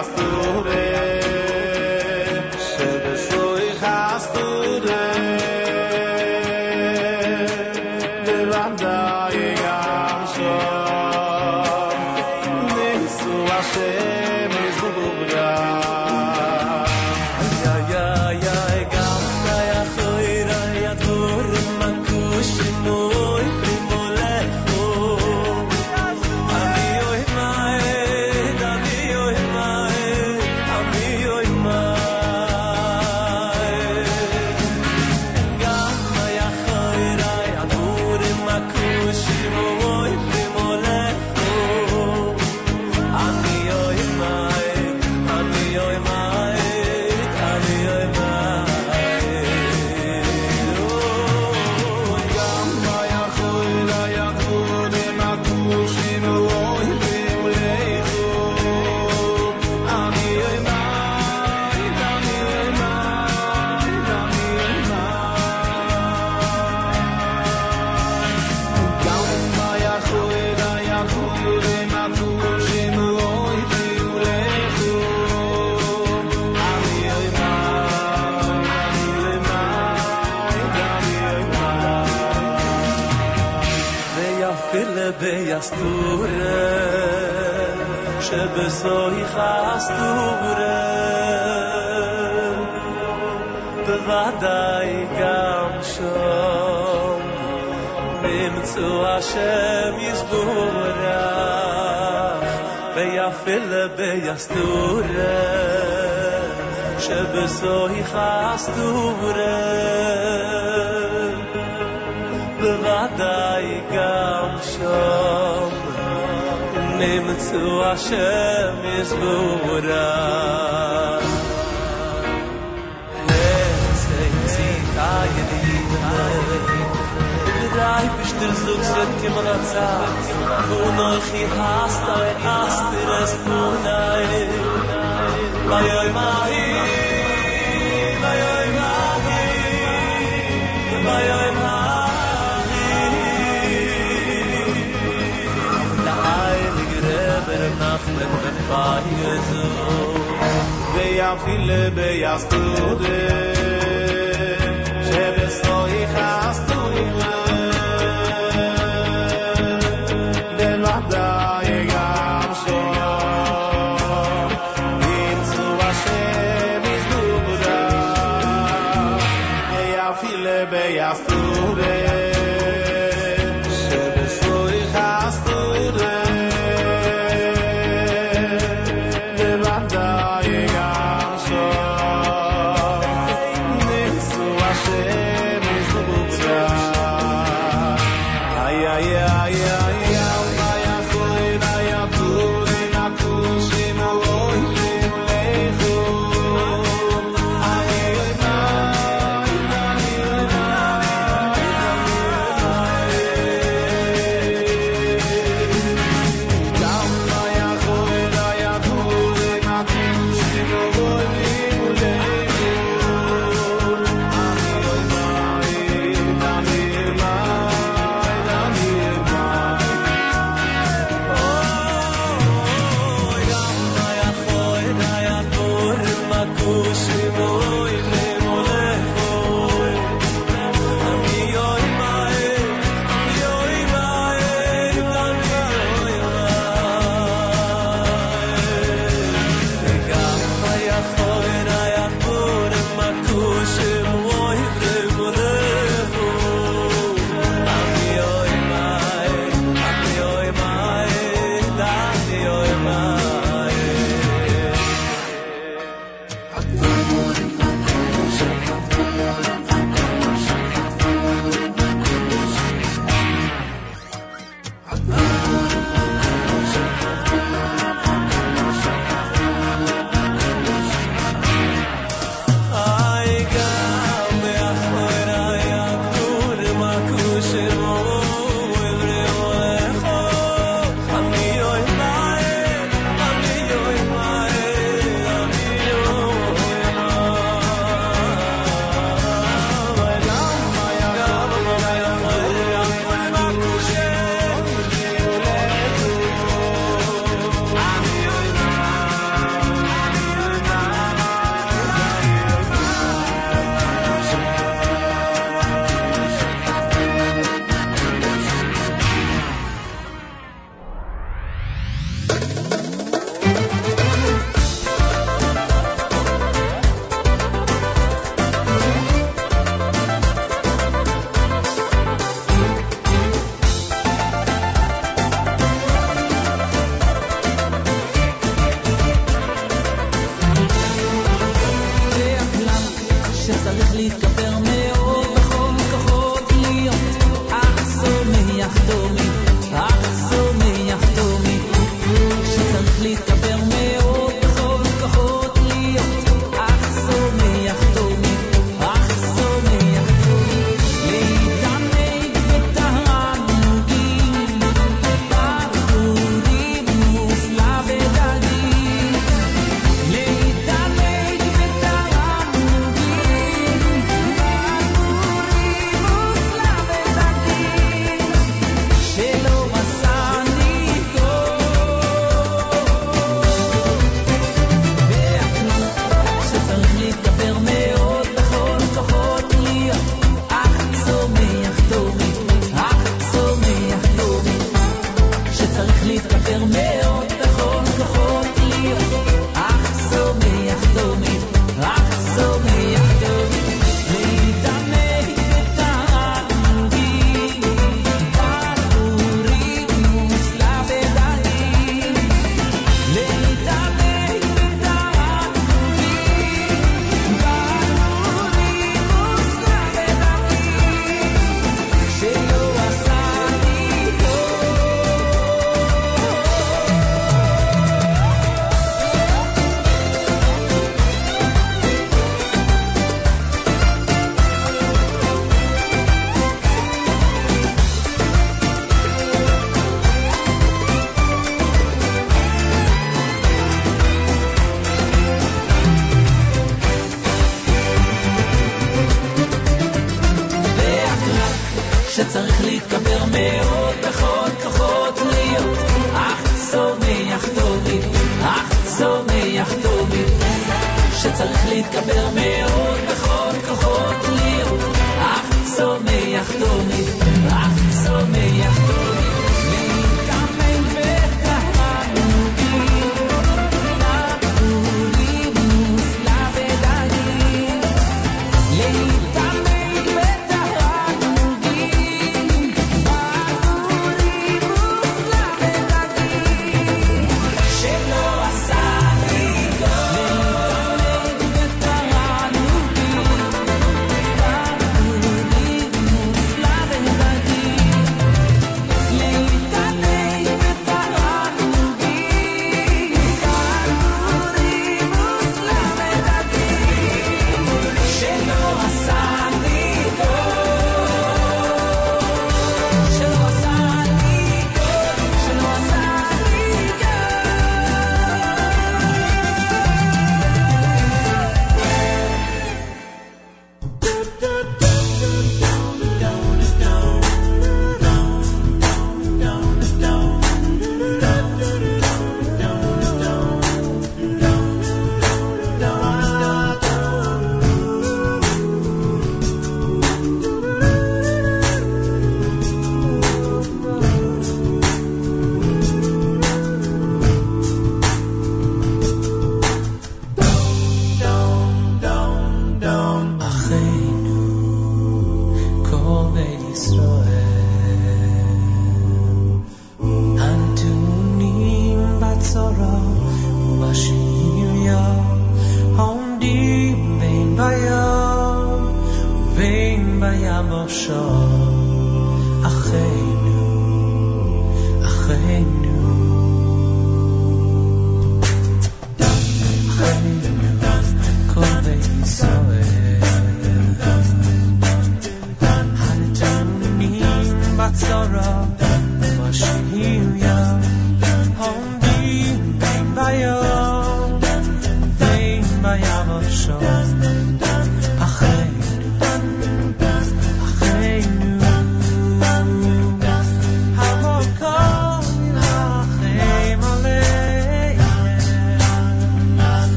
asture Hashem is dura Ve ya fil be yastura hi khastura gam shom Hashem der Zug sind kommen an Zeit, wo noch ich hast, da ich hast dir es nur dein. Bei euch mal hin, Ba hier ja viele be ja stude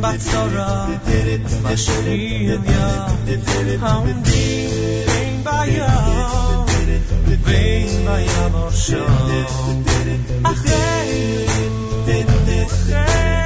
בצרה, משקיעים ים, העומדים בין בים, בין ביבשה. אחרינו, אחרינו,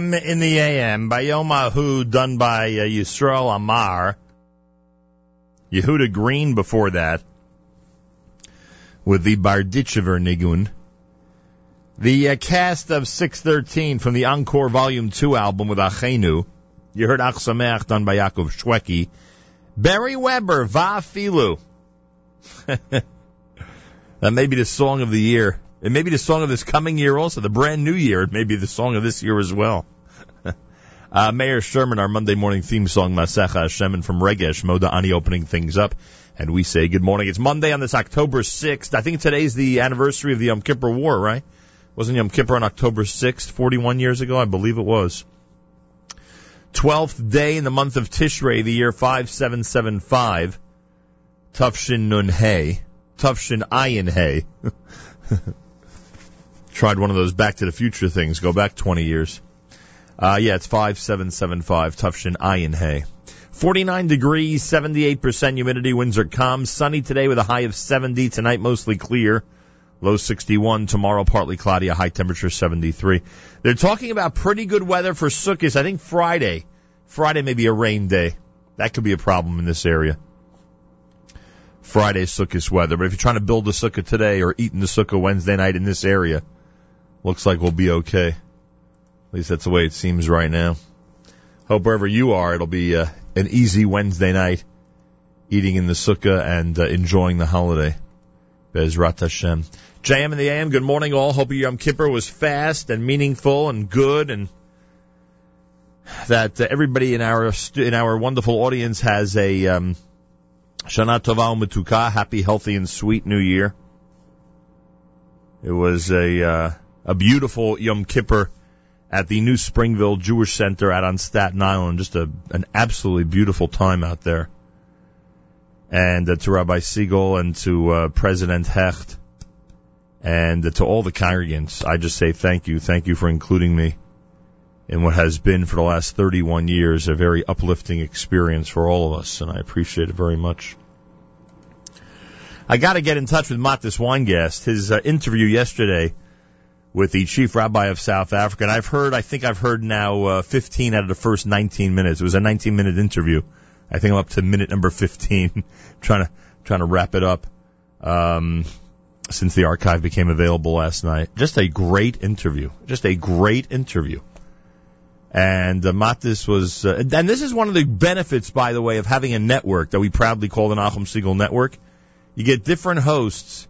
In the AM by Yomahu, done by uh, Yisrael Amar. Yehuda Green before that with the Barditchever Nigun. The uh, cast of 613 from the Encore Volume 2 album with Achenu. You heard Ach done by Yaakov Shweki. Barry Weber, Vafilu. that may be the song of the year. It may be the song of this coming year also, the brand new year. It may be the song of this year as well. uh, Mayor Sherman, our Monday morning theme song, Masecha Hashem, and from Regesh, Moda Ani opening things up. And we say good morning. It's Monday on this October 6th. I think today's the anniversary of the Yom Kippur War, right? Wasn't Yom Kippur on October 6th, 41 years ago? I believe it was. 12th day in the month of Tishrei, the year 5775. Tufshin Nun Hay. Tufshin Ayin Hay. Tried one of those Back to the Future things. Go back 20 years. Uh, yeah, it's 5775. Tufshin Ayin Hay. 49 degrees, 78% humidity, winds are calm. Sunny today with a high of 70. Tonight mostly clear. Low 61. Tomorrow partly cloudy, a high temperature 73. They're talking about pretty good weather for Sukkot. I think Friday. Friday may be a rain day. That could be a problem in this area. Friday Sukkot weather. But if you're trying to build a Sukkah today or eat in the Sukkah Wednesday night in this area, looks like we'll be okay. At least that's the way it seems right now. Hope wherever you are, it'll be uh, an easy Wednesday night, eating in the Sukkah and uh, enjoying the holiday. Bezrat Hashem. JM in the AM, good morning all. Hope your Yom Kippur was fast and meaningful and good and that uh, everybody in our in our wonderful audience has a um, Shana Tova U'Metuka, happy, healthy, and sweet New Year. It was a uh, a beautiful Yom Kippur at the New Springville Jewish Center out on Staten Island. Just a an absolutely beautiful time out there. And uh, to Rabbi Siegel and to uh, President Hecht and uh, to all the congregants, I just say thank you. Thank you for including me in what has been for the last 31 years a very uplifting experience for all of us, and I appreciate it very much. I got to get in touch with Mattis Weingast. His uh, interview yesterday with the chief rabbi of South Africa, and I've heard, I think I've heard now uh, 15 out of the first 19 minutes. It was a 19 minute interview. I think I'm up to minute number 15, trying to trying to wrap it up. Um, since the archive became available last night, just a great interview. Just a great interview. And uh, Mattis was, uh, and this is one of the benefits, by the way, of having a network that we proudly call the Nachum Segal Network. You get different hosts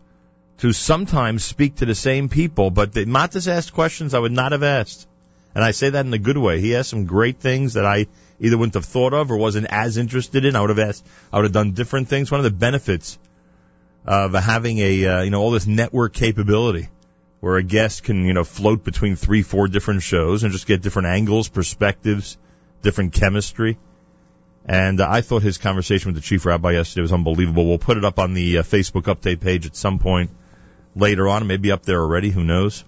to sometimes speak to the same people, but the, Mattis asked questions I would not have asked. And I say that in a good way. He asked some great things that I either wouldn't have thought of or wasn't as interested in. I would have asked, I would have done different things. One of the benefits of having a, uh, you know, all this network capability where a guest can, you know, float between three, four different shows and just get different angles, perspectives, different chemistry. And uh, I thought his conversation with the chief rabbi yesterday was unbelievable. We'll put it up on the uh, Facebook update page at some point later on, maybe up there already, who knows.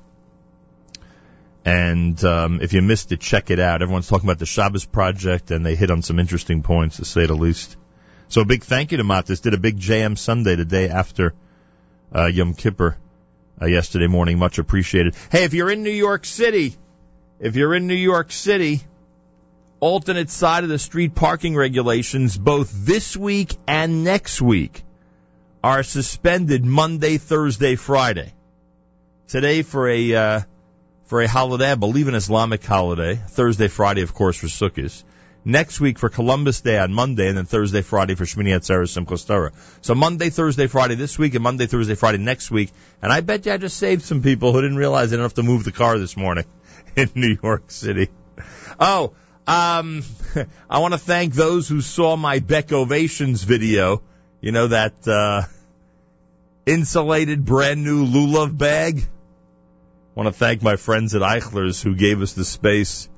And um, if you missed it, check it out. Everyone's talking about the Shabbos project, and they hit on some interesting points, to say the least. So a big thank you to Matis. Did a big JM Sunday the day after uh, Yom Kippur uh, yesterday morning. Much appreciated. Hey, if you're in New York City, if you're in New York City, alternate side of the street parking regulations both this week and next week are suspended Monday, Thursday, Friday. Today for a uh, for a holiday, I believe an Islamic holiday. Thursday, Friday, of course, for Sukkot. Next week for Columbus Day on Monday, and then Thursday, Friday for Shmini Atzeres Simchas Torah. So Monday, Thursday, Friday this week, and Monday, Thursday, Friday next week. And I bet you I just saved some people who didn't realize they didn't have to move the car this morning in New York City. Oh, um, I want to thank those who saw my Beck Ovations video. You know that uh, insulated brand new Lulav bag. I want to thank my friends at Eichler's who gave us the space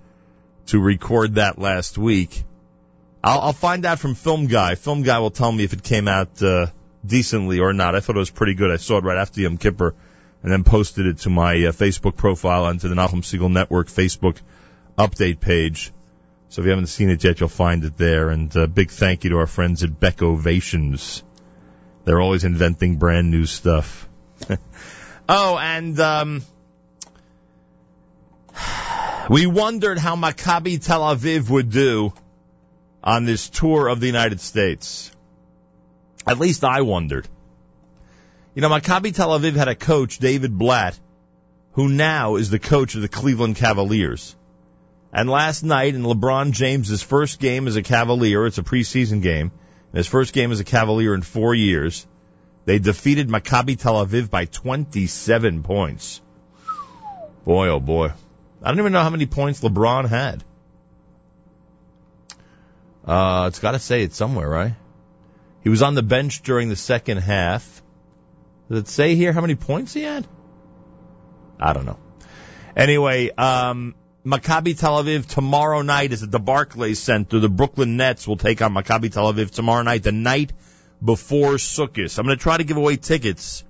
to record that last week. I'll, I'll find out from Film Guy. Film Guy will tell me if it came out uh, decently or not. I thought it was pretty good. I saw it right after Yom Kippur and then posted it to my uh, Facebook profile and to the Nachum Segal Network Facebook update page. So if you haven't seen it yet, you'll find it there. And uh, big thank you to our friends at Beck Ovations. They're always inventing brand new stuff. oh, and um, We wondered how Maccabi Tel Aviv would do on this tour of the United States. At least I wondered. You know, Maccabi Tel Aviv had a coach, David Blatt, who now is the coach of the Cleveland Cavaliers. And last night in LeBron James's first game as a Cavalier, it's a preseason game, his first game as a Cavalier in four years, they defeated Maccabi Tel Aviv by 27 points. Boy, oh boy. I don't even know how many points LeBron had. Uh, it's got to say it somewhere, right? He was on the bench during the second half. Does it say here how many points he had? I don't know. Anyway, um, Maccabi Tel Aviv tomorrow night is at the Barclays Center. The Brooklyn Nets will take on Maccabi Tel Aviv tomorrow night, the night before Sukkot. I'm going to try to give away tickets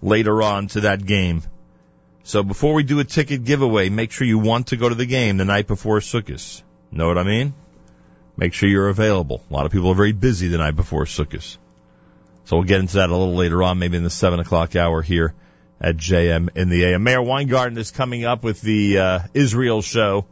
later on to that game. So before we do a ticket giveaway, make sure you want to go to the game the night before Sukkot. Know what I mean? Make sure you're available. A lot of people are very busy the night before Sukkot. So we'll get into that a little later on, maybe in the seven o'clock hour here at JM in the AM. Meir Weingarten is coming up with the uh, Israel show.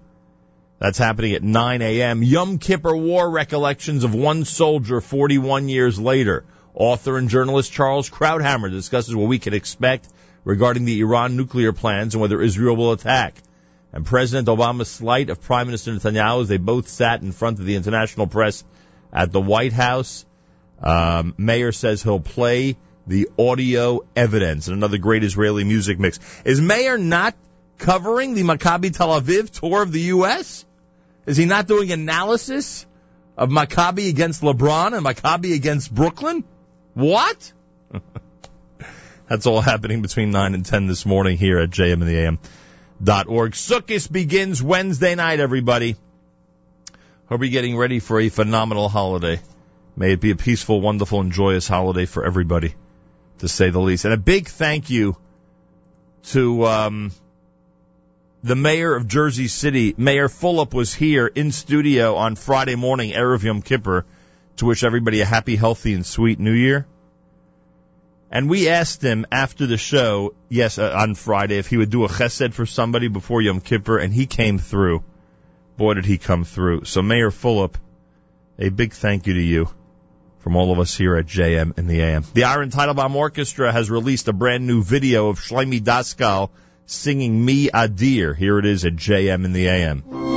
That's happening at 9 a.m. Yom Kippur War Recollections of One Soldier 41 years later. Author and journalist Charles Krauthammer discusses what we can expect regarding the Iran nuclear plans and whether Israel will attack. And President Obama's slight of Prime Minister Netanyahu as they both sat in front of the international press at the White House. Um, Meir says he'll play the audio evidence and another great Israeli music mix. Is Meir not covering the Maccabi Tel Aviv tour of the U.S.? Is he not doing analysis of Maccabi against LeBron and Maccabi against Brooklyn? What? That's all happening between 9 and 10 this morning here at JM and. Sukkot begins Wednesday night, everybody. Hope you're getting ready for a phenomenal holiday. May it be a peaceful, wonderful, and joyous holiday for everybody, to say the least. And a big thank you to um, the mayor of Jersey City. Mayor Fulop was here in studio on Friday morning, Erev Yom Kippur, to wish everybody a happy, healthy, and sweet New Year. And we asked him after the show, yes, uh, on Friday, if he would do a chesed for somebody before Yom Kippur, and he came through. Boy, did he come through. So Mayor Fulop, a big thank you to you from all of us here at JM in the AM. The Iron Title Bomb Orchestra has released a brand new video of Shlomi Daskal singing Me Adir. Here it is at JM in the AM.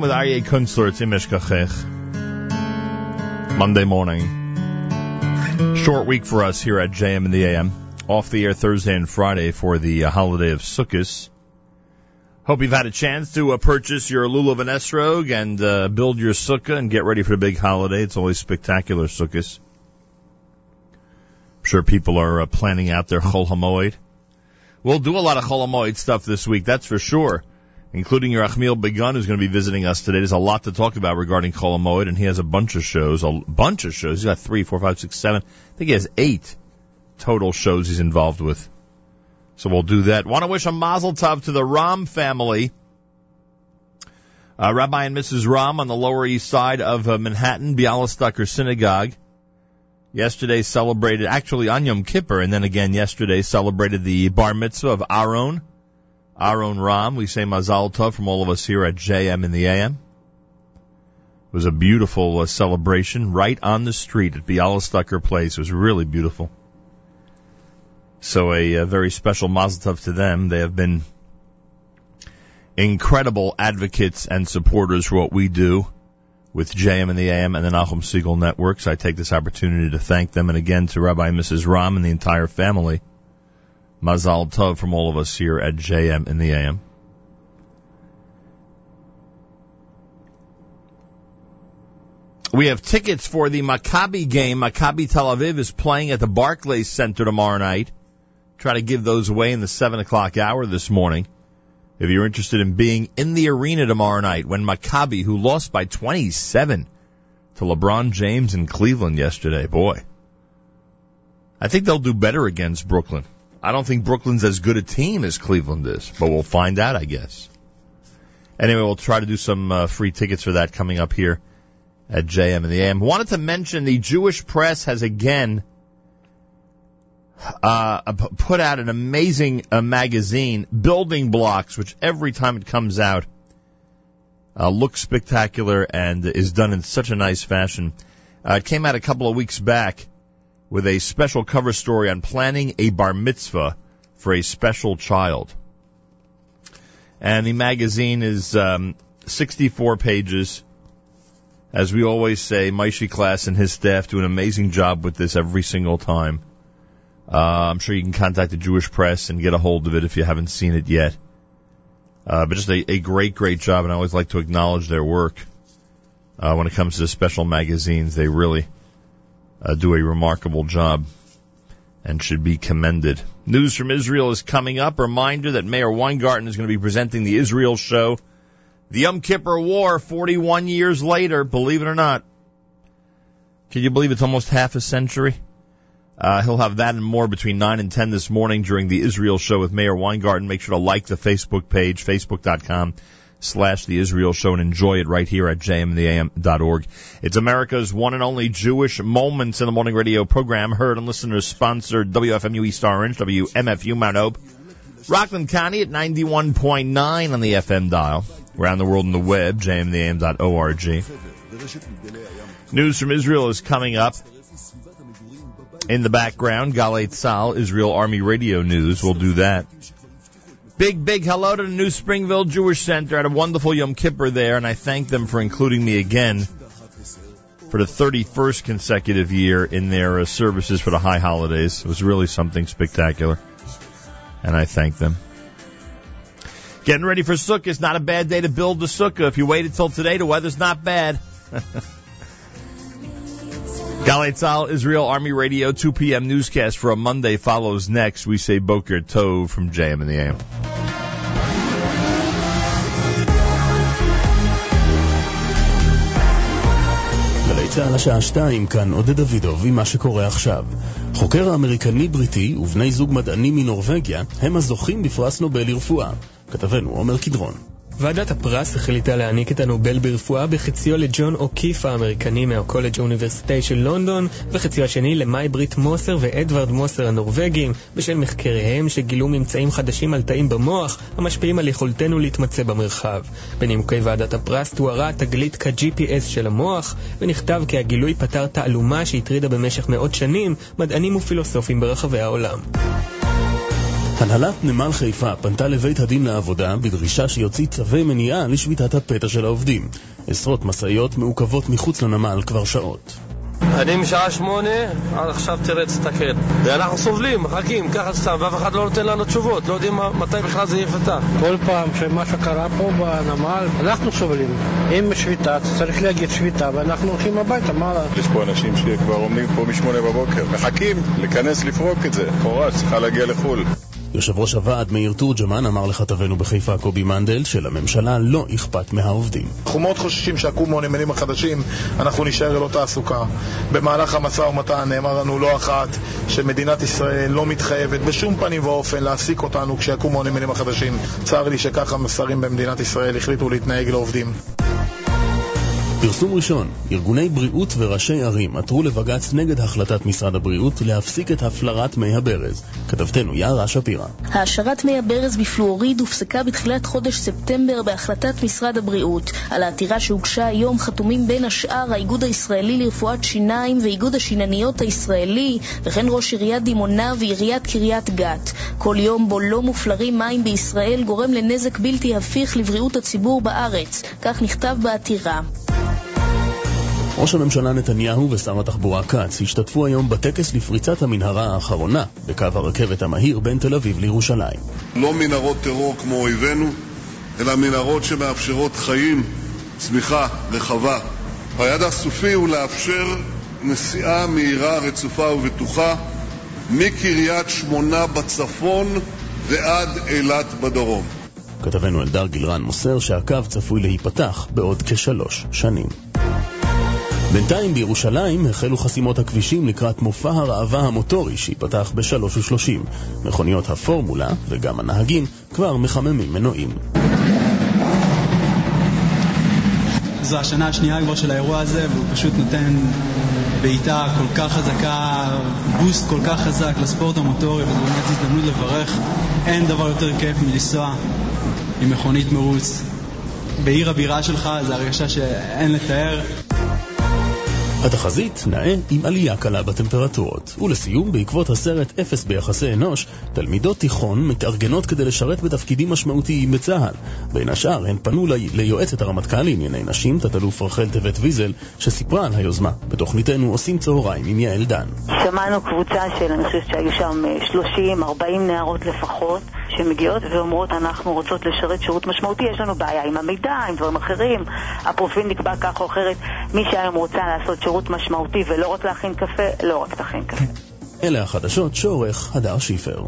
AM with Aryeh Kunstler. It's Imish Kachech. Monday morning. Short week for us here at JM in the AM. Off the air Thursday and Friday for the uh, holiday of Sukkot. Hope you've had a chance to uh, purchase your lulav and esrog and uh, build your sukkah and get ready for the big holiday. It's always spectacular Sukkot. I'm sure people are uh, planning out their Chol Hamoed. We'll do a lot of Chol Hamoed stuff this week, that's for sure including Yerachmiel Begun, who's going to be visiting us today. There's a lot to talk about regarding Chol Hamoed, and he has a bunch of shows, a bunch of shows. He's got three, four, five, six, seven. I think he has eight total shows he's involved with. So we'll do that. Want to wish a mazel tov to the Ram family. Uh, Rabbi and Mrs. Ram on the Lower East Side of uh, Manhattan, Bialystoker Synagogue. Yesterday celebrated, actually on Yom Kippur, and then again yesterday celebrated the bar mitzvah of Aaron. Aaron Ram. We say Mazal Tov from all of us here at JM in the AM. It was a beautiful uh, celebration right on the street at Bialystoker Place. It was really beautiful. So a, a very special Mazel Tov to them. They have been incredible advocates and supporters for what we do with JM and the AM and the Nachum Segal Networks. I take this opportunity to thank them and again to Rabbi and Mrs. Ram and the entire family. Mazal Tov from all of us here at JM in the AM. We have tickets for the Maccabi game. Maccabi Tel Aviv is playing at the Barclays Center tomorrow night. Try to give those away in the 7 o'clock hour this morning. If you're interested in being in the arena tomorrow night when Maccabi, who lost by 27 to LeBron James in Cleveland yesterday, boy. I think they'll do better against Brooklyn. I don't think Brooklyn's as good a team as Cleveland is, but we'll find out, I guess. Anyway, we'll try to do some uh, free tickets for that coming up here at JM and the AM. Wanted to mention the Jewish press has again uh, put out an amazing uh, magazine, Building Blocks, which every time it comes out uh, looks spectacular and is done in such a nice fashion. Uh, it came out a couple of weeks back with a special cover story on planning a bar mitzvah for a special child. And the magazine is um, 64 pages. As we always say, Maishi Class and his staff do an amazing job with this every single time. Uh, I'm sure you can contact the Jewish press and get a hold of it if you haven't seen it yet. Uh, but just a, a great, great job, and I always like to acknowledge their work. Uh, when it comes to special magazines, they really uh, do a remarkable job and should be commended. News from Israel is coming up. Reminder that Meir Weingarten is going to be presenting the Israel show. The Yom Kippur War, 41 years later, believe it or not. Can you believe it's almost half a century? Uh, he'll have that and more between 9 and 10 this morning during the Israel show with Meir Weingarten. Make sure to like the Facebook page, facebook.com slash the Israel show and enjoy it right here at jmtheam.org. It's America's one and only Jewish Moments in the Morning radio program heard on listeners sponsored WFMU East Orange, WMFU Mount Hope, Rockland County at 91.9 on the FM dial. Around the world on the web, jmtheam.org. News from Israel is coming up. In the background, Galei Tzahal, Israel Army Radio News. We'll do that. Big, big hello to the New Springville Jewish Center. I had a wonderful Yom Kippur there, and I thank them for including me again for the 31st consecutive year in their uh, services for the high holidays. It was really something spectacular, and I thank them. Getting ready for Sukkah is not a bad day to build the Sukkah. If you wait until today, the weather's not bad. Galei Tzahal, Israel Army Radio, 2 p.m. newscast for a Monday follows next. We say Boker Tov from JM in the AM. צה"ל השעה שתיים, כאן עודד אבידוב עם מה שקורה עכשיו. חוקר האמריקני-בריטי ובני זוג מדענים מנורבגיה הם הזוכים בפרס נובל לרפואה. כתבנו עומר קדרון. ועדת הפרס החליטה להעניק את הנובל ברפואה בחציו לג'ון אוקיף האמריקני מהקולג' האוניברסיטאי של לונדון, וחציו השני למאי ברית מוסר ואדוארד מוסר הנורבגים, בשל מחקריהם שגילו ממצאים חדשים על תאים במוח, המשפיעים על יכולתנו להתמצא במרחב. בנימוקי ועדת הפרס תוארה תגלית כ-GPS של המוח, ונכתב כי הגילוי פתר תעלומה שהטרידה במשך מאות שנים מדענים ופילוסופים ברחבי העולם. הנהלת נמל חיפה פנתה לבית הדין לעבודה בדרישה שיוציא צווי מניעה לשביתת הפתע של העובדים. עשרות משאיות מעוכבות מחוץ לנמל כבר שעות. אני משעה שמונה, עד עכשיו תראה, תסתכל. ואנחנו סובלים, מחכים, ככה סתם, ואף אחד לא נותן לנו תשובות, לא יודעים מתי בכלל זה ייפתח. כל פעם שמה שקרה פה בנמל, אנחנו סובלים. אם שביתה, צריך להגיד שביתה, ואנחנו הולכים הביתה, מה לעשות? יש פה אנשים שכבר עומדים פה משמונה בבוקר, מחכים להיכנס לפרוק את זה. לכאורה צריכה להגיע לחו"ל. יושב ראש הוועד מאיר תורג'מן אמר לכתבנו בחיפה קובי מנדל שלממשלה לא אכפת מהעובדים. אנחנו מאוד חוששים שיקומו הנמלים החדשים, אנחנו נישאר ללא תעסוקה. במהלך המשא ומתן נאמר לנו לא אחת שמדינת ישראל לא מתחייבת בשום פנים ואופן להעסיק אותנו כשיקומו הנמלים החדשים. צר לי שככה שרים במדינת ישראל החליטו להתנהג לעובדים. פרסום ראשון, ארגוני בריאות וראשי ערים עתרו לבג"ץ נגד החלטת משרד הבריאות להפסיק את הפלרת מי הברז. כתבתנו יערה שפירא. העשרת מי הברז בפלואוריד הופסקה בתחילת חודש ספטמבר בהחלטת משרד הבריאות. על העתירה שהוגשה היום חתומים בין השאר האיגוד הישראלי לרפואת שיניים ואיגוד השינניות הישראלי, וכן ראש עיריית דימונה ועיריית קריית גת. כל יום בו לא מופלרים מים בישראל גורם לנזק בלתי הפיך לבריאות הציבור בארץ. כך נכתב בעתירה. ראש הממשלה נתניהו ושר התחבורה כץ השתתפו היום בטקס לפריצת המנהרה האחרונה בקו הרכבת המהיר בין תל אביב לירושלים. לא מנהרות טרור כמו אויבינו, אלא מנהרות שמאפשרות חיים, צמיחה רחבה. היעד הסופי הוא לאפשר נסיעה מהירה, רצופה ובטוחה מקריית שמונה בצפון ועד אילת בדרום. כתבנו אלדר גילרן מוסר שהקו צפוי להיפתח בעוד כשלוש שנים. בינתיים בירושלים החלו חסימות הכבישים לקראת מופע הראווה המוטורי שייפתח ב-3.30. מכוניות הפורמולה וגם הנהגים כבר מחממים מנועים. זו השנה השנייה כבר של האירוע הזה, והוא פשוט נותן בעיטה כל כך חזקה, בוסט כל כך חזק לספורט המוטורי, וזו באמת הזדמנות לברך. אין דבר יותר כיף מלנסוע עם מכונית מרוץ בעיר הבירה שלך, זו הרגשה שאין לתאר. התחזית נאה עם עלייה קלה בטמפרטורות. ולסיום, בעקבות הסרט אפס ביחסי אנוש, תלמידות תיכון מתארגנות כדי לשרת בתפקידים משמעותיים בצה"ל. בין השאר, הן פנו לי, ליועצת הרמטכ"ל לענייני נשים, תת-אלוף רחל טבת ויזל, שסיפרה על היוזמה. בתוכניתנו עושים צהריים עם יעל דן. שמענו קבוצה של, אני חושבת שהיו שם 30-40 נערות לפחות, שמגיעות ואומרות, אנחנו רוצות לשרת שירות משמעותי, יש לנו בעיה עם המידע, עם דברים אחרים, הפרופיל נקבע כך או אחרת. מי שהיום רוצה לעשות שירות משמעותי ולא רק להכין קפה, לא רק תכין קפה. אלה החדשות שעורך הדר שיפר.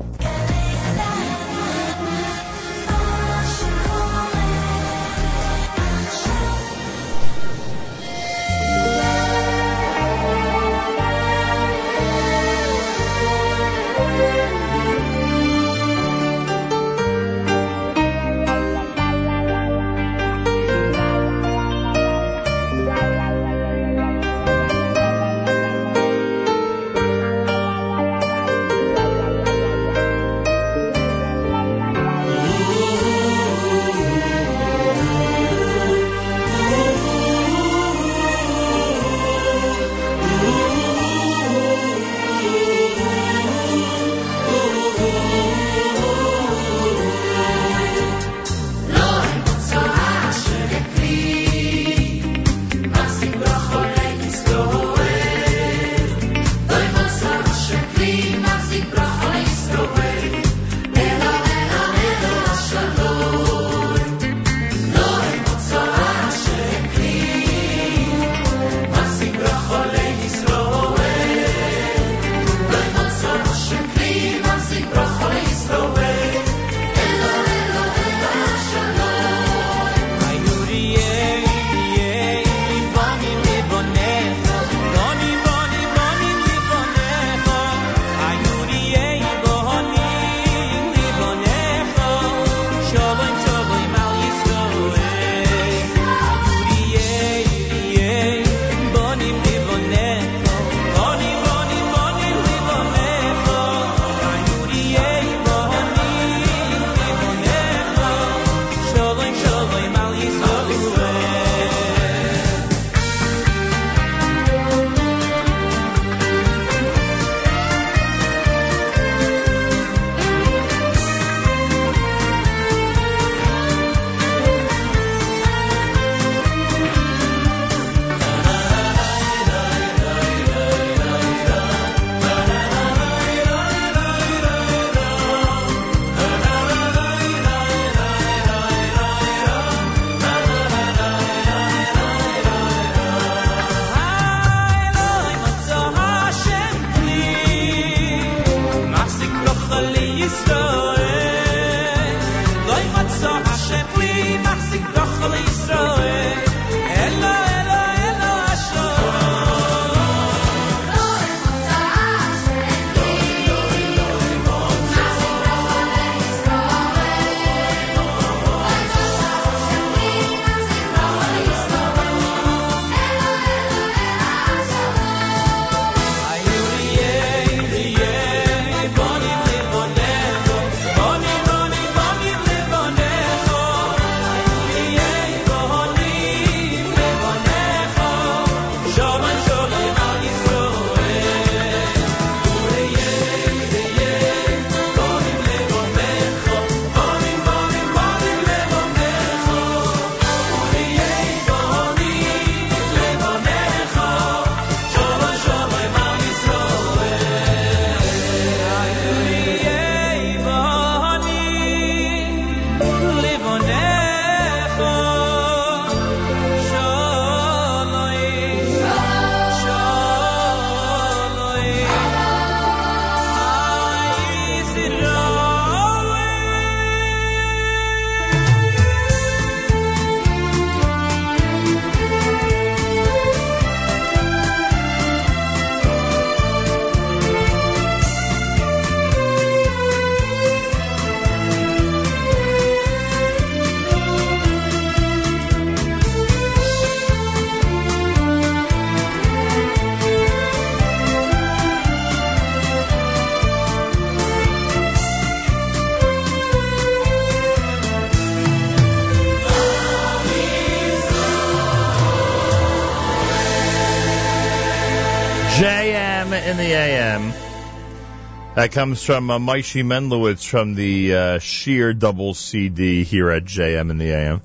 That comes from uh, Maishi Menlowitz from the uh, Sheer Double CD here at JM in the AM.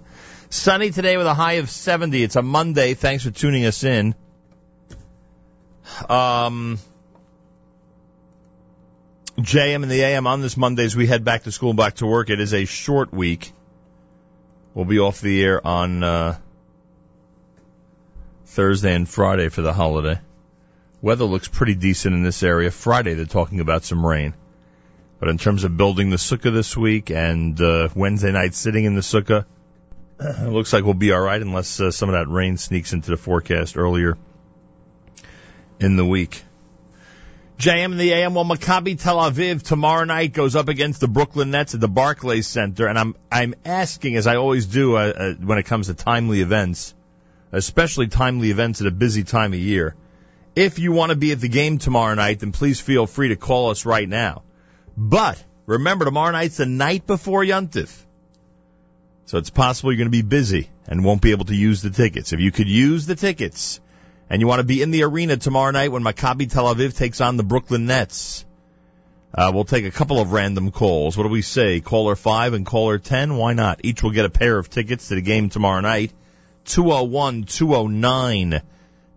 Sunny today with a high of 70. It's a Monday. Thanks for tuning us in. Um, JM in the AM on this Monday as we head back to school, and back to work. It is a short week. We'll be off the air on uh, Thursday and Friday for the holiday. Weather looks pretty decent in this area. Friday they're talking about some rain. But in terms of building the sukkah this week and uh, Wednesday night sitting in the sukkah, it looks like we'll be all right unless uh, some of that rain sneaks into the forecast earlier in the week. JM in the AM. Well, Maccabi Tel Aviv tomorrow night goes up against the Brooklyn Nets at the Barclays Center, and I'm I'm asking, as I always do uh, uh, when it comes to timely events, especially timely events at a busy time of year. If you want to be at the game tomorrow night, then please feel free to call us right now. But remember, tomorrow night's the night before Yuntif. So it's possible you're going to be busy and won't be able to use the tickets. If you could use the tickets and you want to be in the arena tomorrow night when Maccabi Tel Aviv takes on the Brooklyn Nets, uh, we'll take a couple of random calls. What do we say? Caller 5 and caller 10? Why not? Each will get a pair of tickets to the game tomorrow night. 201 209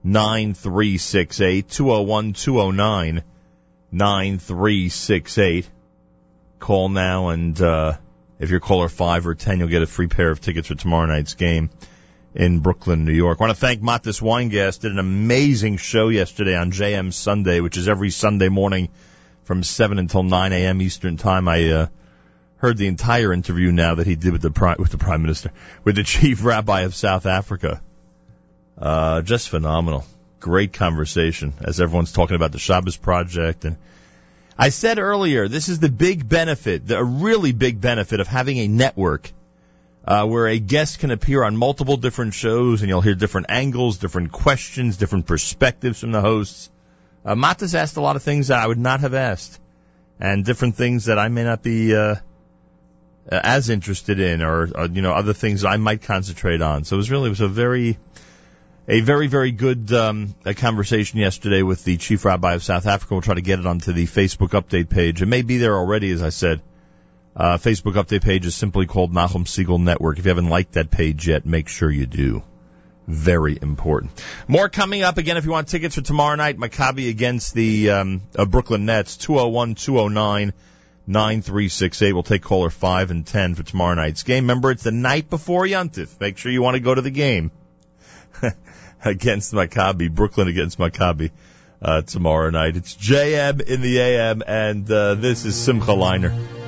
9368. 201 209 9368. Call now and, uh, if you're caller 5 or 10, you'll get a free pair of tickets for tomorrow night's game in Brooklyn, New York. I want to thank Matis Weingas. Did an amazing show yesterday on JM Sunday, which is every Sunday morning from 7 until 9 a.m. Eastern Time. I, uh, heard the entire interview now that he did with the prime, with the prime minister, with the chief rabbi of South Africa. Uh, just phenomenal. Great conversation as everyone's talking about the Shabbos project. And I said earlier, this is the big benefit, the, really big benefit of having a network uh, where a guest can appear on multiple different shows and you'll hear different angles, different questions, different perspectives from the hosts. Uh, Matas asked a lot of things that I would not have asked and different things that I may not be, uh, as interested in or, or, you know, other things I might concentrate on. So it was really, it was a very, a very, very good, um, conversation yesterday with the chief rabbi of South Africa. We'll try to get it onto the Facebook update page. It may be there already, as I said. Uh, Facebook update page is simply called Nachum Segal Network. If you haven't liked that page yet, make sure you do. Very important. More coming up again if you want tickets for tomorrow night. Maccabi against the um, uh, Brooklyn Nets. 201 209 9368. We'll take caller 5 and 10 for tomorrow night's game. Remember, it's the night before Yuntif. Make sure you want to go to the game against Maccabi. Brooklyn against Maccabi uh, tomorrow night. It's JM in the AM, and uh, this is Simcha Leiner.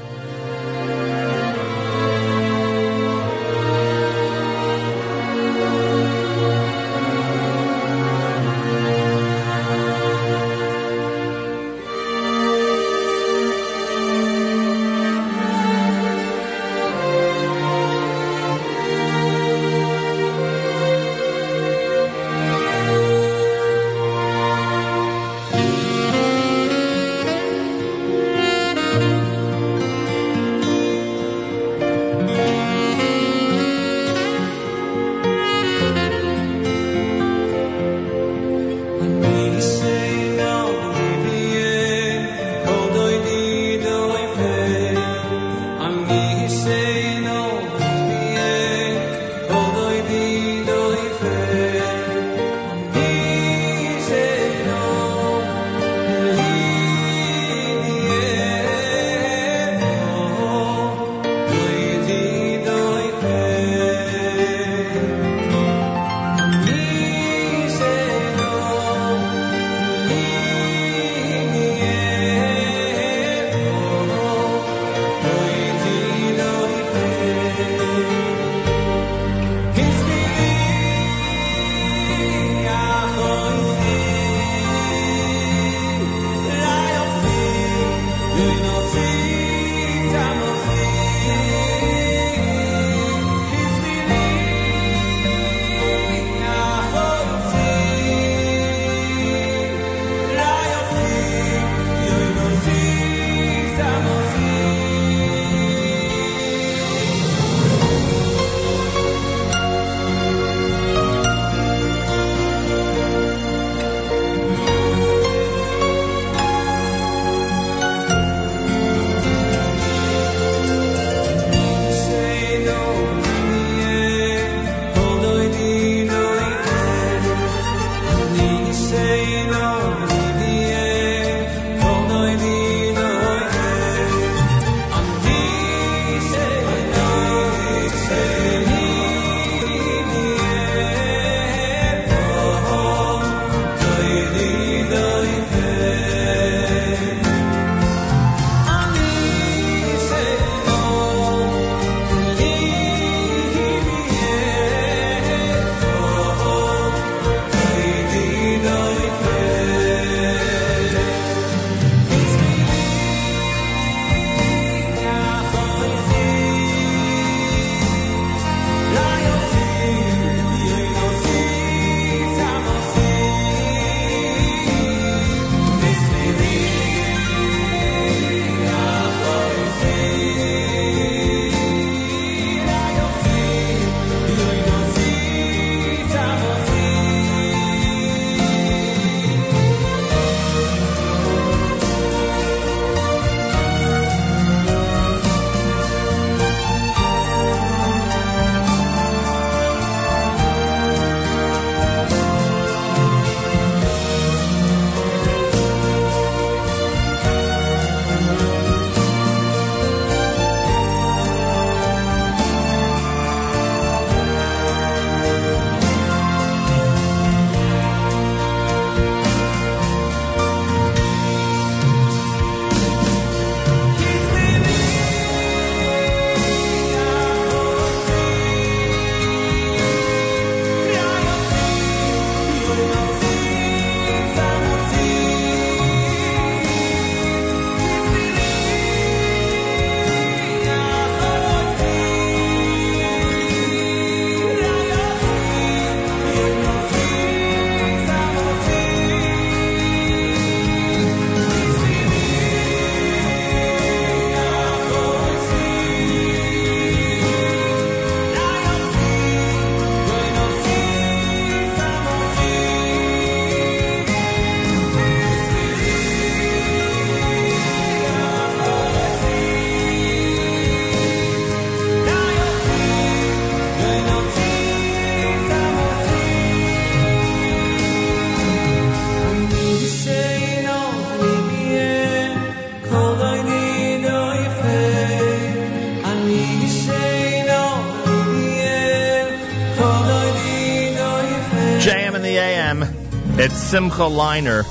Simcha Leiner.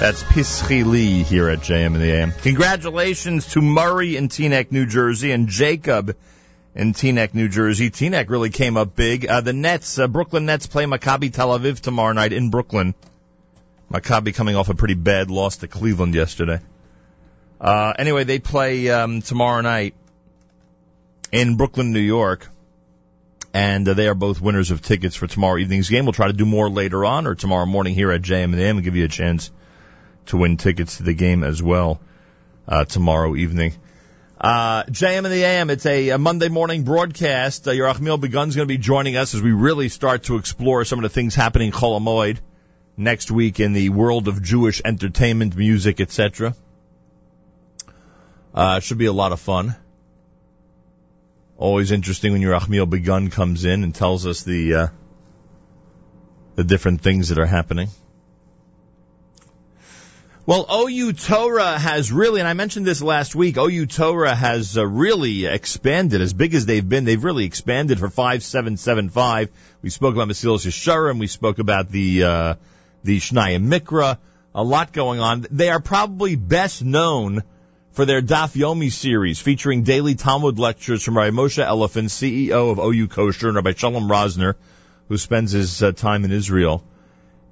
That's Pischi Lee here at JM in the AM. Congratulations to Murray in Teaneck, New Jersey, and Jacob in Teaneck, New Jersey. Teaneck really came up big. Uh, the Nets, uh, Brooklyn Nets play Maccabi Tel Aviv tomorrow night in Brooklyn. Maccabi coming off a pretty bad loss to Cleveland yesterday. Uh, anyway, they play um, tomorrow night in Brooklyn, New York. And uh, they are both winners of tickets for tomorrow evening's game. We'll try to do more later on or tomorrow morning here at JM and the AM and give you a chance to win tickets to the game as well uh, tomorrow evening. Uh, JM and the AM, it's a, a Monday morning broadcast. Uh, Yerachmiel Begun's going to be joining us as we really start to explore some of the things happening in Chol Hamoed next week in the world of Jewish entertainment, music, etc. Uh, should be a lot of fun. Always interesting when Yerachmiel Begun comes in and tells us the uh, the different things that are happening. Well, OU Torah has really, and I mentioned this last week, OU Torah has uh, really expanded. As big as they've been, they've really expanded for 5775. We spoke about Masilas Yesharim, we spoke about the, uh, the Shnaya Mikra, a lot going on. They are probably best known for their Daf Yomi series featuring daily Talmud lectures from Rabbi Moshe Elefant, CEO of OU Kosher, and Rabbi Shalom Rosner, who spends his uh, time in Israel.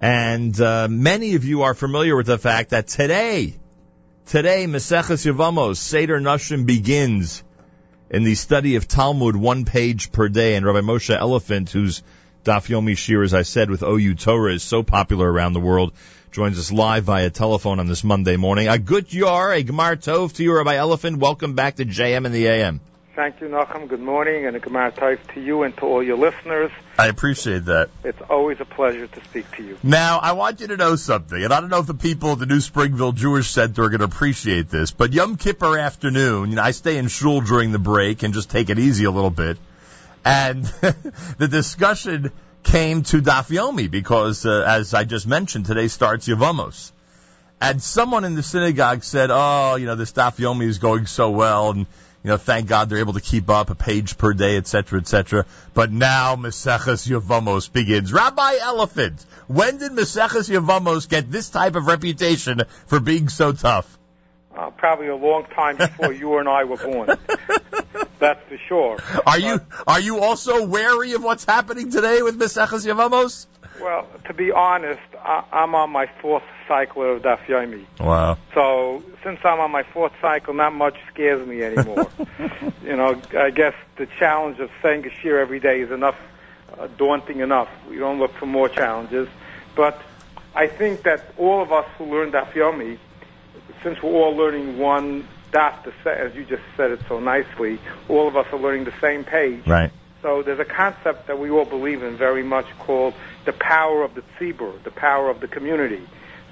And uh, many of you are familiar with the fact that today, today Maseches Yevamos Seder Nashim begins in the study of Talmud, one page per day. And Rabbi Moshe Elefant, whose Daf Yomi Shir, as I said, with OU Torah is so popular around the world, joins us live via telephone on this Monday morning. A good yar, a Gemar Tov to you, Rabbi Elefant. Welcome back to JM and the AM. Thank you, Nachum. Good morning, and a Gemar Tov to you and to all your listeners. I appreciate that. It's always a pleasure to speak to you. Now, I want you to know something, and I don't know if the people at the New Springville Jewish Center are going to appreciate this, but Yom Kippur afternoon, you know, I stay in shul during the break and just take it easy a little bit. And the discussion came to Daf Yomi because, uh, as I just mentioned, today starts Yavamos. And someone in the synagogue said, oh, you know, this Daf Yomi is going so well, and, you know, thank God they're able to keep up a page per day, etc., cetera, et cetera. But now Maseches Yavamos begins. Rabbi Elefant, when did Maseches Yavamos get this type of reputation for being so tough? Uh, probably a long time before you and I were born. That's for sure. Are you are you also wary of what's happening today with Maseches Yavamos? Well, to be honest, I, I'm on my fourth cycle of Daf Yomi. Wow. So since I'm on my fourth cycle, not much scares me anymore. you know, I guess the challenge of saying a shir every day is enough, uh, daunting enough. We don't look for more challenges. But I think that all of us who learn Daf Yomi, since we're all learning one to say, as you just said it so nicely, all of us are learning the same page. Right. So there's a concept that we all believe in very much called the power of the tzibur, the power of the community.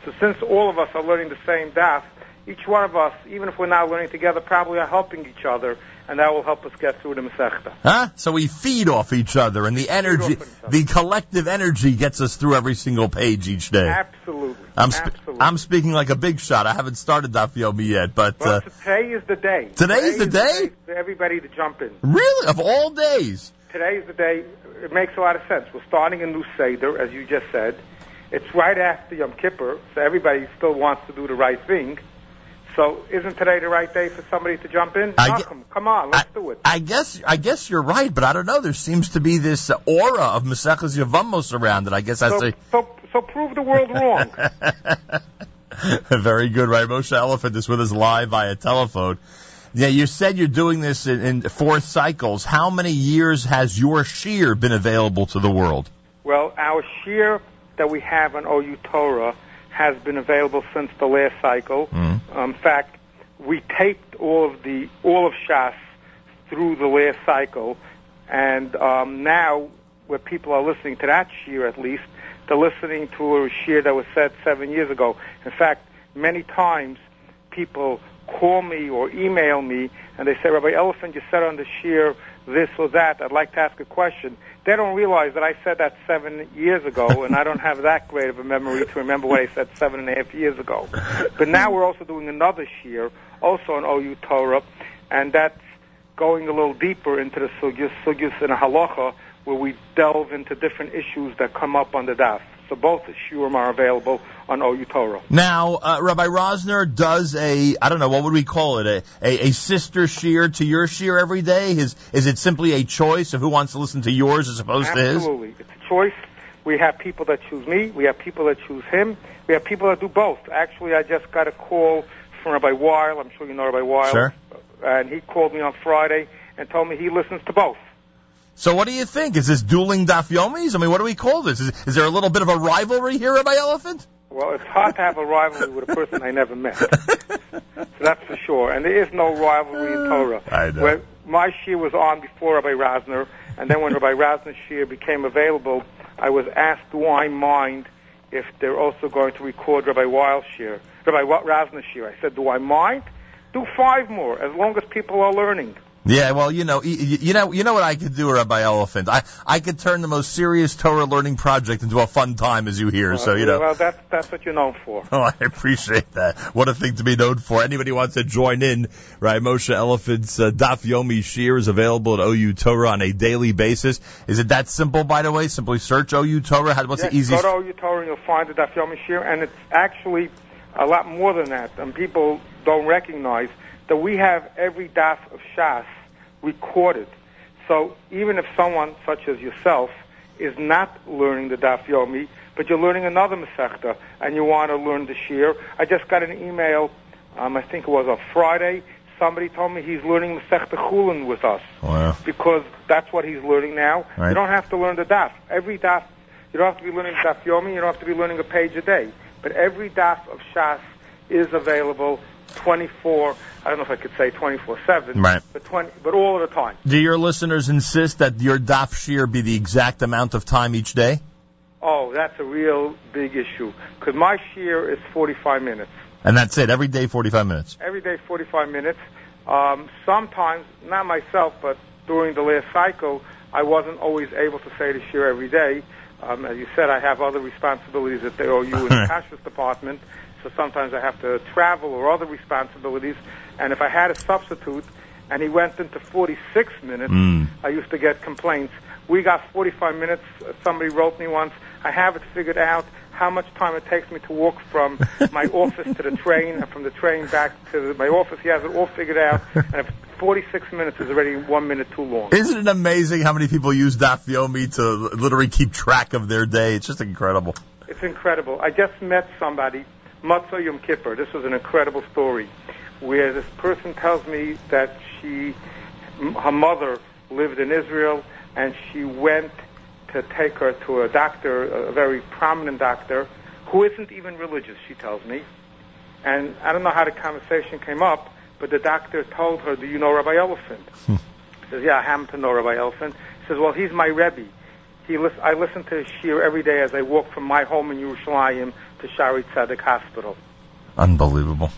So since all of us are learning the same daf, each one of us, even if we're not learning together, probably are helping each other, and that will help us get through the Masechta. Huh? So we feed off each other, and the energy, the collective energy gets us through every single page each day. Absolutely. I'm sp- I'm speaking like a big shot. I haven't started Daf Yomi yet, but Well, uh, today is the day. Today is the day? for everybody to jump in. really, of all days, Today is the day. It makes a lot of sense. We're starting a new Seder, as you just said. It's right after Yom Kippur, so everybody still wants to do the right thing. So isn't today the right day for somebody to jump in? I Malcolm, come on, let's do it. I guess I guess you're right, but I don't know. There seems to be this aura of Maseches Yavamos around it. I guess I So, say so, so prove the world wrong. Very good, right? Moshe Elefant is with us live via telephone. Yeah, you said you're doing this in, in fourth cycles. How many years has your shiur been available to the world? Well, our shiur that we have on OU Torah has been available since the last cycle. Um, in fact, we taped all of the all of Shas through the last cycle, and um, now where people are listening to that shiur, at least they're listening to a shiur that was said seven years ago. In fact, many times people call me or email me and they say, Rabbi Elefant, you said on the shiur this or that. I'd like to ask a question. They don't realize that I said that seven years ago, and I don't have that great of a memory to remember what I said seven and a half years ago. But now we're also doing another shiur, also on OU Torah, and that's going a little deeper into the sugyas, sugyas and halacha, where we delve into different issues that come up on the daf. So both shiurim are available on OU Torah. Now, uh, Rabbi Rosner does a, I don't know, what would we call it? A, a, a sister shiur to your shiur every day? Is, is it simply a choice of who wants to listen to yours as opposed to his? Absolutely. It's a choice. We have people that choose me. We have people that choose him. We have people that do both. Actually, I just got a call from Rabbi Weil. I'm sure you know Rabbi Weil. Sure. And he called me on Friday and told me he listens to both. So what do you think? Is this dueling daf yomis? I mean, what do we call this? Is, is there a little bit of a rivalry here, Rabbi Elefant? Well, it's hard to have a rivalry with a person I never met. so that's for sure. And there is no rivalry in Torah. I know. Where my shir was on before Rabbi Rosner, and then when Rabbi Rosner's shir became available, I was asked, do I mind if they're also going to record Rabbi Weil shir, Rabbi Rosner's shir? I said, do I mind? Do five more, as long as people are learning. Yeah, well, you know, you know, you know what I could do, Rabbi Elefant. I I could turn the most serious Torah learning project into a fun time, as you hear. So you know. Well, that's that's what you're known for. Oh, I appreciate that. What a thing to be known for. Anybody wants to join in, right? Moshe Elefant's uh, Daf Yomi Shir is available at OU Torah on a daily basis. Is it that simple, by the way? Simply search OU Torah. What's yes, the easiest? Go to OU Torah and you'll find the Daf Yomi Shir, and it's actually a lot more than that. And people don't recognize that we have every Daf of Shas recorded. So even if someone such as yourself is not learning the Daf Yomi, but you're learning another Masechta and you want to learn the Shir, I just got an email, um, I think it was on Friday, somebody told me he's learning Masechta Chulin with us Wow. because that's what he's learning now. Right. You don't have to learn the daf. Every daf, you don't have to be learning daf yomi. You don't have to be learning a page a day. But every daf of Shas is available 24. I don't know if I could say 24/7. Right. But 20, but all of the time. Do your listeners insist that your Daf Shir be the exact amount of time each day? Oh, that's a real big issue because my shiur is 45 minutes. And that's it. Every day, 45 minutes. Every day, 45 minutes. Um, sometimes, not myself, but during the last cycle, I wasn't always able to say the shir every day. Um, as you said, I have other responsibilities that at the OU in the Kashrus department, so sometimes I have to travel or other responsibilities. And if I had a substitute and he went into 46 minutes, Mm. I used to get complaints. We got 45 minutes. Somebody wrote me once. I have it figured out how much time it takes me to walk from my office to the train and from the train back to my office. He has it all figured out. And if 46 minutes is already one minute too long. Isn't it amazing how many people use Daf Yomi to literally keep track of their day? It's just incredible. It's incredible. I just met somebody, Motzei Yom Kippur. This was an incredible story, where this person tells me that she, her mother lived in Israel, and she went to take her to a doctor, a very prominent doctor, who isn't even religious. She tells me, and I don't know how the conversation came up, but the doctor told her, "Do you know Rabbi Elefant?" Hmm. She says, "Yeah, I happen to know Rabbi Elefant." He says, "Well, he's my Rebbe. He lis- I listen to his shir every day as I walk from my home in Yerushalayim to Shaare Zedek Hospital." Unbelievable.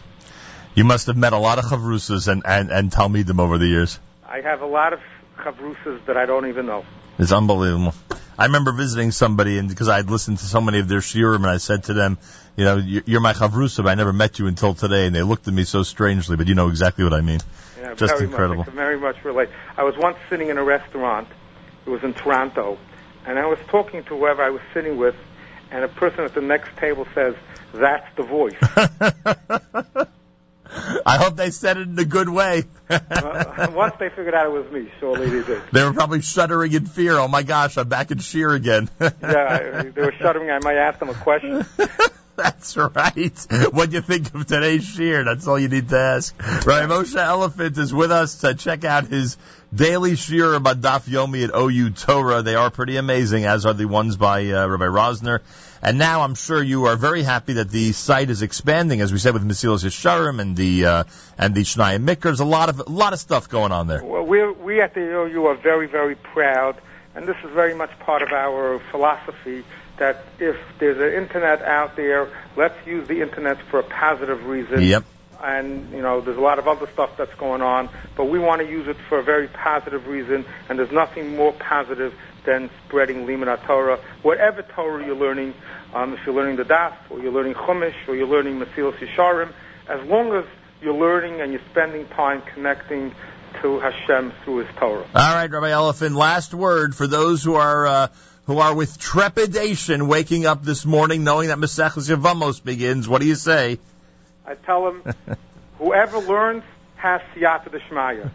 You must have met a lot of chavrusas and, and, and talmidim over the years. I have a lot of chavrusas that I don't even know. It's unbelievable. I remember visiting somebody, and because I had listened to so many of their shiurim, and I said to them, "You know, you're you're my chavrusa, but I never met you until today." And they looked at me so strangely, but you know exactly what I mean. Yeah, Just very incredible. Much, very much relate. I was once sitting in a restaurant. It was in Toronto, and I was talking to whoever I was sitting with, and a person at the next table says, "That's the voice." I hope they said it in a good way. uh, once they figured out it was me, surely they did. They were probably shuddering in fear. Oh my gosh, I'm back in shiur again. Yeah, they were shuddering. I might ask them a question. That's right. What do you think of today's shiur? That's all you need to ask. Right, Moshe Elefant is with us to check out his daily shiur about Daf Yomi at OU Torah. They are pretty amazing, as are the ones by uh, Rabbi Rosner. And now I'm sure you are very happy that the site is expanding, as we said with Mesilas Yesharim and the uh, and the Shnai Mikr. There's a lot of a lot of stuff going on there. Well, we we at the OU are very very proud, and this is very much part of our philosophy that if there's an internet out there, let's use the internet for a positive reason. Yep. And you know, there's a lot of other stuff that's going on, but we want to use it for a very positive reason. And there's nothing more positive than spreading Limud Torah, whatever Torah you're learning. Um, if you're learning the Daf, or you're learning Chumash, or you're learning Mesilas Yesharim, as long as you're learning and you're spending time connecting to Hashem through His Torah. All right, Rabbi Elefant. Last word for those who are uh, who are with trepidation waking up this morning knowing that Maseches Yevamos begins. What do you say? I tell them, whoever learns has siyata d'shmaya.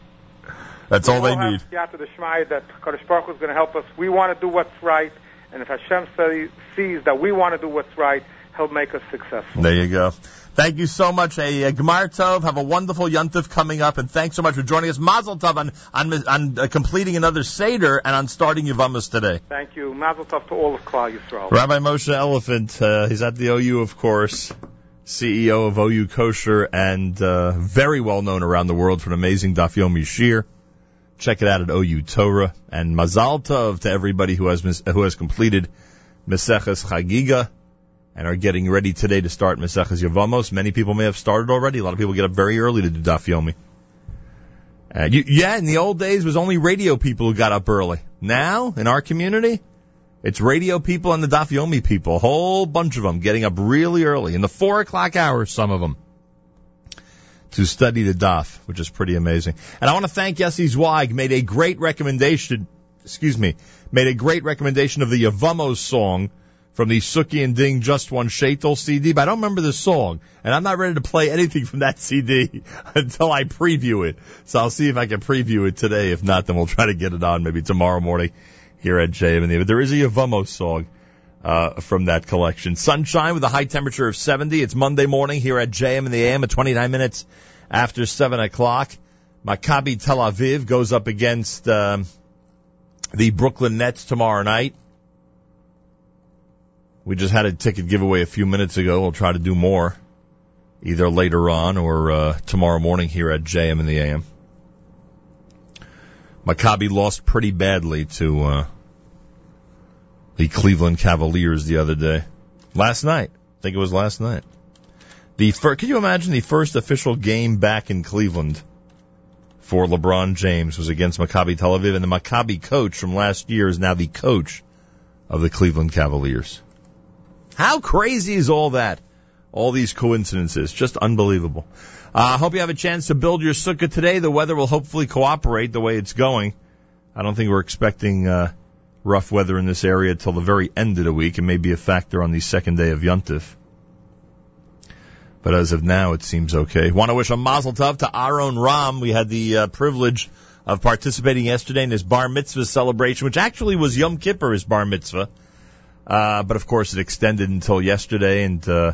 That's all they need. Siyata d'shmaya that Kadosh Baruch Hu is going to help us. We want to do what's right, and if Hashem say, sees that we want to do what's right, He'll make us successful. There you go. Thank you so much. A, uh Gemar Tov. Have a wonderful Yontif coming up, and thanks so much for joining us. Mazel Tov on on, on uh, completing another Seder and on starting Yevamos today. Thank you. Mazel tov to all of Klal Yisrael. Rabbi Moshe Elefant, uh, he's at the OU, of course, CEO of OU Kosher, and uh, very well known around the world for an amazing Daf Yomi Shir. Check it out at OU Torah, and Mazal Tov to everybody who has mis- who has completed Meseches Chagiga and are getting ready today to start Meseches Yevamos. Many people may have started already. A lot of people get up very early to do Daf Yomi. Uh, you, yeah, in the old days, it was only radio people who got up early. Now, in our community, it's radio people and the Daf Yomi people, a whole bunch of them getting up really early, in the four o'clock hour, some of them, to study the Daf, which is pretty amazing. And I want to thank Yossi Zweig, made a great recommendation, excuse me, made a great recommendation of the Yavamos song from the Suki and Ding Just One Shaitel CD, but I don't remember the song, and I'm not ready to play anything from that CD until I preview it. So I'll see if I can preview it today. If not, then we'll try to get it on maybe tomorrow morning here at JM and the. But there is a Yavamos song uh, from that collection. Sunshine with a high temperature of 70. It's Monday morning here at JM and the AM at 29 minutes after 7 o'clock. Maccabi Tel Aviv goes up against um, the Brooklyn Nets tomorrow night. We just had a ticket giveaway a few minutes ago. We'll try to do more either later on or uh, tomorrow morning here at JM and the AM. Maccabi lost pretty badly to uh, the Cleveland Cavaliers the other day. Last night. I think it was last night. The fir- Can you imagine the first official game back in Cleveland for LeBron James was against Maccabi Tel Aviv, and the Maccabi coach from last year is now the coach of the Cleveland Cavaliers. How crazy is all that? All these coincidences. Just unbelievable. I uh, hope you have a chance to build your sukkah today. The weather will hopefully cooperate the way it's going. I don't think we're expecting uh, rough weather in this area till the very end of the week. It may be a factor on the second day of Yontif. But as of now, it seems okay. Want to wish a mazel tov to Aaron Ram. We had the uh, privilege of participating yesterday in his bar mitzvah celebration, which actually was Yom Kippur, his bar mitzvah. Uh, but of course, it extended until yesterday. And uh,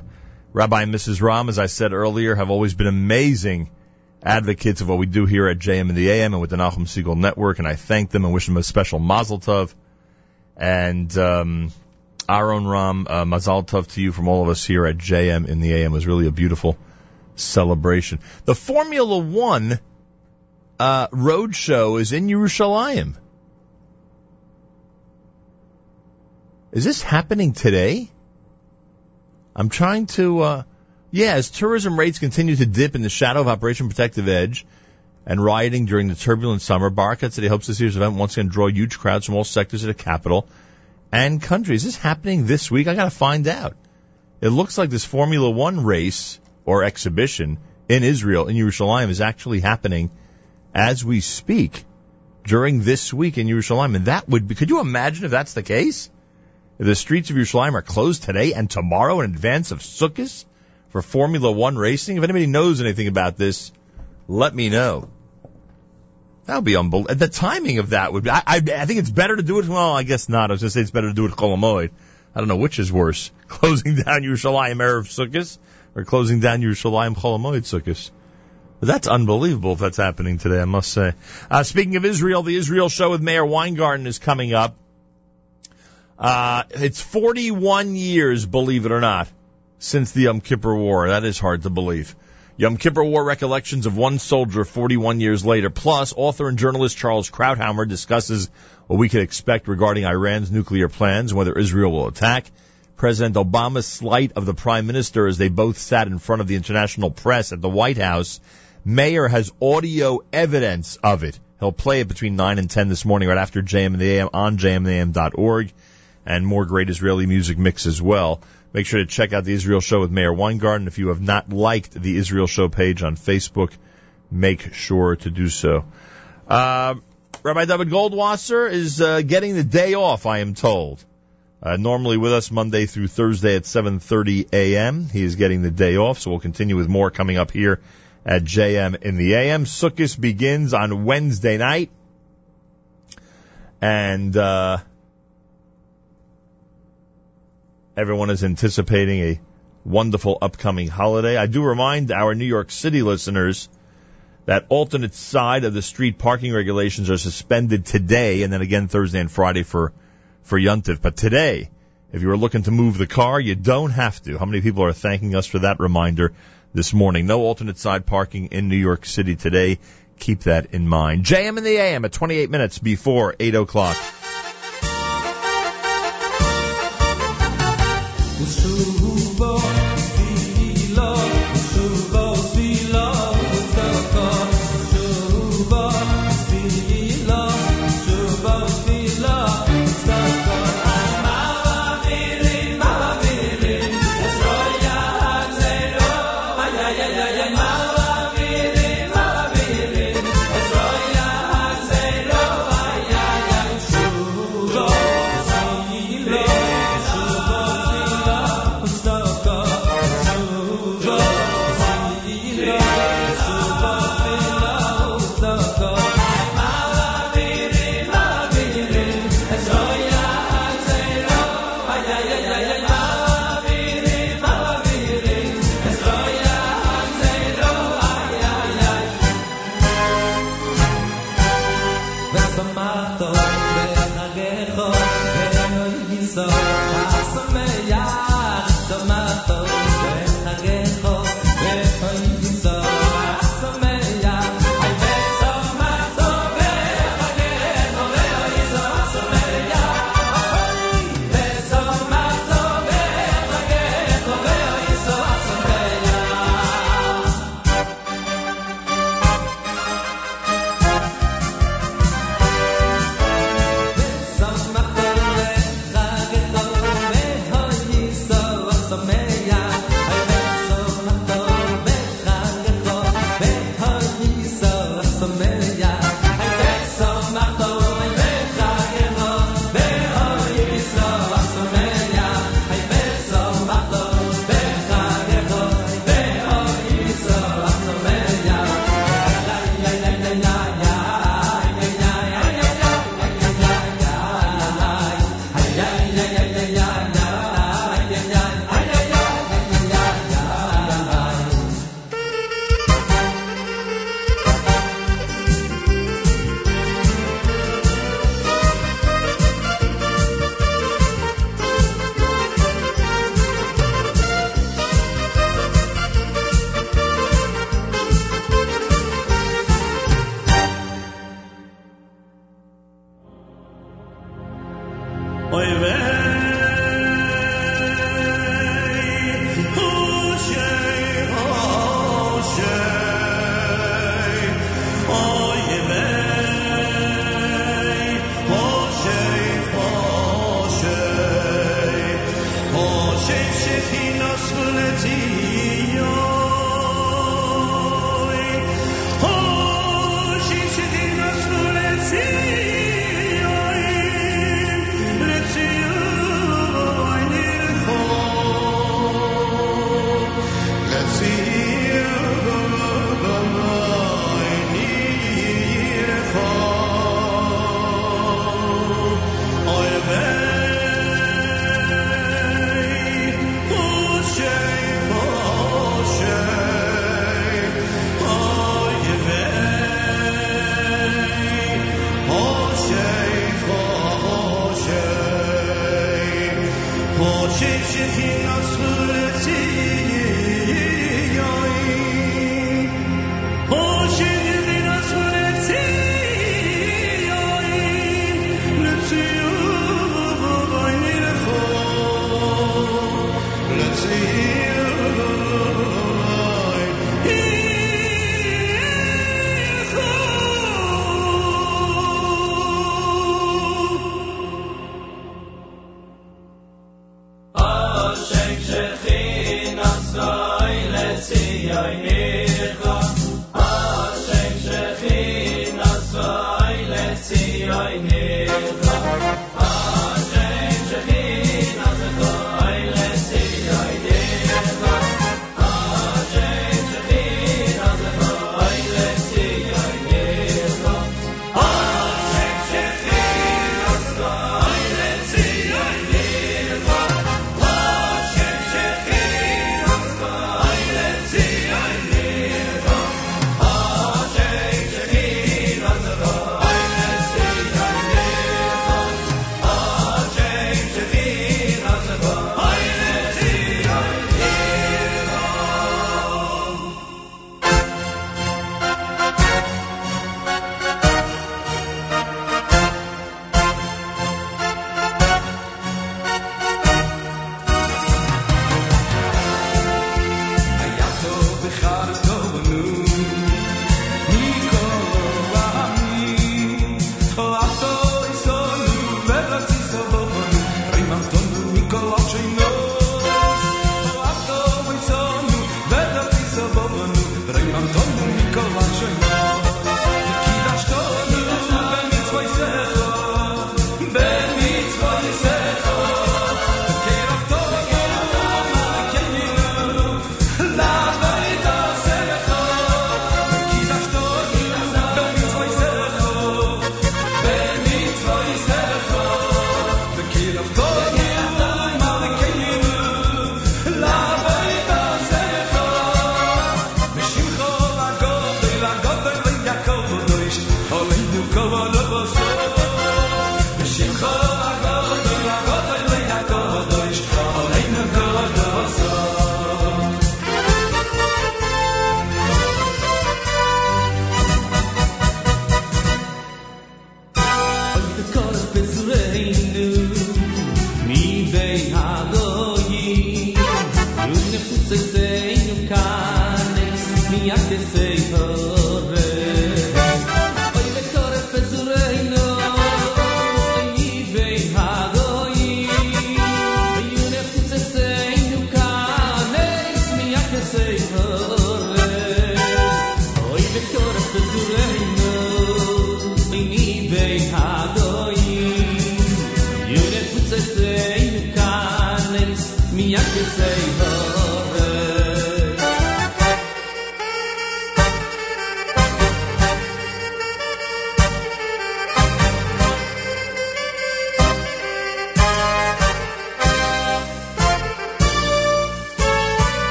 Rabbi and Mrs. Ram, as I said earlier, have always been amazing advocates of what we do here at JM and the AM and with the Nachum Segal Network. And I thank them and wish them a special mazel tov. And um, Aaron Ram, uh, Mazal Tov to you from all of us here at JM in the AM. It was really a beautiful celebration. The Formula One uh, road show is in Yerushalayim. Is this happening today? I'm trying to, uh, yeah, as tourism rates continue to dip in the shadow of Operation Protective Edge and rioting during the turbulent summer, Barakat said he hopes this year's event once again draw huge crowds from all sectors of the capital and country. Is this happening this week? I gotta find out. It looks like this Formula One race or exhibition in Israel, in Yerushalayim, is actually happening as we speak during this week in Yerushalayim. And that would be, could you imagine if that's the case? The streets of Yerushalayim are closed today and tomorrow in advance of Sukkot for Formula One racing. If anybody knows anything about this, let me know. That would be unbelievable. The timing of that would be, I, I, I think it's better to do it, well, I guess not. I was going to say it's better to do it at Chol Hamoed. I don't know which is worse. Closing down Yerushalayim Erev Sukkot or closing down Yerushalayim Chol Hamoed Sukkot. That's unbelievable if that's happening today, I must say. Uh, speaking of Israel, the Israel show with Meir Weingarten is coming up. Uh, it's 41 years, believe it or not, since the Yom Kippur War. That is hard to believe. Yom Kippur War recollections of one soldier 41 years later. Plus, author and journalist Charles Krauthammer discusses what we could expect regarding Iran's nuclear plans whether Israel will attack. President Obama's slight of the prime minister as they both sat in front of the international press at the White House. Meir has audio evidence of it. He'll play it between 9 and 10 this morning right after JM and the AM on jmandtheam.org and more great Israeli music mix as well. Make sure to check out the Israel Show with Meir Weingarten. If you have not liked the Israel Show page on Facebook, make sure to do so. Uh, Rabbi David Goldwasser is uh, getting the day off, I am told. Uh, normally with us Monday through Thursday at 7:30 a.m. He is getting the day off, so we'll continue with more coming up here at JM in the AM. Sukkot begins on Wednesday night, and uh, everyone is anticipating a wonderful upcoming holiday. I do remind our New York City listeners that alternate side of the street parking regulations are suspended today, and then again Thursday and Friday for for Yuntif. But today, if you are looking to move the car, you don't have to. How many people are thanking us for that reminder this morning? No alternate side parking in New York City today. Keep that in mind. JM in the AM at 28 minutes before 8 o'clock. Let's see.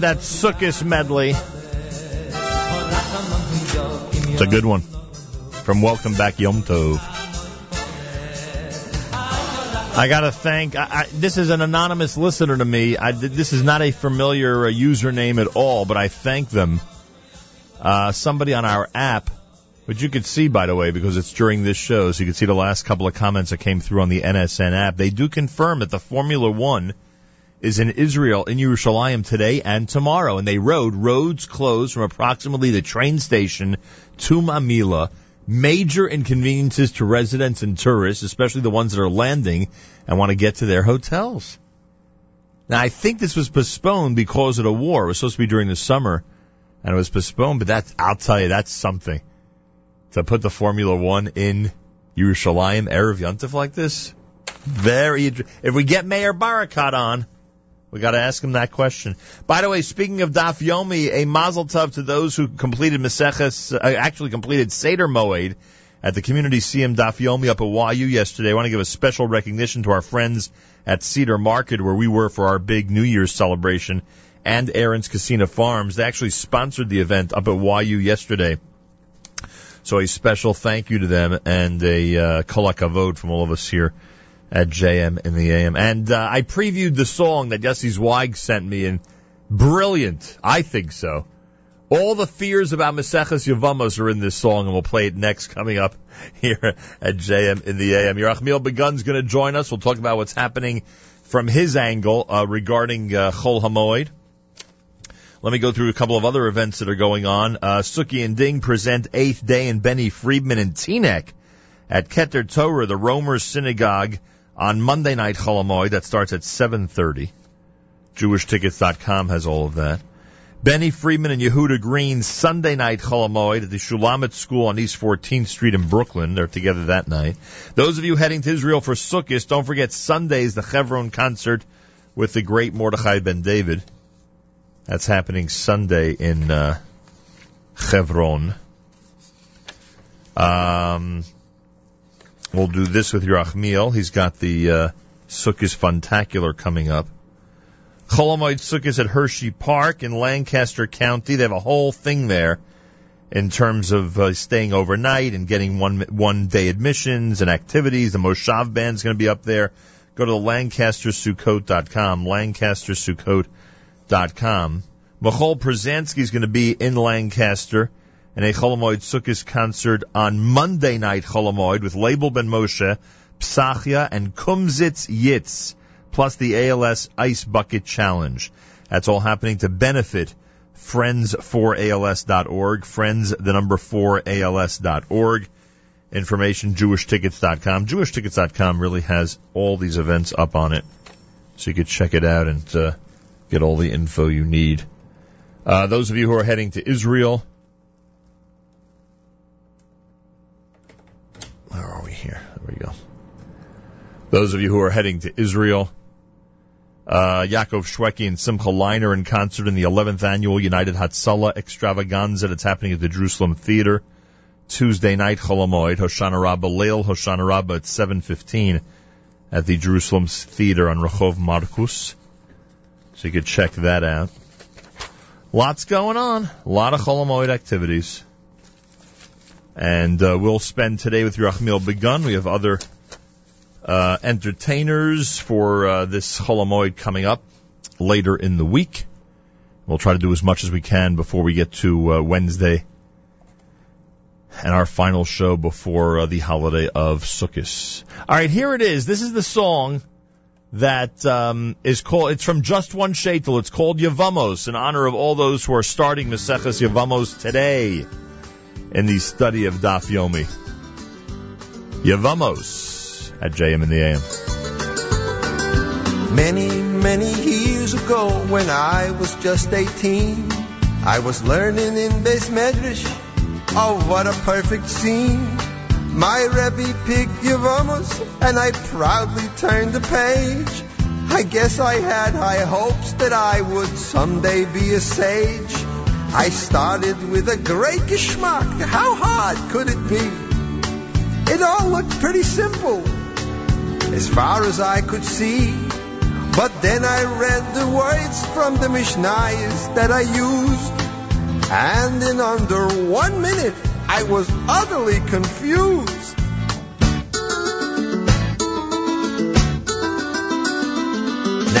That Sukkot medley. It's a good one. From Welcome Back Yom Tov. I gotta thank. I, I, this is an anonymous listener to me. I, this is not a familiar uh, username at all, but I thank them. Uh, somebody on our app, which you could see by the way, because it's during this show, so you can see the last couple of comments that came through on the NSN app. They do confirm that the Formula One is in Israel in Yerushalayim today and tomorrow, and they rode roads closed from approximately the train station to Mamila major inconveniences to residents and tourists, especially the ones that are landing and want to get to their hotels. Now, I think this was postponed because of the war. It was supposed to be during the summer, and it was postponed. But that's, I'll tell you, that's something to put the Formula One in Yerushalayim Erev Yontif like this. Very. If we get Mayor Barakat on, we got to ask him that question. By the way, speaking of Daf Yomi, a Mazel Tov to those who completed Maseches, uh, actually completed Seder Moed at the Community CM Daf Yomi up at YU yesterday. I want to give a special recognition to our friends at Cedar Market where we were for our big New Year's celebration and Aaron's Kissena Farms. They actually sponsored the event up at YU yesterday. So a special thank you to them and a uh, kolakavod from all of us here at JM in the AM. And uh, I previewed the song that Jesse Zweig sent me, and brilliant. I think so. All the fears about Maseches Yavamos are in this song, and we'll play it next coming up here at JM in the AM. Yerachmiel Begun's going to join us. We'll talk about what's happening from his angle uh, regarding uh, Chol Hamoed. Let me go through a couple of other events that are going on. Uh, Suki and Ding present Eighth Day and Benny Friedman and Teaneck at Keter Torah, the Romer's Synagogue, on Monday night Chol Hamoed. That starts at 7.30. JewishTickets.com has all of that. Benny Friedman and Yehuda Green Sunday night Chol Hamoed at the Shulamit School on East 14th Street in Brooklyn. They're together that night. Those of you heading to Israel for Sukkot, don't forget Sunday's the Chevron concert with the great Mordechai Ben David. That's happening Sunday in uh, Chevron. Um, we'll do this with your Yerachmiel. He's got the uh, Sukkot Funtacular coming up. Chol Hamoed Sukkot at Hershey Park in Lancaster County. They have a whole thing there in terms of uh, staying overnight and getting one one day admissions and activities. The Moshav band's going to be up there. Go to lancastersukkot.com, lancastersukkot.com. Michal Przansky is going to be in Lancaster in a Chol Hamoed Sukkot concert on Monday night Chol Hamoed with Label Ben Moshe, Psachia, and Kumzitz Yitz, plus the ALS Ice Bucket Challenge. That's all happening to benefit friends4als.org, friends the number 4als.org. Information, jewishtickets.com. Jewishtickets.com really has all these events up on it, so you could check it out and uh, get all the info you need. Uh, those of you who are heading to Israel, where are we here? There we go. Those of you who are heading to Israel, uh, Yaakov Shweki and Simcha Leiner in concert in the 11th annual United Hatzalah extravaganza that's happening at the Jerusalem Theater. Tuesday night, Chol Hamoed, Hoshana Rabbah, Leil Hoshana Rabbah at 7.15 at the Jerusalem Theater on Rehov Markus. So you could check that out. Lots going on. A lot of Chol Hamoed activities. And uh, we'll spend today with Yerachmiel Begun. We have other uh, entertainers for uh, this Chol Hamoed coming up later in the week. We'll try to do as much as we can before we get to uh, Wednesday and our final show before uh, the holiday of Sukkot. All right, here it is. This is the song that um, is called. It's from Just One Shaitel. It's called Yavamos in honor of all those who are starting Maseches Yavamos today in the study of Daf Yomi. Yavamos at JM in the AM. Many, many years ago when I was just 18, I was learning in Beis Medrash. Oh, what a perfect scene. My Rebbe picked Yevamos and I proudly turned the page. I guess I had high hopes that I would someday be a sage. I started with a great geschmack. How hard could it be? It all looked pretty simple as far as I could see. But then I read the words from the Mishnayos that I used, and in under one minute I was utterly confused.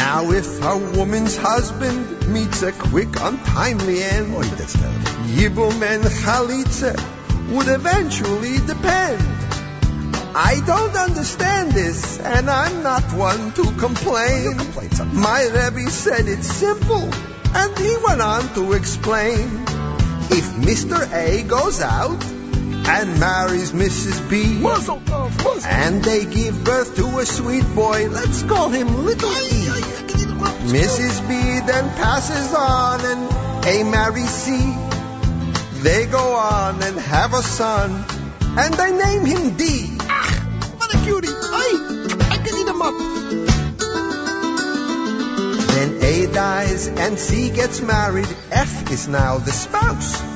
Now, if a woman's husband meets a quick, untimely end, Yibum and Chalitza would eventually depend. I don't understand this, and I'm not one to complain. My Rebbe said it's simple, and he went on to explain. If Mr. A goes out and marries Mrs. B, and they give birth to a sweet boy, let's call him Little E. Mrs. B then passes on, and A marries C. They go on and have a son, and they name him D. Ah, What a cutie! I, I can eat him up. Then A dies and C gets married. F is now the spouse.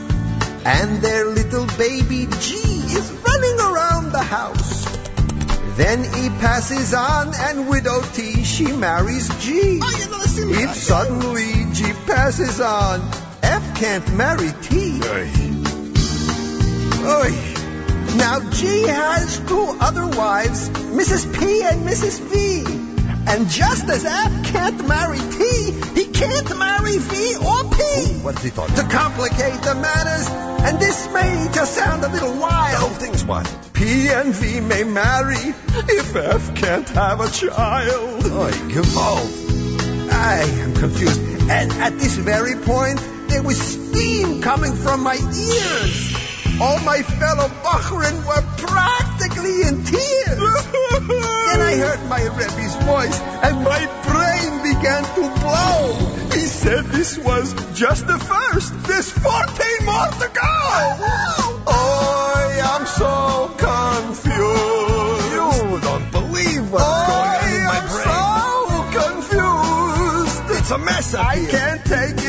And their little baby G is running around the house. Then E passes on and widow T, she marries G. If suddenly G passes on, F can't marry T. Oy. Now G has two other wives, Mrs. P and Mrs. V. And just as F can't marry T, he can't marry V or P. What he thought? To complicate the matters, and this may just sound a little wild. The whole thing's wild. P and V may marry if F can't have a child. Oy, gewalt. I am confused. And at this very point, there was steam coming from my ears. All my fellow Bachrin were practically in tears. I heard my Rebbe's voice, and my brain began to blow. He said this was just the first. There's 14 more to go. Oh, I'm so confused. You don't believe what's going on in my brain. I'm so confused. It's a mess I here. can't take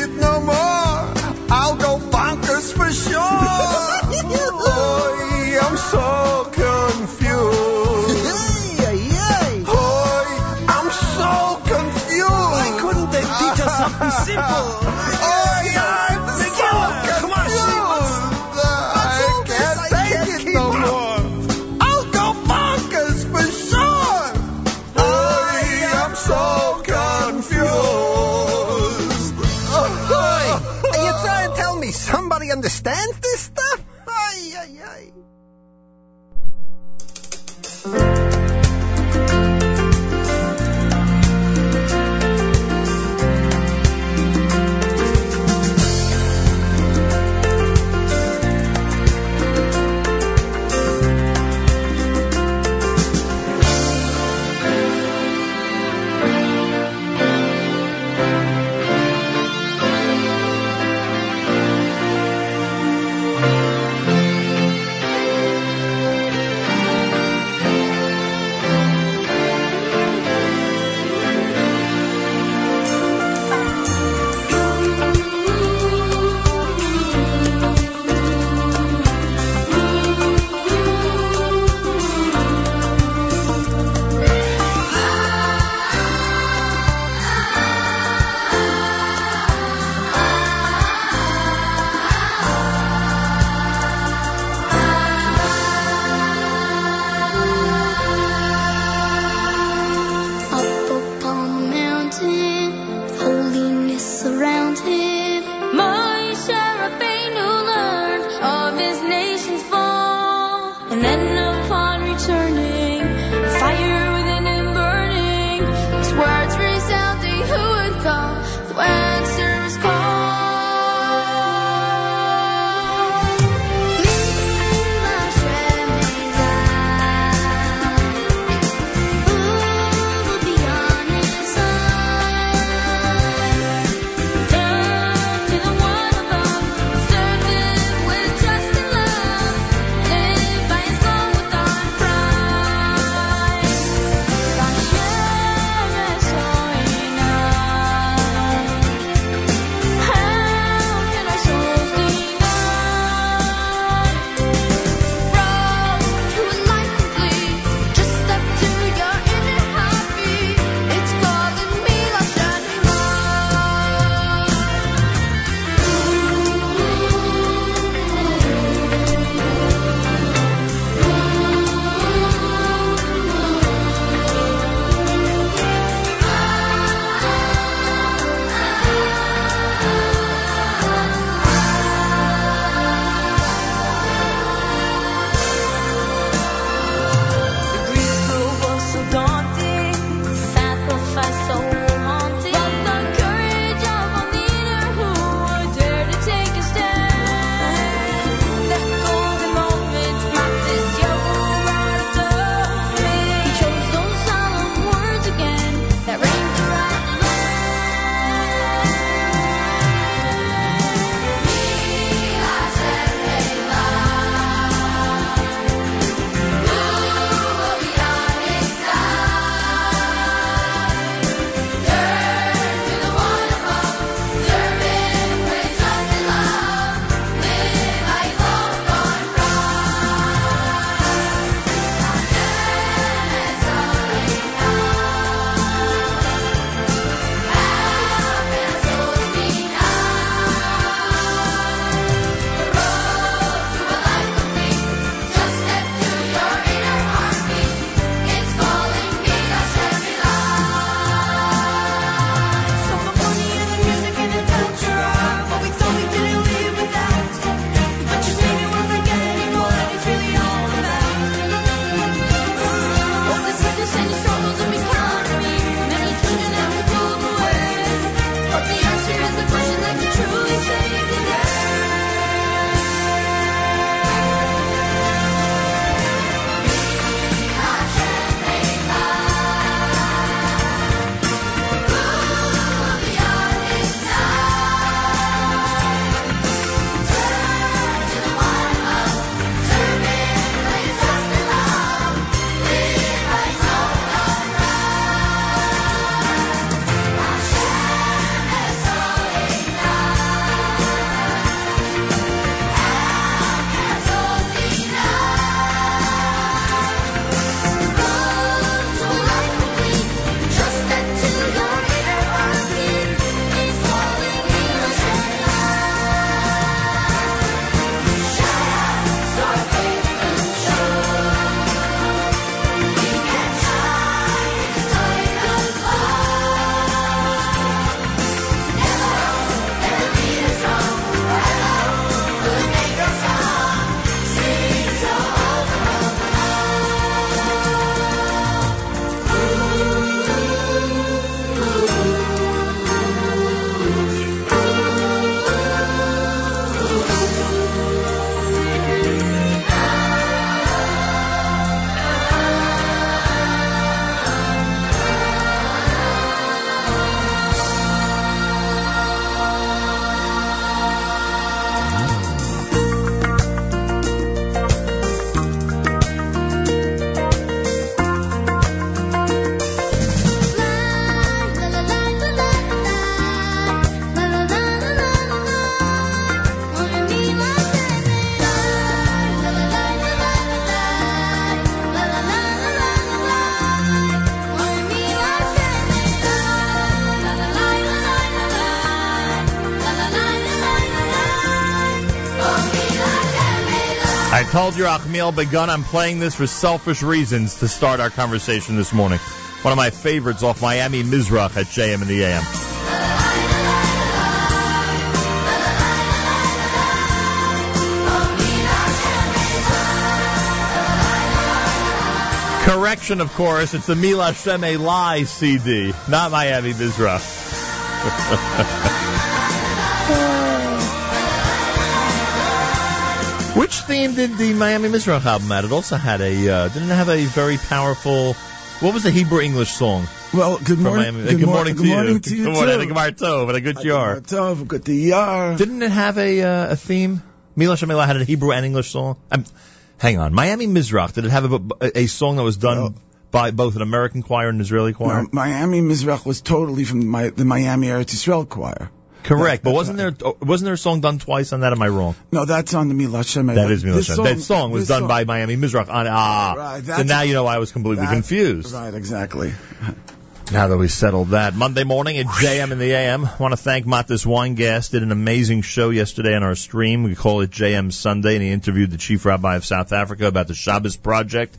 told you, Achmiel Begun, I'm playing this for selfish reasons to start our conversation this morning. One of my favorites off Miami Mizrach at JM in the AM. Correction, of course, it's the Mila Shemela CD, not Miami Mizrach. Which theme did the Miami Mizrach album have? It also had a, uh, didn't it have a very powerful, what was the Hebrew English song? Well, good morning. Miami- Good, good mor- morning good to you. Good morning to you Good morning. too. Gemar Tov and a good yar. Tov, good yar. Didn't it have a, uh, a theme? Mila Shemela had a Hebrew and English song? Um, hang on. Miami Mizrach, did it have a, a, a song that was done by both an American choir and an Israeli choir? No, Miami Mizrach was totally from my, the Miami Eretz Yisrael choir. Correct, but wasn't there wasn't there a song done twice on that? Am I wrong? No, that's on the Mila Shemela. That is Mila This Shem. That song was done song- by Miami Mizrach on ah. Right, so now you know I was completely confused. Right, exactly. Now that we settled that, Monday morning at JM in the AM. I Want to thank Matis Weingast. Did an amazing show yesterday on our stream. We call it JM Sunday, and he interviewed the chief rabbi of South Africa about the Shabbos project.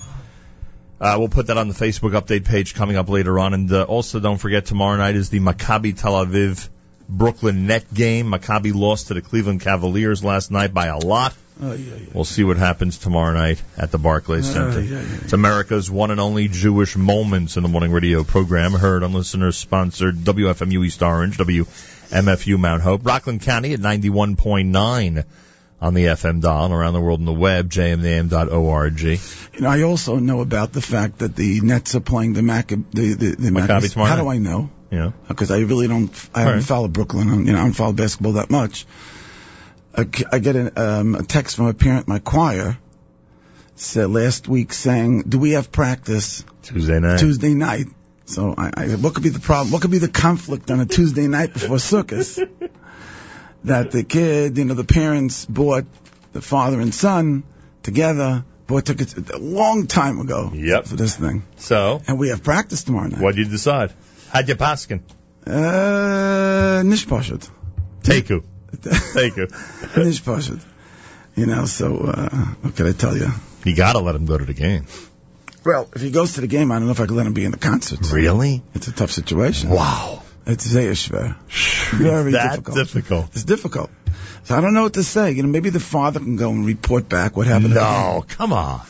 Uh, we'll put that on the Facebook update page coming up later on. And uh, also, don't forget tomorrow night is the Maccabi Tel Aviv Brooklyn net game. Maccabi lost to the Cleveland Cavaliers last night by a lot. Oh, yeah, yeah. We'll see what happens tomorrow night at the Barclays Uh, Center. yeah, yeah, It's America's one and only Jewish Moments in the Morning Radio program, heard on listeners sponsored WFMU East Orange, WMFU Mount Hope, Rockland County at 91.9 on the FM dial and around the world on the web, jmnam.org. You know, I also know about the fact that the Nets are playing the Mac, the, the, the Maccabi Maccabi- tomorrow How night. do I know? Yeah. Because I really don't, I haven't Right. followed Brooklyn. You know, I don't follow basketball that much. I, I get a, um, a text from a parent in my choir said last week saying, "Do we have practice Tuesday night. Tuesday night?" So I, I what could be the problem? What could be the conflict on a Tuesday night before Sukkot? that the kid, you know, the parents bought the father and son together, bought tickets a long time ago. Yep. For this thing, So, and we have practice tomorrow night. what did you decide? How'd you paskin? Uh, nish pashut. Teiku. Teiku. nish pashut. You know, so uh, what can I tell you? You gotta let him go to the game. Well, if he goes to the game, I don't know if I can let him be in the concert. Really? It's a tough situation. Wow. It's very schwer. Very difficult. difficult. It's difficult. So I don't know what to say. You know, maybe the father can go and report back what happened. No, come on.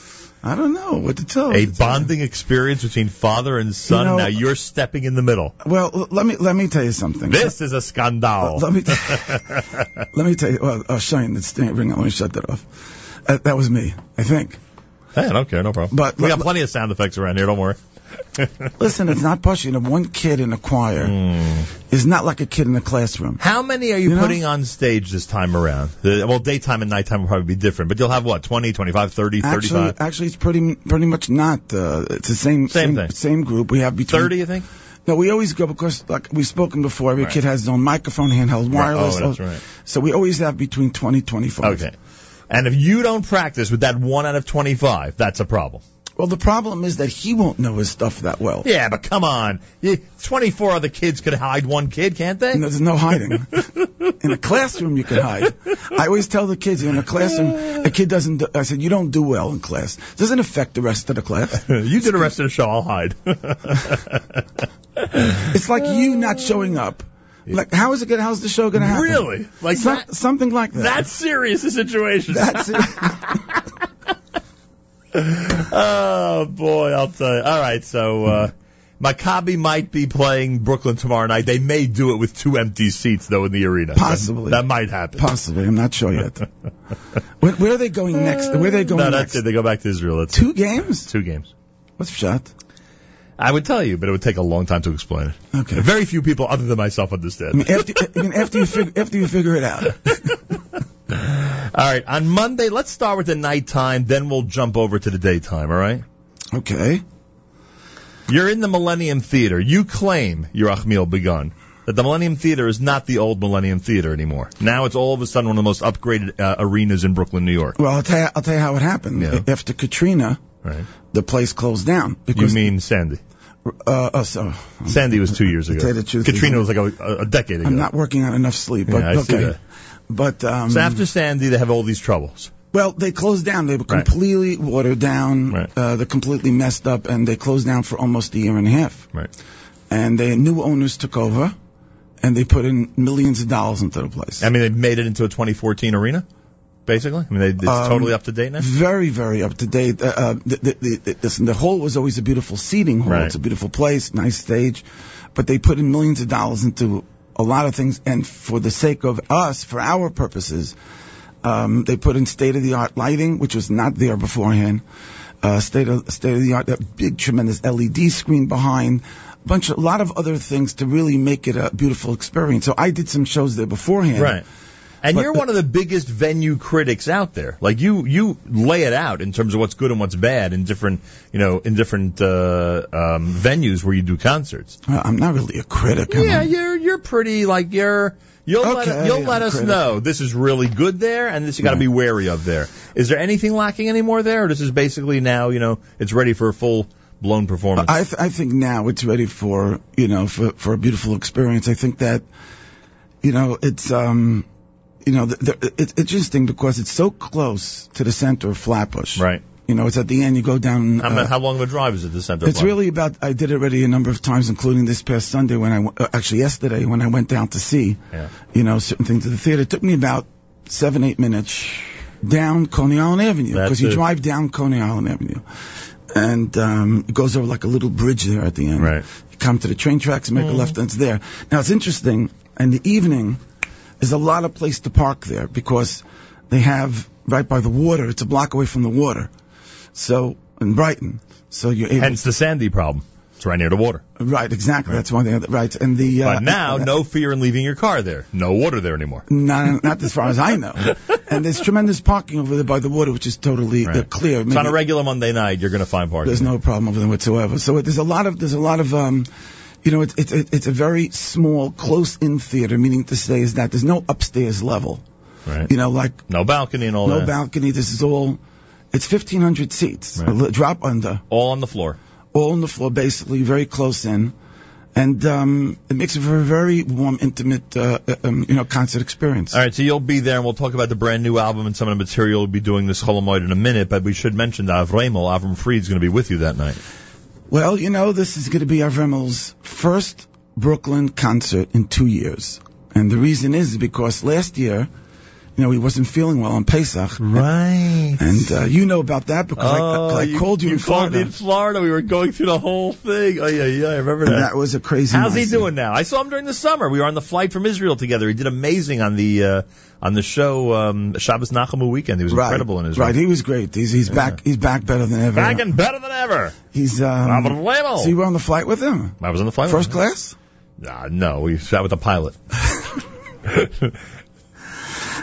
I don't know what to tell. A bonding experience between father and son. You know- now you're stepping in the middle. Well, let me let me tell you something. This is a scandal. Let me let me tell you. Well, oh, Shane, it's ring. Let me shut that off. Uh, that was me, I think. Hey, I don't care, no problem. But- we got plenty of sound effects around here. Don't worry. Listen, it's not pushing. You know, one kid in a choir is not like a kid in a classroom. How many are you, You know? putting on stage this time around? The, well, daytime and nighttime will probably be different, but you'll have what, 20, 25, 30, Actually, 35? actually, it's pretty pretty much not. Uh, it's the same Same same thing. same group. We have between 30, you think? No, we always go because, like we've spoken before, every Right. kid has his own microphone, handheld, wireless. Oh, that's right. So we always have between 20 25. Okay. And if you don't practice with that one out of 25, that's a problem. Well, the problem is that he won't know his stuff that well. Yeah, but come on. You- 24 other kids could hide one kid, can't they? And there's no hiding. in a classroom, you can hide. I always tell the kids, in a classroom, a kid doesn't, do, I said, you don't do well in class. doesn't affect the rest of the class. you do the rest of the show, I'll hide. It's like you not showing up. Like, how is it gonna, how's the show gonna happen? Really? Like Some- that? Something like that. That's serious, the situation. That's it. oh boy, I'll tell you. All right, so uh, Maccabi might be playing Brooklyn tomorrow night. They may do it with two empty seats though in the arena. Possibly. that, might happen. Possibly. I'm not sure yet. where, where are they going next? Where are they going no, next? it. They go back to Israel. That's Two games? Two games. What's shot? I would tell you, but it would take a long time to explain it. Okay. Very few people other than myself I understand. mean, after, I mean, after you fig- after you figure it out. All right, on Monday, let's start with the nighttime, then we'll jump over to the daytime. All right. Okay. You're in the Millennium Theater. You claim, Yerachmiel Begun, that the Millennium Theater is not the old Millennium Theater anymore. Now it's all of a sudden one of the most upgraded uh, arenas in Brooklyn, New York. Well, I'll tell you, I'll tell you how it happened. Yeah. After Katrina, Right. the place closed down You mean Sandy? uh, oh, so Sandy was two years ago. tell you the truth, Katrina was like a, a decade ago. I'm not working on enough sleep. But Yeah, I see okay. that. But um, so after Sandy, they have all these troubles. Well, they closed down. They were completely watered down. Uh, they're completely messed up, and they closed down for almost a year and a half. Right. And the new owners took over, and they put in millions of dollars into the place. I mean, they made it into a 2014 arena, basically. I mean, they, it's Um, totally up to date now. Very, very up to date. Uh, uh, the, the, the, the, listen, the hall was always a beautiful seating hall. Right. It's a beautiful place, nice stage, but they put in millions of dollars into a lot of things, and for the sake of us, for our purposes, um, they put in state-of-the-art lighting, which was not there beforehand. Uh, state of state of the art, that big tremendous LED screen behind, a bunch of a lot of other things to really make it a beautiful experience. So I did some shows there beforehand. Right. And But you're the- one of the biggest venue critics out there. Like you, you lay it out in terms of what's good and what's bad in different, you know, in different uh, um, venues where you do concerts. I'm not really a critic. Yeah, you're you're pretty like you're. You'll let, you'll I'm let us critic. know this is really good there, and this you got to be wary of there. Is there anything lacking anymore there, or this is basically now you know it's ready for a full blown performance? I, th- I think now it's ready for you know for for a beautiful experience. I think that you know it's um you know the, the, it's it's interesting because it's so close to the center of Flatbush. Right. You know, it's at the end. You go down. how, uh, how long of a drive is it to the Center? It's really about. I did it already a number of times, including this past Sunday when I w- uh, actually yesterday when I went down to see, Yeah. you know, certain things at the theater. It took me about seven, eight minutes down Coney Island Avenue because you drive down Coney Island Avenue, and um, it goes over like a little bridge there at the end. Right. You come to the train tracks, and make Mhm. a left, and it's there. Now it's interesting. In the evening, there's a lot of place to park there because they have right by the water. It's a block away from the water. So in Brighton, so you're able. Hence the Sandy problem. It's right near the water. Right, exactly. That's why they right. And the uh, But now, no fear in leaving your car there. No water there anymore. not, not as far as I know. and there's tremendous parking over there by the water, which is totally uh, Right. clear. So on a regular Monday night, you're going to find parking. There's no problem over there whatsoever. So there's a lot of there's a lot of um, you know, it's it's it's a very small, close-in theater. Meaning to say is that there's no upstairs level. Right. You know, like No balcony and all no that. balcony. This is all. It's 1,500 seats. A li- drop under. all on the floor. All on the floor, basically, very close in. And um, it makes it for a very warm, intimate, uh, uh, um, you know, concert experience. All right, so you'll be there, and we'll talk about the brand new album and some of the material we'll be doing this Chol Hamoed in a minute. But we should mention that Avremel, Avraham Fried, is going to be with you that night. Well, you know, this is going to be Avremel's first Brooklyn concert in two years. And the reason is because last year, you know, he wasn't feeling well on Pesach. Right. And uh, you know about that because I, I, I called you, in Oh, called Florida. me in Florida. We were going through the whole thing. Oh yeah, yeah, I remember that. And that was a crazy How's he doing now? I saw him during the summer. We were on the flight from Israel together. He did amazing on the uh, on the show um, Shabbos Nachamu weekend. He was Right. incredible in Israel. Right, he was great. He's he's back. He's back better than ever. Back and better than ever. He's um. So you were on the flight with him? I was on the flight. First with him. class? Uh, no, we sat with the pilot.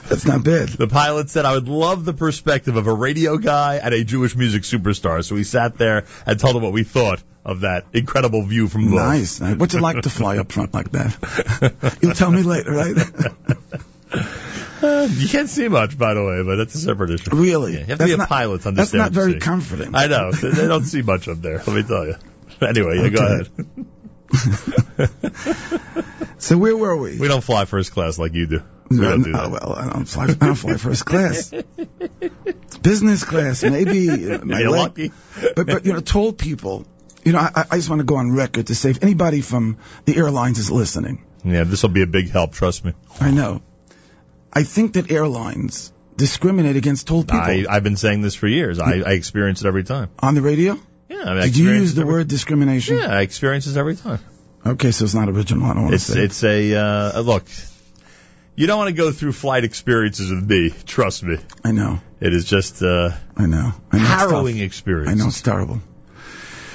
That's not bad. The pilot said, I would love the perspective of a radio guy and a Jewish music superstar. So we sat there and told him what we thought of that incredible view from both. Nice. What's it like to fly up front like that? You'll tell me later, right? Uh, you can't see much, by the way, but that's a separate issue. Really? Yeah, you have to That's be a not- pilot to understand. that's not very comforting. I know. They don't see much up there, let me tell you. Anyway, yeah, go ahead. So where were we? We don't fly first class like you do. Don't do Oh, well, I don't fly. I don't fly first class. Business class, maybe. uh, my You're leg- lucky. But, but you know, tall people. You know, I, I just want to go on record to say if anybody from the airlines is listening, Yeah, this will be a big help, trust me. I know. I think that airlines discriminate against tall people I, I've been saying this for years. I, I experience it every time. on the radio. Yeah, I mean, I Did you experience use it the every- word discrimination? Yeah, I experience this every time. Okay, so it's not original. I don't want to It's say. it's a uh, look. You don't want to go through flight experiences with me. Trust me. I know. It is just uh, I know. I know it's harrowing experience. I know it's terrible.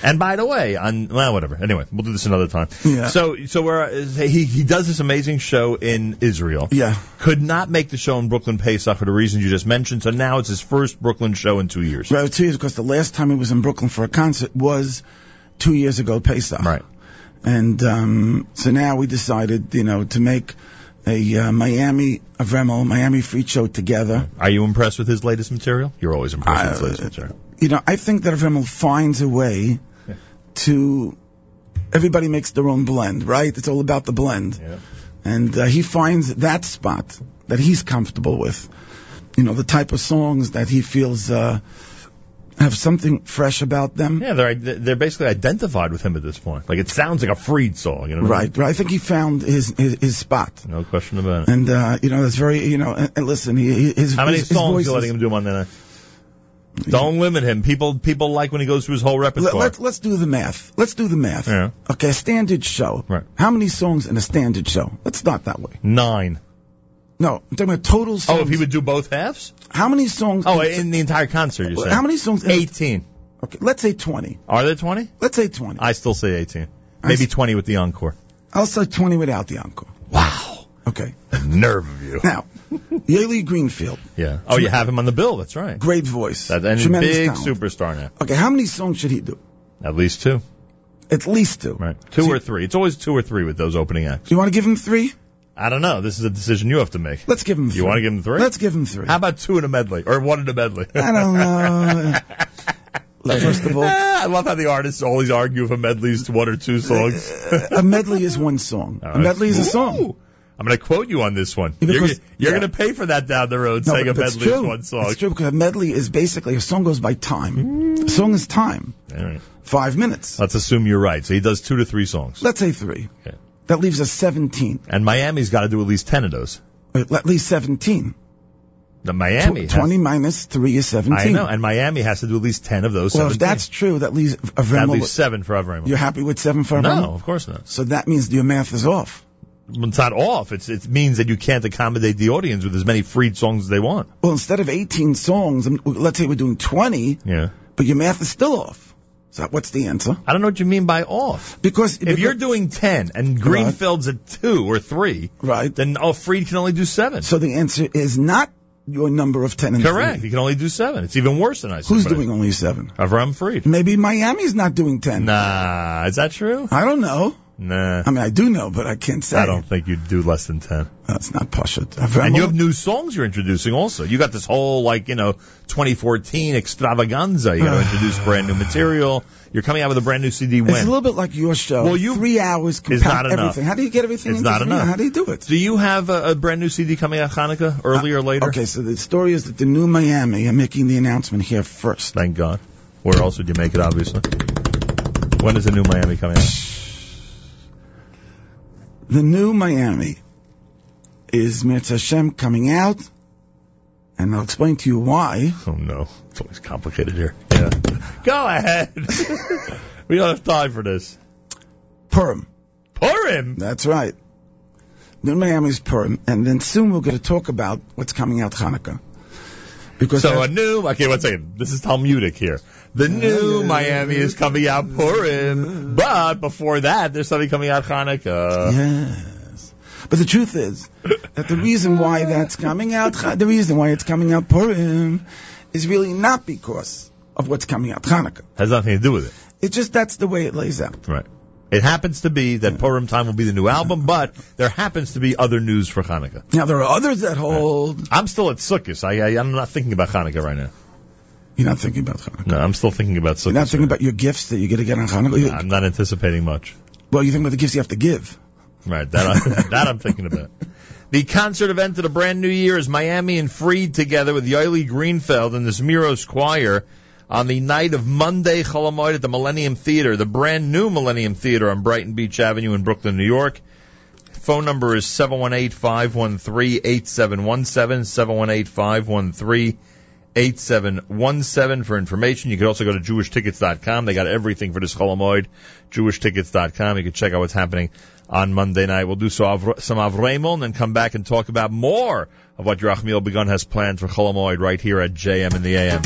And by the way, on well, whatever. Anyway, we'll do this another time. Yeah. So so we're he he does this amazing show in Israel. Yeah. Could not make the show in Brooklyn Pesach for the reasons you just mentioned. So now it's his first Brooklyn show in two years. Right, two years because the last time he was in Brooklyn for a concert was two years ago, Pesach. Right. And um, so now we decided, you know, to make a uh, Miami Avremel, Miami Fried Show together. Are you impressed with his latest material? You're always impressed with his Uh, latest material. You know, I think that Avremel finds a way to. Everybody makes their own blend, right? It's all about the blend. Yeah. And uh, he finds that spot that he's comfortable with. you know, the type of songs that he feels uh, have something fresh about them. Yeah, they're they're basically identified with him at this point. Like it sounds like a Fried song, you know? what I mean? Right, right. I think he found his his, his spot, No question about it. and uh, you know, that's very, you know, and, and listen, he, his How many his, his songs voice you letting him do Monday night? Don't limit him. People people like when he goes through his whole repertoire. let, let's do the math. Let's do the math. Yeah. Okay, a standard show. Right. How many songs in a standard show? Let's start that way. Nine. No, I'm talking about total songs. Oh, if he would do both halves? How many songs? Oh, in the entire concert, you're saying? How many songs? 18. Okay, let's say 20. Are there 20? Let's say 20. I still say 18. Maybe 20 with the encore. I'll say 20 without the encore. Wow. Okay. Nerve of you. Now, Yoeli Greenfeld, Yeah. Oh, you have him on the bill. That's right. great voice. That, and Tremendous big talent. superstar now. Okay, how many songs should he do? At least two. At least two. Right. Two or three. It's always two or three with those opening acts. Do you want to give him three? I don't know. This is a decision you have to make. Let's give him three. You want to give him three? Let's give him three. How about two in a medley? Or one in a medley? I don't know. Like, First of all, ah, I love how the artists always argue if a medley's to one or two songs. a medley is one song. A medley is a song. Ooh. I'm going to quote you on this one. Yeah, You're, you're yeah. going to pay for that down the road, No, saying a medley is true. one song. It's true because a medley is basically a song goes by time. Mm. A song is time. All right. Five minutes. Let's assume you're right. So he does two to three songs. Let's say three. Okay. That leaves us 17. And Miami's got to do at least 10 of those. Uh, at least 17. The Miami. Tw- has- 20 minus 3 is 17. I know. And Miami has to do at least 10 of those. well, if that's true, that leaves that leaves seven for Avremel. You're happy with seven for Avremel? No, of course not. So that means your math is off. It's not off. It's, it means that you can't accommodate the audience with as many Fried songs as they want. Well, instead of 18 songs, let's say we're doing 20, Yeah. but your math is still off. So what's the answer? I don't know what you mean by off. Because If because- you're doing 10 and Greenfeld's at 2 or 3, right, then oh, Fried can only do 7. so the answer is not your number of 10 and Correct. three. He can only do 7. It's even worse than I said. Who's doing only seven? Avraham Fried. Maybe Miami's not doing 10. Nah, is that true? I don't know. Nah. I mean, I do know, but I can't say. I don't think you'd do less than 10. That's not Pashut. And you have new songs you're introducing also. You got this whole, like, you know, 2014 extravaganza. You got to introduce brand new material. You're coming out with a brand new CD It's a little bit like your show. Well, you- Three hours Is compact not enough. everything. How do you get everything It's not enough. How do you do it? Do you have a, a brand new CD coming out Hanukkah, uh, earlier or later? Okay, so the story is that the new Miami are making the announcement here first. Thank God. Where else would you make it, obviously? When is the new Miami coming out? The new Miami is Mirza Hashem coming out, and I'll explain to you why. Oh, no. It's always complicated here. Yeah. Go ahead. we don't have time for this. Purim. Purim? That's right. New Miami's Purim, and then soon we're going to talk about what's coming out Hanukkah. Because So a new, okay, one second. This is Talmudic here. The new Miami is coming out Purim, but before that, there's something coming out Hanukkah. Yes. But the truth is that the reason why that's coming out, the reason why it's coming out Purim, is really not because of what's coming out Hanukkah. Has nothing to do with it. It's just that's the way it lays out. Right. It happens to be that Purim time will be the new album, but there happens to be other news for Hanukkah. Now there are others that hold. I'm still at Sukkot. I, I, I'm not thinking about Hanukkah right now. You're not thinking about Hanukkah. No, I'm still thinking about Sukkot. You're not thinking about your gifts that you're going to get on Hanukkah. You- I'm not anticipating much. Well, you think about the gifts you have to give. Right, that, I, that I'm thinking about. The concert event of the brand new year is Miami and Fried together with Yoeli Greenfeld and the Zmiros Choir on the night of Monday Chol Hamoed at the Millennium Theater, the brand new Millennium Theater on Brighton Beach Avenue in Brooklyn, New York. Phone number is 718-513-8717, 718-513-8717 for information. You can also go to jewishtickets.com. They got everything for this Chol Hamoed, jewishtickets.com. You can check out what's happening on Monday night. We'll do some Avremel and then come back and talk about more of what Yerachmiel Begun has planned for Chol Hamoed right here at JM in the AM.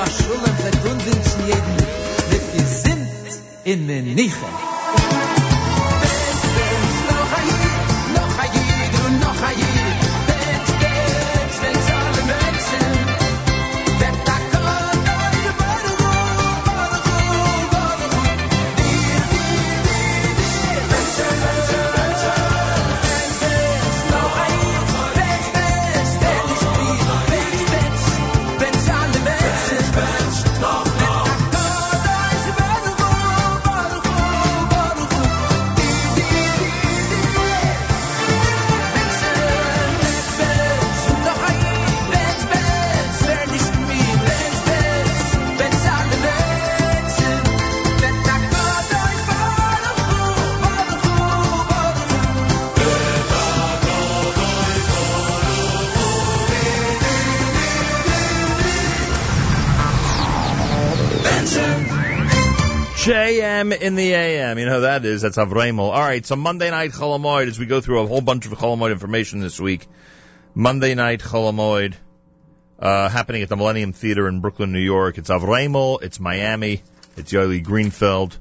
was schulen verkunden zu jeden, mit gesinnt in den is? That's Avremel. All right, so Monday night Chol Hamoed as we go through a whole bunch of Chol Hamoed information this week. Monday night Chol Hamoed uh, happening at the Millennium Theater in Brooklyn, New York. It's Avremel, it's Miami, it's Yoeli Greenfeld,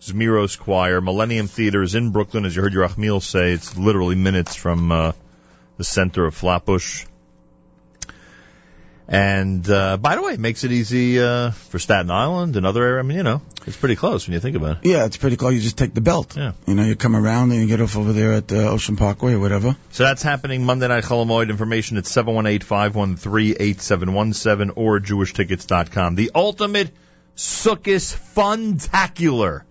Zmiros Choir. Millennium Theater is in Brooklyn, as you heard Yerachmiel say. It's literally minutes from uh, the center of Flatbush. And uh, by the way, it makes it easy uh, for Staten Island and other areas. I mean, you know, it's pretty close when you think about it. Yeah, it's pretty close. You just take the belt. Yeah. You know, you come around and you get off over there at uh, Ocean Parkway or whatever. So that's happening Monday Night Chol Hamoed. Information at 718-513-8717 or jewishtickets.com. The ultimate Sukkot Funtacular.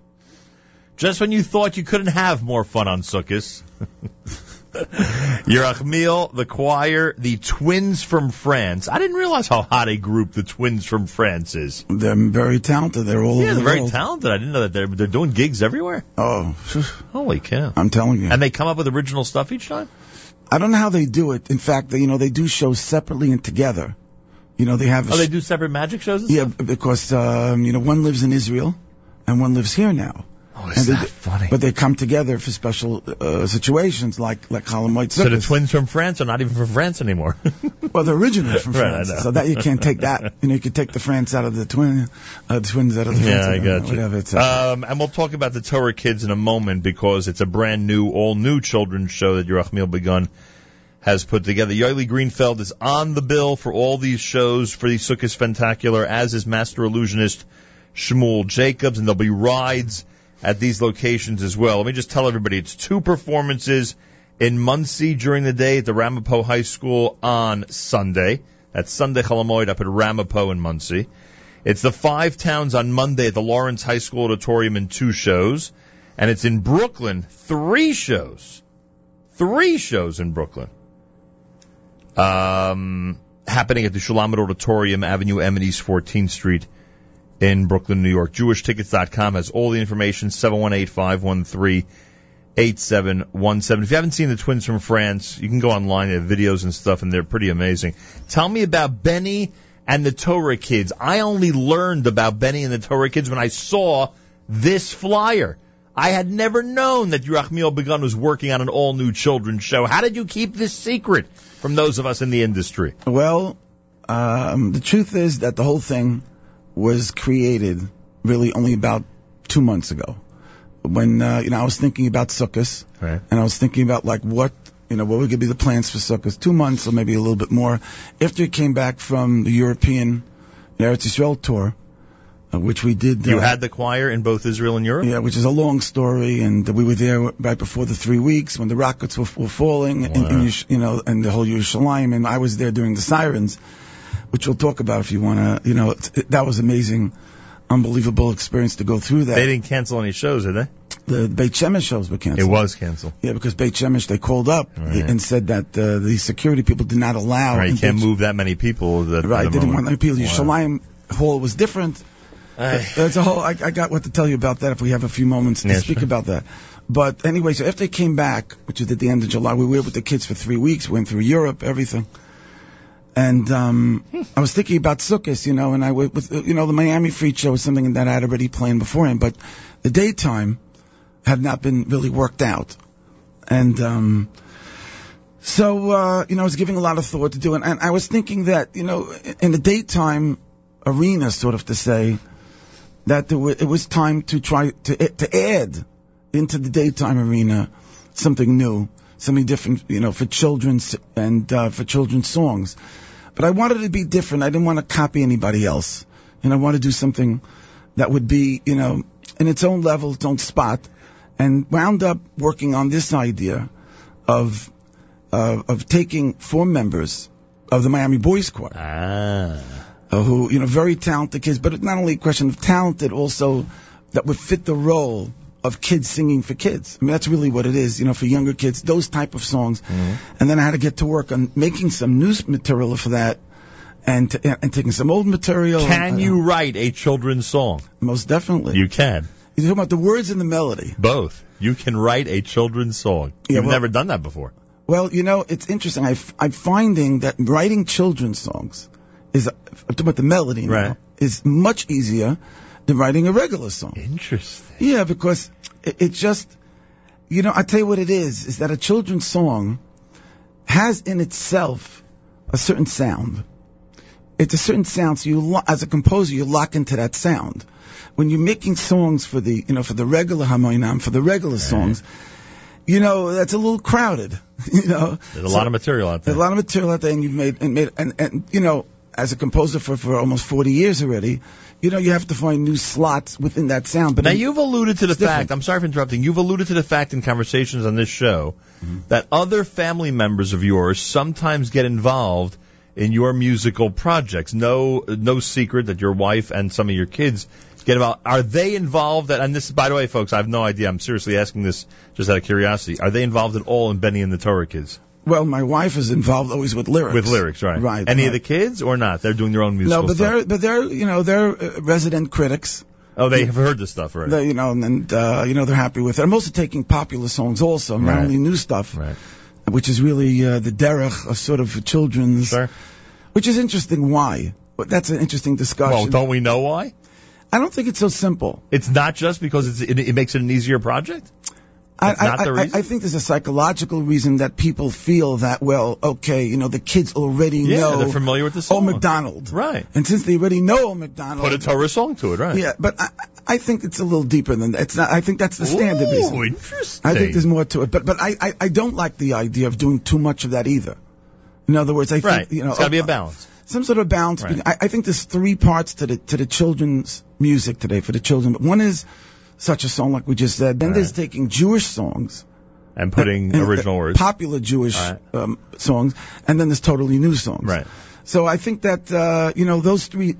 Just when you thought you couldn't have more fun on Sukkot. Yerachmiel, the choir, the Twins from France. I didn't realize how hot a group the Twins from France is. They're very talented. They're all Yeah, over they're the very world. talented. I didn't know that they're they're doing gigs everywhere. Oh, Holy cow! I'm telling you. And they come up with original stuff each time. I don't know how they do it. In fact, they, you know, they do shows separately and together. You know, they have. Oh, they do separate magic shows. Yeah, stuff? because um, you know one lives in Israel and one lives here now. Oh, and is they, that funny? But they come together for special uh, situations like like Chol Hamoed So the twins from France are not even from France anymore. well, they're originally from France, know. so that you can't take that. You know, you could take the France out of the twin, uh, the twins out of the France. Yeah, I got. Whatever it's. Uh, Um, and we'll talk about the Torah Kids in a moment because it's a brand new, all new children's show that Yerachmiel Begun has put together. Yoeli Greenfeld is on the bill for all these shows for the Sukkot Spectacular, as is Master Illusionist Shmuel Jacobs, and there'll be rides at these locations as well. Let me just tell everybody it's two performances in Monsey during the day at the Ramapo High School on Sunday. That's Sunday Chol Hamoed up at Ramapo in Monsey. It's the Five Towns on Monday at the Lawrence High School Auditorium in two shows. And it's in Brooklyn, three shows. Three shows in Brooklyn. Um, happening at the Shulamit Auditorium, Avenue M and East 14th Street in Brooklyn, New York. JewishTickets.com has all the information, 718-513-8717. If you haven't seen the twins from France, you can go online, they have videos and stuff, and they're pretty amazing. Tell me about Benny and the Torah Kids. I only learned about Benny and the Torah Kids when I saw this flyer. I had never known that Yerachmiel Begun was working on an all-new children's show. How did you keep this secret from those of us in the industry? Well, um, the truth is that the whole thing was created really only about two months ago. When uh, you know I was thinking about Sukkot, Right. and I was thinking about like what you know what would be the plans for Sukkot. Two months or maybe a little bit more after it came back from the European Eretz Yisrael tour, uh, which we did. You uh, had the choir in both Israel and Europe? yeah, which is a long story, and we were there right before the three weeks when the rockets were, were falling, in, in, Yerush- you know, and the whole Yerushalayim, and I was there during the sirens, which we'll talk about if you want to, you know, it, that was amazing, unbelievable experience to go through that. They didn't cancel any shows, did they? the Beit Shemesh shows were canceled. It was canceled. Yeah, because Beit Shemesh, they called up Right. and said that uh, the security people did not allow. Right, you can't Beit- move that many people. That, Right, the didn't moment. want many people. Wow. Yerushalayim hall was different. There's a whole. I, I got what to tell you about that if we have a few moments to Yeah, speak sure. about that. But anyway, so after they came back, which was at the end of July, we were with the kids for three weeks. Went through Europe, everything. And um, I was thinking about Sukkot, you know, and I was, with, you know, the Miami Fried Show was something that I had already planned beforehand, but the daytime had not been really worked out. And um, so, uh, you know, I was giving a lot of thought to do it, and I was thinking that, you know, in the daytime arena, sort of to say, that it was time to try to to add into the daytime arena something new, something different, you know, for children's and uh, for children's songs. But I wanted it to be different. I didn't want to copy anybody else, and I wanted to do something that would be, you know, in its own level, its own spot, and wound up working on this idea of uh, of taking four members of the Miami Boys Choir Ah. uh, who, you know, very talented kids, but it's not only a question of talented, also that would fit the role of kids singing for kids. I mean, that's really what it is, you know, for younger kids, those type of songs. And then I had to get to work on making some new material for that and, t- and taking some old material. Can and, uh, you write a children's song? Most definitely. You can. You're talking about the words and the melody. Both. You can write a children's song. Yeah, You've well- never done that before. Well, you know, it's interesting. I f- I'm finding that writing children's songs is, I'm talking about the melody now, Right. is much easier than writing a regular song. Interesting. Yeah, because it, it just, you know, I tell you what it is, is that a children's song has in itself a certain sound. It's a certain sound, so you, lo- as a composer, you lock into that sound. When you're making songs for the, you know, for the regular harmonium, for the regular songs, you know, that's a little crowded, you know. There's a So- lot of material out there. there's a lot of material out there, and you've made and made and and you know, as a composer for for almost 40 years already, you know, you have to find new slots within that sound. But now you've alluded to the different. fact. I'm sorry for interrupting. You've alluded to the fact in conversations on this show Mm-hmm. that other family members of yours sometimes get involved in your musical projects. No, no secret that your wife and some of your kids get involved. Are they involved? At, and this, by the way, folks, I have no idea. I'm seriously asking this just out of curiosity. Are they involved at all in Benny and the Torah Kids? Well, my wife is involved always with lyrics. With lyrics, right? Right. Any right. of the kids or not? They're doing their own music. No, but stuff. they're but they're you know they're uh, resident critics. Oh, they have heard this stuff right? They, you know, and, and uh, you know they're happy with it. I'm also taking popular songs also, not Right. only new stuff, Right. which is really uh, the derech of sort of children's. Sure. which is interesting. Why? But that's an interesting discussion. Well, don't we know why? I don't think it's so simple. It's not just because it's, it, it makes it an easier project. I, not I, the reason? I think there's a psychological reason that people feel that, well, okay, you know, the kids already Yeah, know. they're familiar with the Oh, song. McDonald. Right. And since they already know Oh, McDonald. Put a Torah song to it, right? Yeah, but I, I think it's a little deeper than that. It's not, I think that's the standard Ooh, reason. interesting. I think there's more to it. But, but I, I, I don't like the idea of doing too much of that either. In other words, I think, Right. you know. It's gotta be a uh, balance. Some sort of balance. Right. I, I think there's three parts to the, to the children's music today for the children. One is such a song like we just said. Then Right. there's taking Jewish songs And putting and, original words. popular Jewish Right. um, songs, and then there's totally new songs. Right. So I think that uh, you know those three.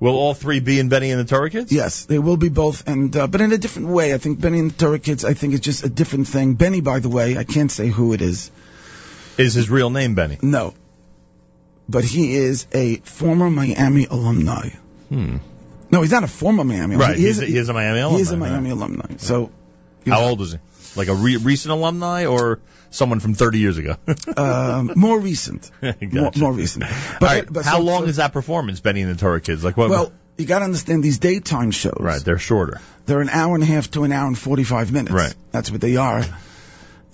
Will all three be in Benny and the Torah Kids? Yes, they will be both, and uh, but in a different way. I think Benny and the Torah Kids. I think it's just a different thing. Benny, by the way, I can't say who it is. Is his real name Benny? No, but he is a former Miami alumni. Hmm. No, he's not a former Miami. Right. He He's a, he is a Miami He alumni. is a right? Miami alumni. So How old is he? Like a re- recent alumni or someone from 30 years ago? um, more recent. Gotcha. More, more recent. But, right, but how so- long so- is that performance, Benny and the Torah Kids? Like what? Well, you got to understand these daytime shows. right, they're shorter. They're an hour and a half to an hour and 45 minutes. Right. That's what they are.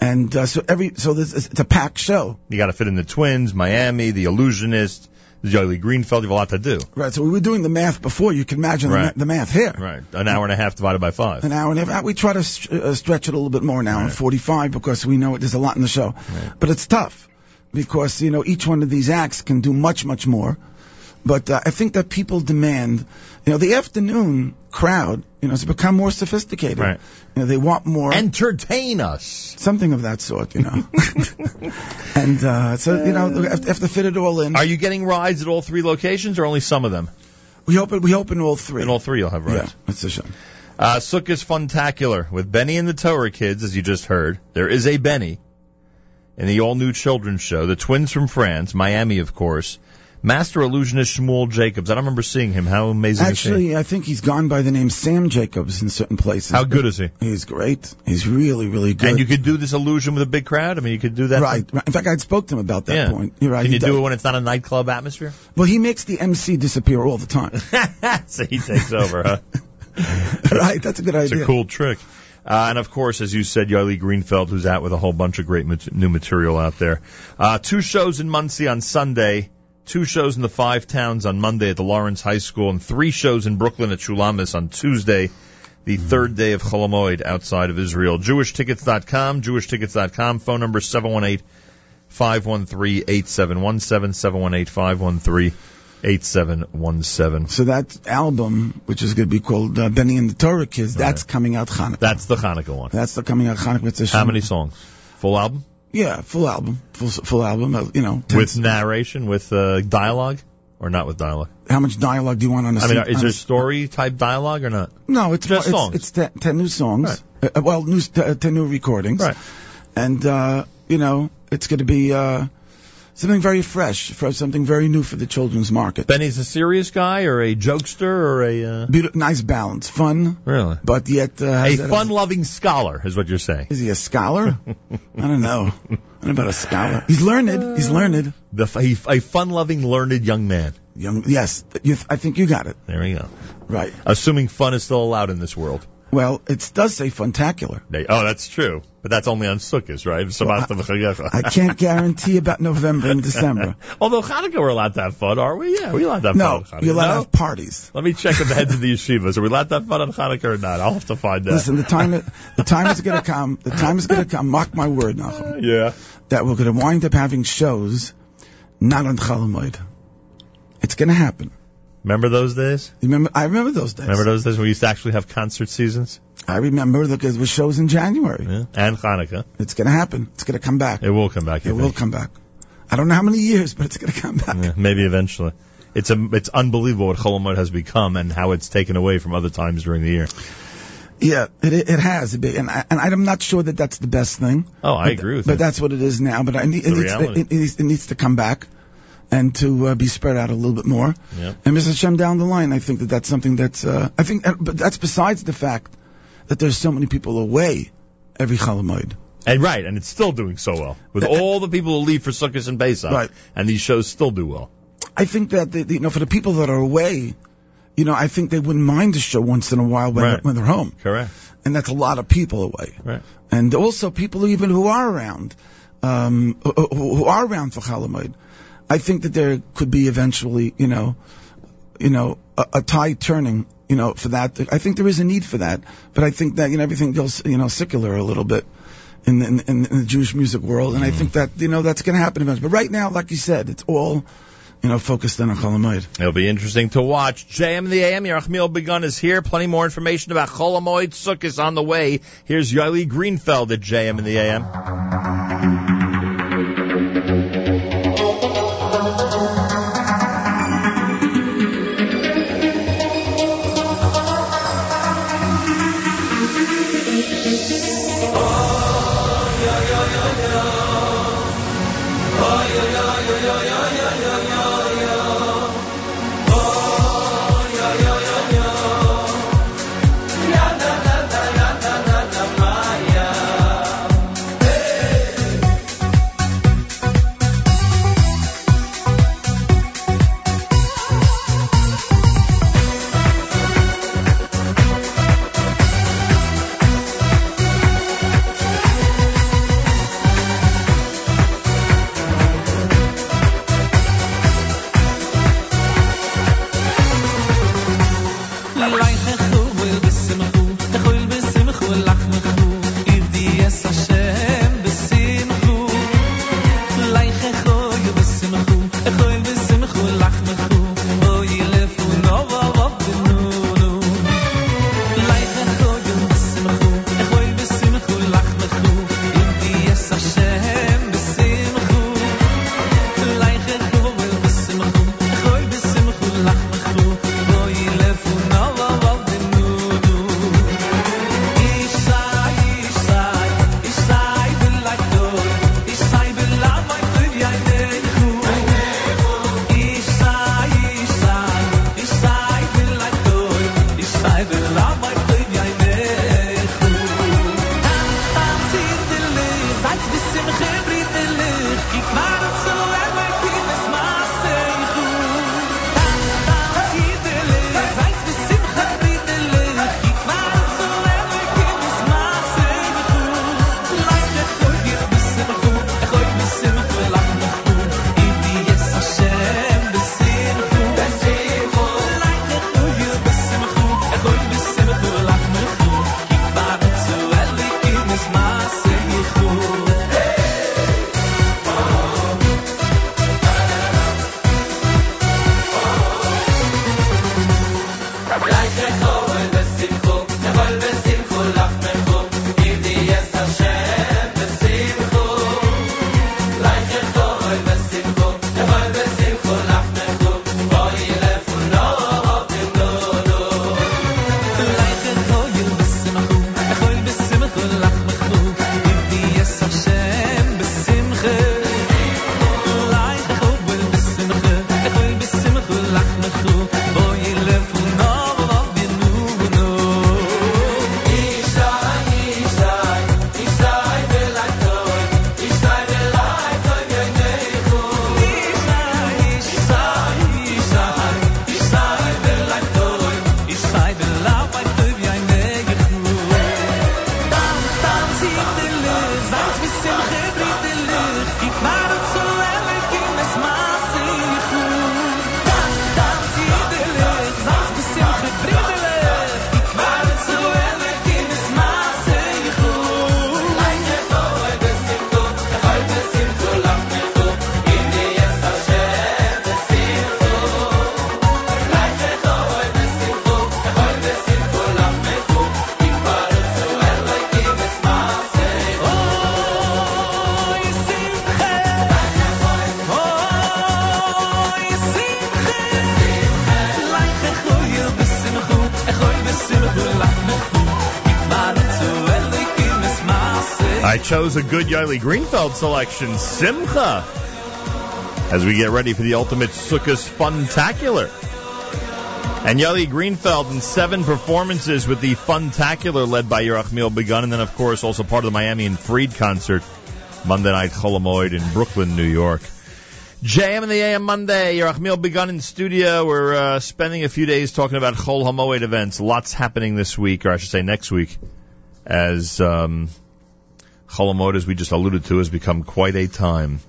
And uh, so every so this it's a packed show. You got to fit in the Twins, Miami, the Illusionist, Yoeli Greenfeld. You have a lot to do. Right. So we were doing the math before. You can imagine the, ma- the math here. Right, an hour and a half divided by five. An hour and a half. We try to st- uh, stretch it a little bit more now, in 45, because we know there's a lot in the show. Right. But it's tough because you know each one of these acts can do much, much more. But uh, I think that people demand, you know, the afternoon crowd, you know, has become more sophisticated. Right. Know, they want more. Entertain us. Something of that sort, you know. and uh, so, you know, have to, have to fit it all in. Are you getting rides at all three locations or only some of them? We hope it, we hope in all three. In all three, you'll have rides. Yeah, that's the show. Uh, Sukkot Funtacular with Benny and the Torah Kids, as you just heard. There is a Benny in the all-new children's show. The twins from France, Miami, of course. Master illusionist Shmuel Jacobs. I don't remember seeing him. How amazing is he? Actually, I think he's gone by the name Sam Jacobs in certain places. How good is he? He's great. He's really, really good. And you could do this illusion with a big crowd? I mean, you could do that? right. In fact, I spoke to him about that Yeah. point. You're right. Can you does. do it when it's not a nightclub atmosphere? Well, he makes the MC disappear all the time. so he takes over, huh? right, that's a good idea. It's a cool trick. Uh, and of course, as you said, Yoeli Greenfeld, who's out with a whole bunch of great mat- new material out there. Uh, two shows in Monsey on Sunday, two shows in the Five Towns on Monday at the Lawrence High School, and three shows in Brooklyn at Shulamis on Tuesday, the third day of Chol Hamoed outside of Israel. JewishTickets.com, JewishTickets.com, phone number 718 513 8717, 718 513 8717. So that album, which is going to be called uh, Benny and the Torah Kids, that's coming out Hanukkah. That's the Hanukkah one. That's the coming out Hanukkah. How many songs? Full album? Yeah, full album, full full album. Uh, you know, With narration, with uh, dialogue, or not with dialogue? how much dialogue do you want on a? I mean, is there a- story type dialogue or not? No, it's Just it's, songs. It's ten, ten new songs. Uh, well, new uh, ten new recordings. Right. And uh, you know, it's going to be uh, something very fresh, for something very new for the children's market. Benny's a serious guy or a jokester or a uh, Beautiful, nice balance, fun, really but yet uh, a fun-loving scholar is what you're saying. Is he a scholar? I don't know. I don't know about a scholar. He's learned. He's learned. The f- a, a fun-loving, learned young man. Young, yes. I think you got it There we go. right. Assuming fun is still allowed in this world. Well, it does say funtacular. They, oh, that's true, but that's only on Sukkot, right? Sabbath v'chagecha. I can't guarantee about November and December. Although Hanukkah, we're allowed to have fun, are we? Yeah, we're allowed to have No, fun. Hanukkah. you're allowed to have parties. Let me check with the heads of the yeshivas. Are we allowed to have fun on Hanukkah or not? I'll have to find out. Listen, the time the time is going to come. The time is going to come. Mark my word, Nachum, yeah. that we're going to wind up having shows not on Chol Hamoed. It's going to happen. Remember those days? You remember? I remember those days. Remember those days when we used to actually have concert seasons? I remember because were shows in January. Yeah. And Hanukkah. It's going to happen. It's going to come back. It will come back. It you will come back. I don't know how many years, but it's going to come back. Yeah, maybe eventually. It's a, it's unbelievable what Chol Hamoed has become and how it's taken away from other times during the year. Yeah, it it has, and I, and I'm not sure that that's the best thing. Oh, I But- agree with But you. that's what it is now. But I need, it, needs, it, it, needs, it needs to come back and to uh, be spread out a little bit more. Yep. And Mr. Shem down the line, I think that that's something that's uh, I think, uh, but that's besides the fact that there's so many people away every Chol Hamoed. And right, and it's still doing so well with all the people who leave for Sukkot and Pesach. Right. And these shows still do well. I think that the, the, you know for the people that are away, you know, I think they wouldn't mind a show once in a while when, Right. when they're home. Correct. And that's a lot of people away. Right. And also people even who are around, um, who, who who are around for Chol Hamoed. I think that there could be eventually, you know, you know, a, a tide turning, you know, for that. I think there is a need for that, but I think that you know everything goes, you know, secular a little bit in in, in, the Jewish music world, and I think that you know that's going to happen eventually. But right now, like you said, it's all, you know, focused on Chol Hamoed. It'll be interesting to watch. JM the AM, Yerachmiel Begun is here. Plenty more information about Chol Hamoed Sukkot is on the way. Here's Yoeli Greenfeld at JM in the AM. I chose a good Yoeli Greenfeld selection, Simcha, as we get ready for the ultimate Sukkot Funtacular. And Yoeli Greenfeld in seven performances with the Funtacular led by Yerachmiel Begun, and then of course also part of the Miami and Fried concert, Monday Night Chol Hamoed in Brooklyn, New York. JM and the AM Monday. Yerachmiel Begun in studio. We're uh, spending a few days talking about Chol Hamoed events. Lots happening this week, or I should say next week, as um, Chol Hamoed, as we just alluded to, has become quite a time.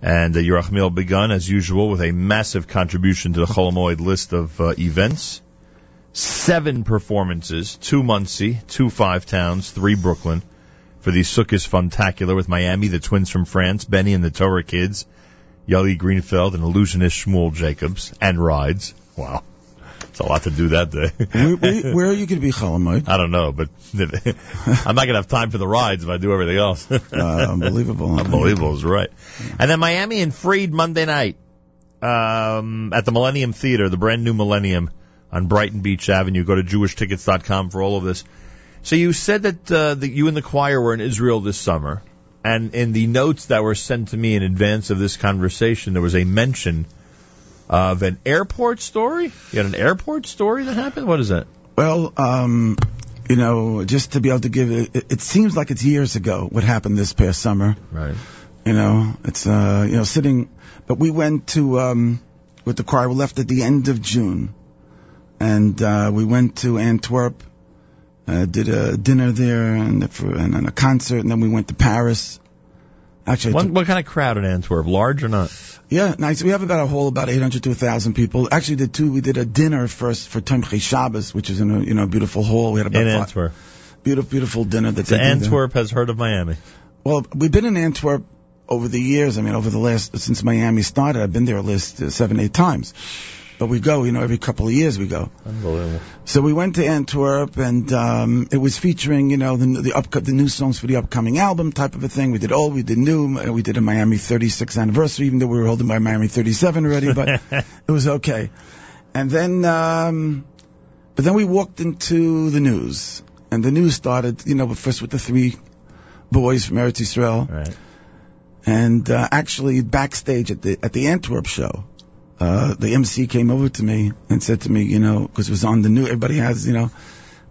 And uh, Yerachmiel Begun, as usual, with a massive contribution to the Chol Hamoed list of uh, events. Seven performances, two Monsey, two Five Towns, three Brooklyn, for the Sukkot Funtacular with Miami, the twins from France, Benny and the Torah Kids, Yoeli Greenfeld and illusionist Shmuel Jacobs, and rides. Wow. It's a lot to do that day. where, where, where are you going to be, Chol Hamoed? I don't know, but I'm not going to have time for the rides if I do everything else. Uh, unbelievable. Unbelievable is right. And then Miami and Fried Monday night um, at the Millennium Theater, the brand new Millennium on Brighton Beach Avenue. Go to jewishtickets.com for all of this. So you said that, uh, that you and the choir were in Israel this summer, and in the notes that were sent to me in advance of this conversation, there was a mention of an airport story. You had an airport story that happened. What is that? Well, um, you know, just to be able to give it, it, seems like it's years ago what happened this past summer. Right. You know, it's uh, you know, sitting. But we went to um, with the choir. We left at the end of June, and uh, we went to Antwerp. Uh, did a dinner there and, for, and, and a concert, and then we went to Paris. Actually, What, what kind of crowd in Antwerp? Large or not? yeah, nice. We have about a whole about 800 to 1,000 people. Actually, did two. We did a dinner first for Tomchi Shabbos, which is in a you know beautiful hall. We had about In five- Antwerp. beautiful beautiful dinner that So they. Antwerp has heard of Miami. Well, we've been in Antwerp over the years. I mean, over the last since Miami started, I've been there at least seven, eight times. But we go, you know, every couple of years we go. Unbelievable. So we went to Antwerp, and um, it was featuring, you know, the the, up, the new songs for the upcoming album type of a thing. We did old, we did new, uh, we did a Miami 36th anniversary, even though we were holding by Miami 37 already, but it was okay. And then, um, but then we walked into the news, and the news started, you know, first with the three boys from Eretz Yisrael, Right. and uh, actually backstage at the at the Antwerp show, uh, the MC came over to me and said to me, you know, because it was on the news, everybody has, you know,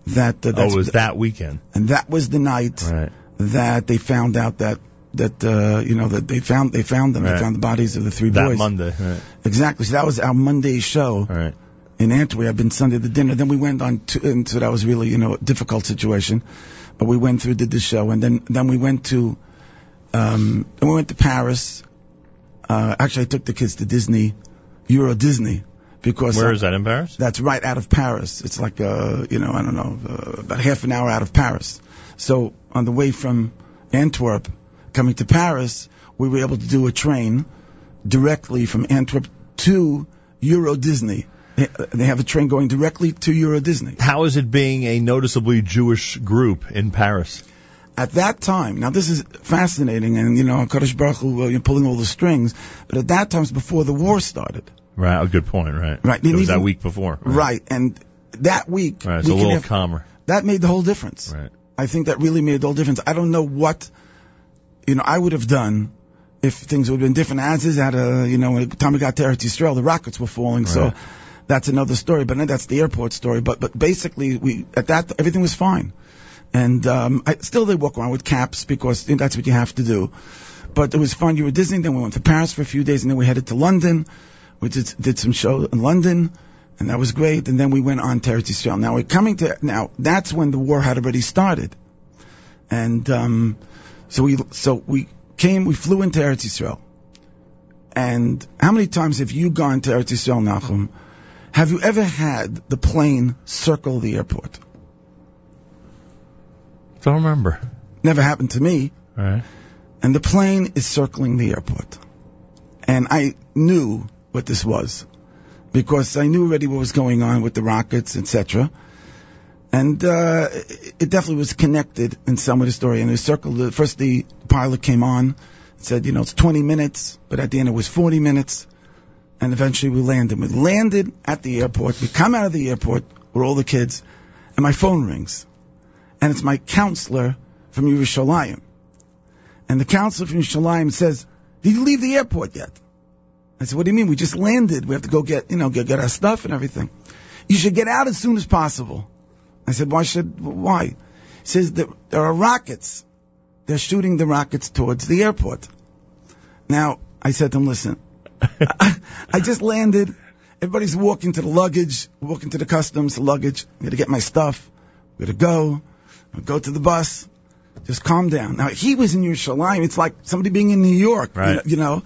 that uh, Oh, that's it was that weekend. and that was the night Right. that they found out that that uh, you know that they found they found them, Right. they found the bodies of the three That boys. Monday. Right. Exactly. So that was our Monday show Right. in Antwerp. I've been Sunday the dinner. Then we went on to, and so that was really, you know, a difficult situation. But we went through, did the show, and then, then we went to, um, then we went to Paris. Uh, actually, I took the kids to Disney, Euro Disney, because Where uh, is that in Paris? that's right out of Paris. It's like, uh, you know, I don't know, uh, about half an hour out of Paris. So on the way from Antwerp coming to Paris, we were able to do a train directly from Antwerp to Euro Disney. They, they have a train going directly to Euro Disney. How is it being a noticeably Jewish group in Paris? At that time, now this is fascinating, and you know, Kadosh Baruch Hu, you're pulling all the strings, but at that time, it's before the war started. Right. A good point. Right. Right. It was Even- that week before. Right. And that week, Right. It's we a little have- calmer. that made the whole difference. Right. I think that really made the whole difference. I don't know what, you know, I would have done if things would have been different. As is at a, you know, when the time we got to Eretz Yisrael, the rockets were falling, so that's another story. But that's the airport story. But but basically, we at that everything was fine, and um, I, still they walk around with caps because that's what you have to do. But it was fun. You were Disney, then we went to Paris for a few days, and then we headed to London. We did did some show in London. And that was great. And then we went on to Eretz Yisrael. Now we're coming to, now that's when the war had already started. And, um, so we, so we came, we flew into Eretz Yisrael. And how many times have you gone to Eretz Yisrael, Nachum? Have you ever had the plane circle the airport? Don't remember. Never happened to me. Right. And the plane is circling the airport. And I knew what this was because I knew already what was going on with the rockets, etc. And uh, it it definitely was connected in some of the story. And it circled. First, the pilot came on, said, you know, it's 20 minutes, but at the end it was 40 minutes. And eventually we landed. We landed at the airport. We come out of the airport with all the kids, and my phone rings, and it's my counselor from Yerushalayim. And the counselor from Yerushalayim says, "Did you leave the airport yet?" I said, "What do you mean? We just landed. We have to go get, you know, get, get our stuff and everything. You should get out as soon as possible." I said, "Why should? Why?" He says there, there are rockets. They're shooting the rockets towards the airport. Now I said to him, "Listen, I, I just landed. Everybody's walking to the luggage, walking to the customs, the luggage. I'm gonna get my stuff. I'm gonna go. Go to the bus. Just calm down. Now he was in Yerushalayim. It's like somebody being in New York. you Right. know- You know.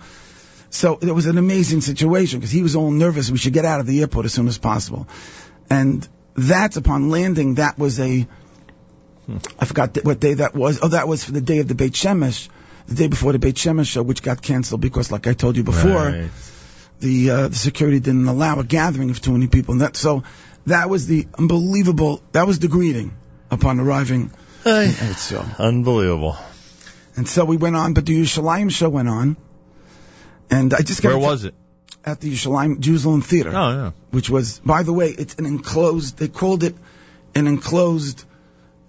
So it was an amazing situation because he was all nervous. We should get out of the airport as soon as possible. And that's upon landing. That was a. I forgot th- what day that was. Oh, that was for the day of the Beit Shemesh, the day before the Beit Shemesh show, which got canceled because, like I told you before, Right. the uh, the security didn't allow a gathering of too many people. And that so that was the unbelievable. That was the greeting upon arriving. in Eretz Yisrael. Unbelievable. And so we went on, but the Yerushalayim show went on, and I just got Where was it? at the Yerushalayim Jerusalem Theater. Oh, yeah. Which was, by the way, it's an enclosed. They called it an enclosed.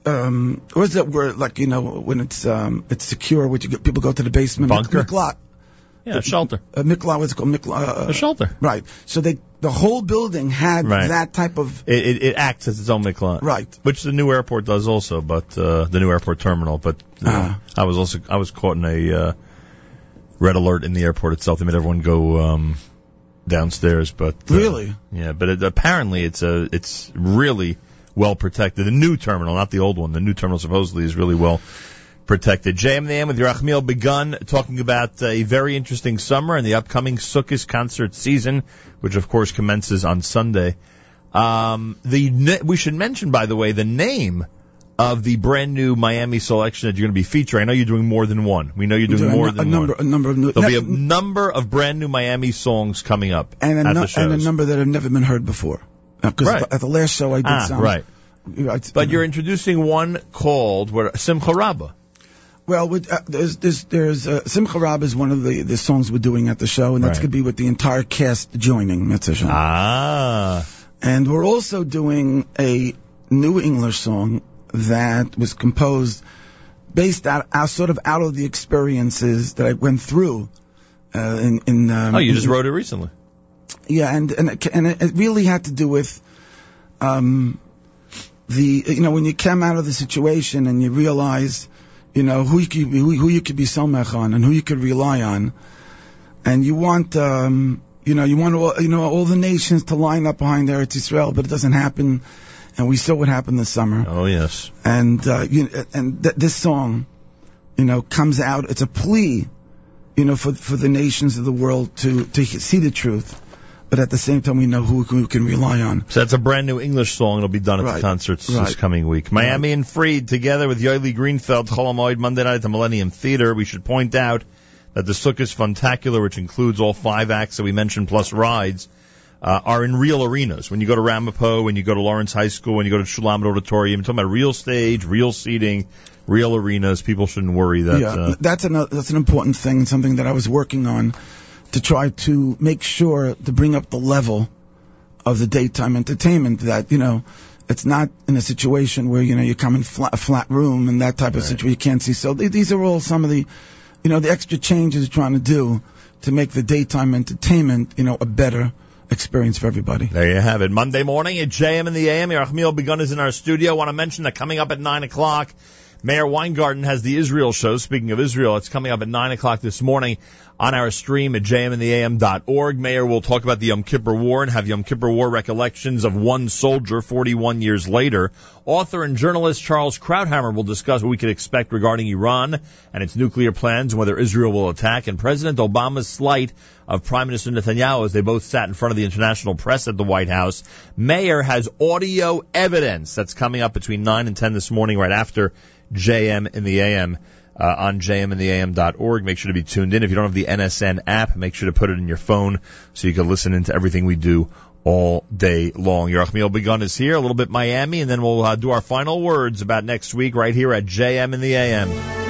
Um, what is that word? Like you know, when it's um, it's secure, which you get, people go to the basement. Bunker? Miklot. Yeah, a shelter. A miklot. What's it called? Miklot. Uh, A shelter. Right. So they the whole building had Right. that type of. It, it, it acts as its own Miklot. Right. Which the new airport does also, but uh, the new airport terminal. But uh, Ah. I was also I was caught in a uh, red alert in the airport itself. They made everyone go um, downstairs. But uh, Really? yeah. But it, apparently it's a it's really well protected. The new terminal, not the old one. The new terminal supposedly is really well protected. JM with Yerachmiel Begun talking about a very interesting summer and the upcoming Sukkot concert season, which of course commences on Sunday. Um, the we should mention, by the way, the name of the brand new Miami selection that you're going to be featuring. I know you're doing more than one. We know you're doing a, more a than number, one. a number of new, There'll be a number of brand new Miami songs coming up and a, the shows. and a number that have never been heard before. Because Right. at the last show I did ah, some. right. But you're introducing one called what, Simcha Rabba. Well, with, uh, there's there's there's uh, Simcha Rab is one of the, the songs we're doing at the show, and that's Right. going to be with the entire cast joining. Show. Ah. And we're also doing a new English song that was composed based out, out sort of out of the experiences that I went through. Uh, in, in um, Oh, you just in- wrote it recently. yeah, and and it, and it really had to do with um, the you know when you come out of the situation and you realize you know who you could be, who, who you could be somech on and who you could rely on, and you want um, you know you want all, you know all the nations to line up behind Eretz Israel, but it doesn't happen, and we saw what happened this summer. Oh yes. And uh, you and th- this song, you know, comes out. It's a plea, you know, for for the nations of the world to to see the truth, but at the same time we know who we can rely on. So that's a brand new English song. It'll be done at the Right. concerts this Right. coming week. Miami and Fried together with Yoeli Greenfeld, Chol Hamoed Monday night at the Millennium Theater. We should point out that the Sukkot Funtacular, which includes all five acts that we mentioned plus rides, uh, are in real arenas. When you go to Ramapo, when you go to Lawrence High School, when you go to Shulamit Auditorium, you're talking about real stage, real seating, real arenas. People shouldn't worry that. yeah, Uh, that's an that's an important thing something that I was working on to try to make sure to bring up the level of the daytime entertainment. That you know, it's not in a situation where you know you come in flat, a flat room and that type of situation you can't see. So th- these are all some of the, you know, the extra changes trying to do to make the daytime entertainment, you know, a better experience for everybody. There you have it. Monday morning at JM in the AM. Yerachmiel Begun is in our studio. I want to mention that coming up at 9 o'clock, Meir Weingarten has the Israel show. Speaking of Israel, it's coming up at 9 o'clock this morning on our stream at jmintheam.org. Meir will talk about the Yom Kippur War and have Yom Kippur War recollections of one soldier 41 years later. Author and journalist Charles Krauthammer will discuss what we could expect regarding Iran and its nuclear plans and whether Israel will attack. And President Obama's slight of Prime Minister Netanyahu as they both sat in front of the international press at the White House. Meir has audio evidence that's coming up between 9 and 10 this morning right after JM in the AM. Uh, on jmintheam.org. Make sure to be tuned in. If you don't have the NSN app, make sure to put it in your phone so you can listen into everything we do all day long. Yerachmiel Begun is here, a little bit Miami, and then we'll uh, do our final words about next week right here at JM in the AM.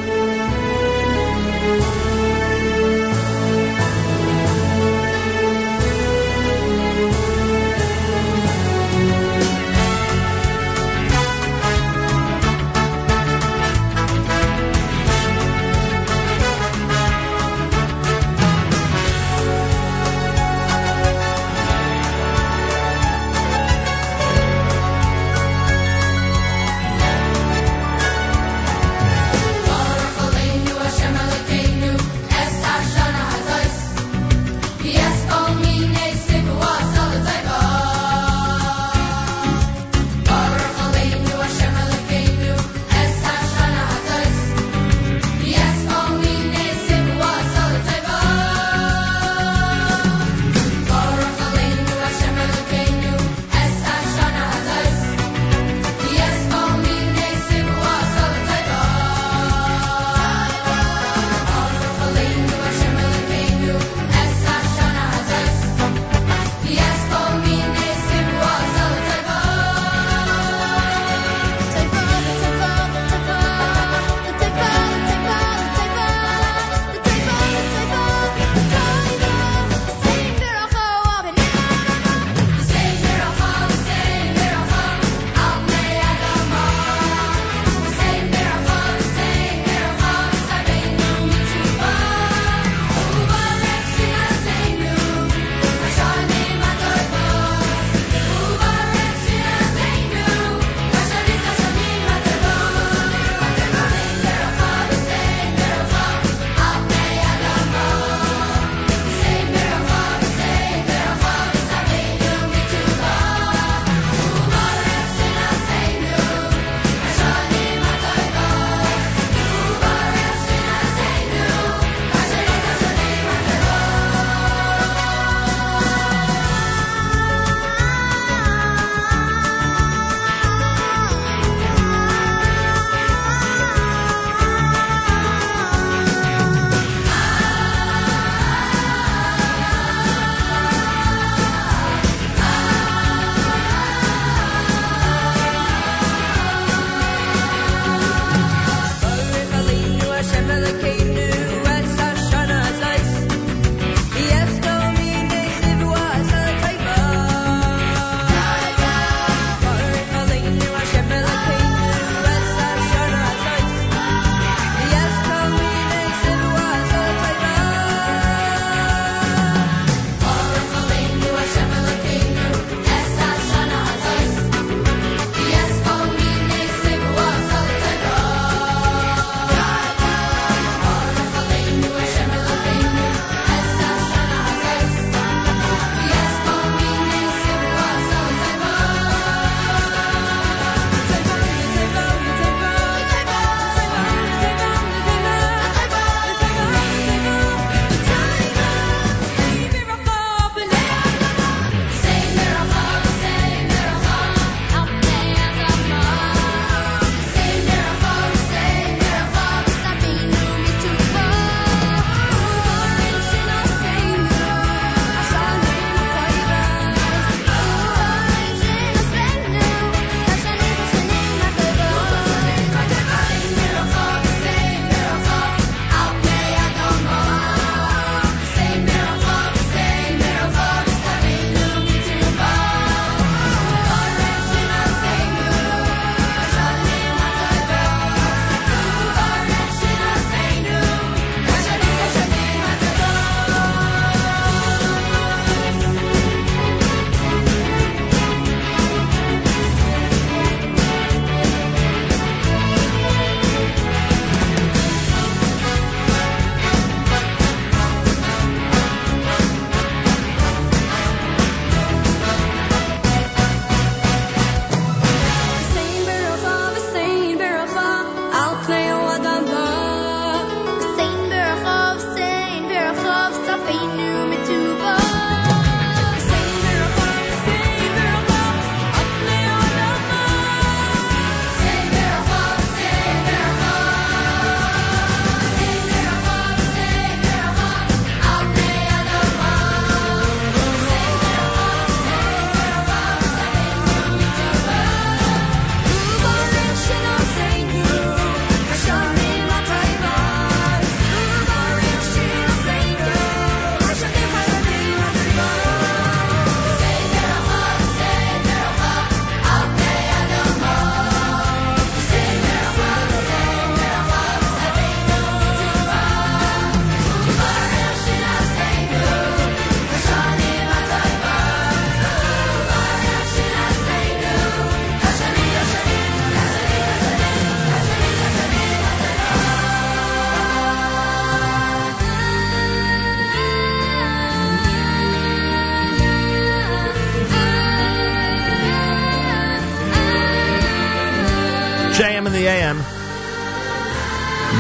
The AM.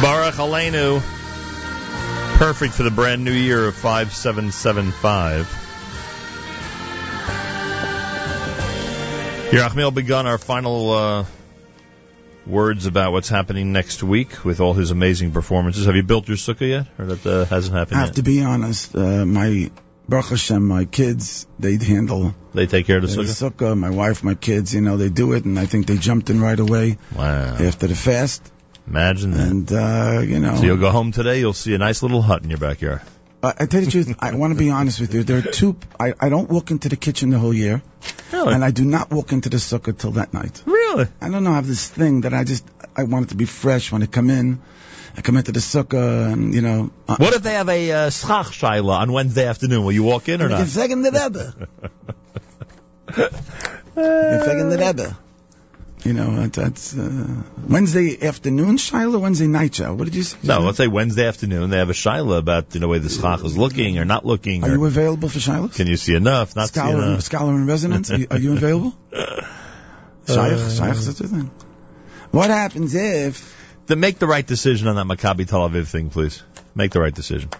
Baruch Aleinu. Perfect for the brand new year of 5775. Yerachmiel Begun our final uh, words about what's happening next week with all his amazing performances. Have you built your sukkah yet, or that uh, hasn't happened I have yet? to be honest. Uh, my Baruch Hashem, my kids, they handle They take care of the the sukkah. sukkah. My wife, my kids, you know, they do it, and I think they jumped in right away Wow! after the fast. Imagine that. And uh, you know, So you'll go home today, you'll see a nice little hut in your backyard. I, I tell you the truth. I want to be honest with you. There are two. I, I don't walk into the kitchen the whole year, Really? and I do not walk into the sukkah till that night. Really? I don't know. I have this thing that I just I want it to be fresh when I come in. I come into the sukkah, and you know. Uh, What if they have a uh, schach shaila on Wednesday afternoon? Will you walk in or not? in de Rebbe. In de Rebbe. You know, that's uh, Wednesday afternoon, Shiloh, Wednesday night, Shiloh. What did you say? No, let's say Wednesday afternoon. They have a shaila about you know, the way the schach is looking or not looking. Are or you available for Shiloh? can you see enough? Not see Scholar, enough. scholar in residence? Are you, are you available? Shaykh, Shaykh, such a thing. What happens if Then make the right decision on that Maccabi Tel Aviv thing, please. Make the right decision.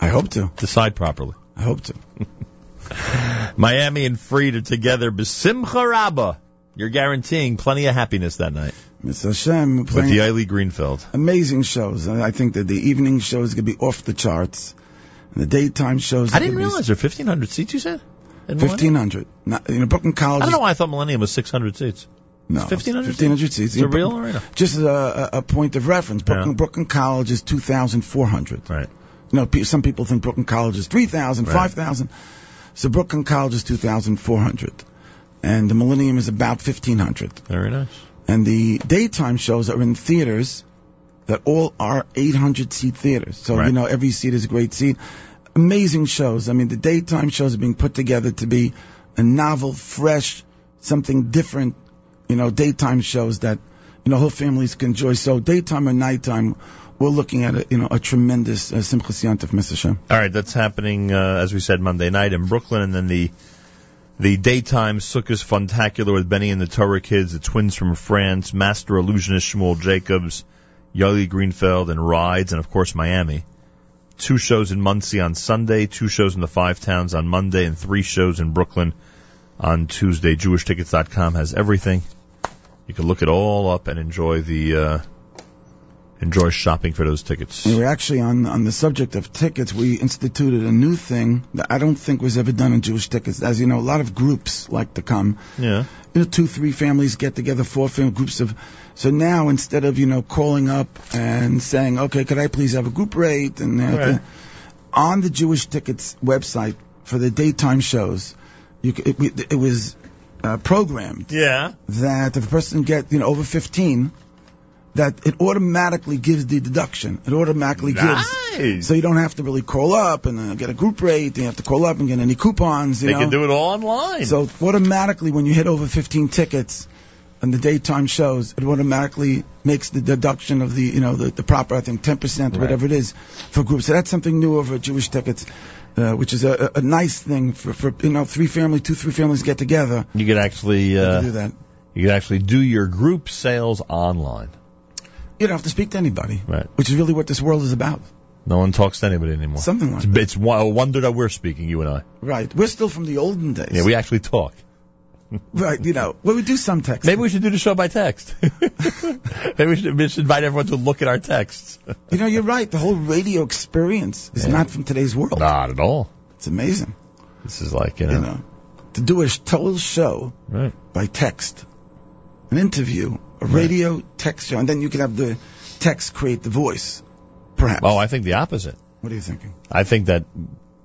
I hope to. Decide properly. I hope to. Miami and Fried are together. Besimcha Rabba. You're guaranteeing plenty of happiness that night Mr. Hashem with the Yoeli Greenfeld. amazing shows. I think that the evening shows could be off the charts, and the daytime shows. I didn't realize there are 1,500 seats. You said In Millennium? fifteen hundred. You know, Brooklyn College. I don't know why I thought Millennium was 600 seats. No, 1,500 1,500 seats. Is it real or? Just as a, a a point of reference, Brooklyn, Brooklyn College is 2,400. Right. You know, pe- some people think Brooklyn College is 3,000, Right. 5,000. So Brooklyn College is 2,400. And the Millennium is about 1,500. Very nice. And the daytime shows are in theaters that all are 800 seat theaters. So, Right. you know, every seat is a great seat. Amazing shows. I mean, the daytime shows are being put together to be a novel, fresh, something different, you know, daytime shows that, you know, whole families can enjoy. So daytime or nighttime, we're looking at a, you know, a tremendous uh, Simchas. All right, that's happening uh, as we said Monday night in Brooklyn, and then the the daytime Sukkot Funtacular with Benny and the Torah Kids, the twins from France, Master Illusionist Shmuel Jacobs, Yoeli Greenfeld, and Rides, and of course Miami. Two shows in Monsey on Sunday, two shows in the Five Towns on Monday, and three shows in Brooklyn on Tuesday. JewishTickets.com has everything. You can look it all up and enjoy the uh, enjoy shopping for those tickets. We were actually on on the subject of tickets. We instituted a new thing that I don't think was ever done in Jewish tickets. As you know, a lot of groups like to come. Yeah. You know, two, three families get together, four family groups of. So now instead of you know calling up and saying, okay, could I please have a group rate and uh, Right. on the Jewish tickets website for the daytime shows, you it, it was uh, programmed Yeah. that if a person get you know over 15 that it automatically gives the deduction it automatically Nice. gives so you don't have to really call up and uh, get a group rate you have to call up and get any coupons you They know can do it all online. so automatically when you hit over 15 tickets on the daytime shows it automatically makes the deduction of the you know the, the proper I think 10% or Right. whatever it is for groups so that's something new over Jewish tickets uh, which is a, a nice thing for, for you know three family two three families get together You could actually uh, do that. You could actually do your group sales online. you don't have to speak to anybody Right. which is really what this world is about. No one talks to anybody anymore. Something like it's, it's a wonder that we're speaking, you and I. Right. We're still from the olden days. Yeah, we actually talk. Right. You know, well, we do some text. Maybe we should do the show by text. Maybe we should, we should invite everyone to look at our texts. You know, you're right. The whole radio experience is not from today's world. Not at all. It's amazing. This is like, you know. You know, to do a total show Right. by text, an interview, a radio text show, and then you can have the text create the voice, perhaps. Oh, I think the opposite. What are you thinking? I think that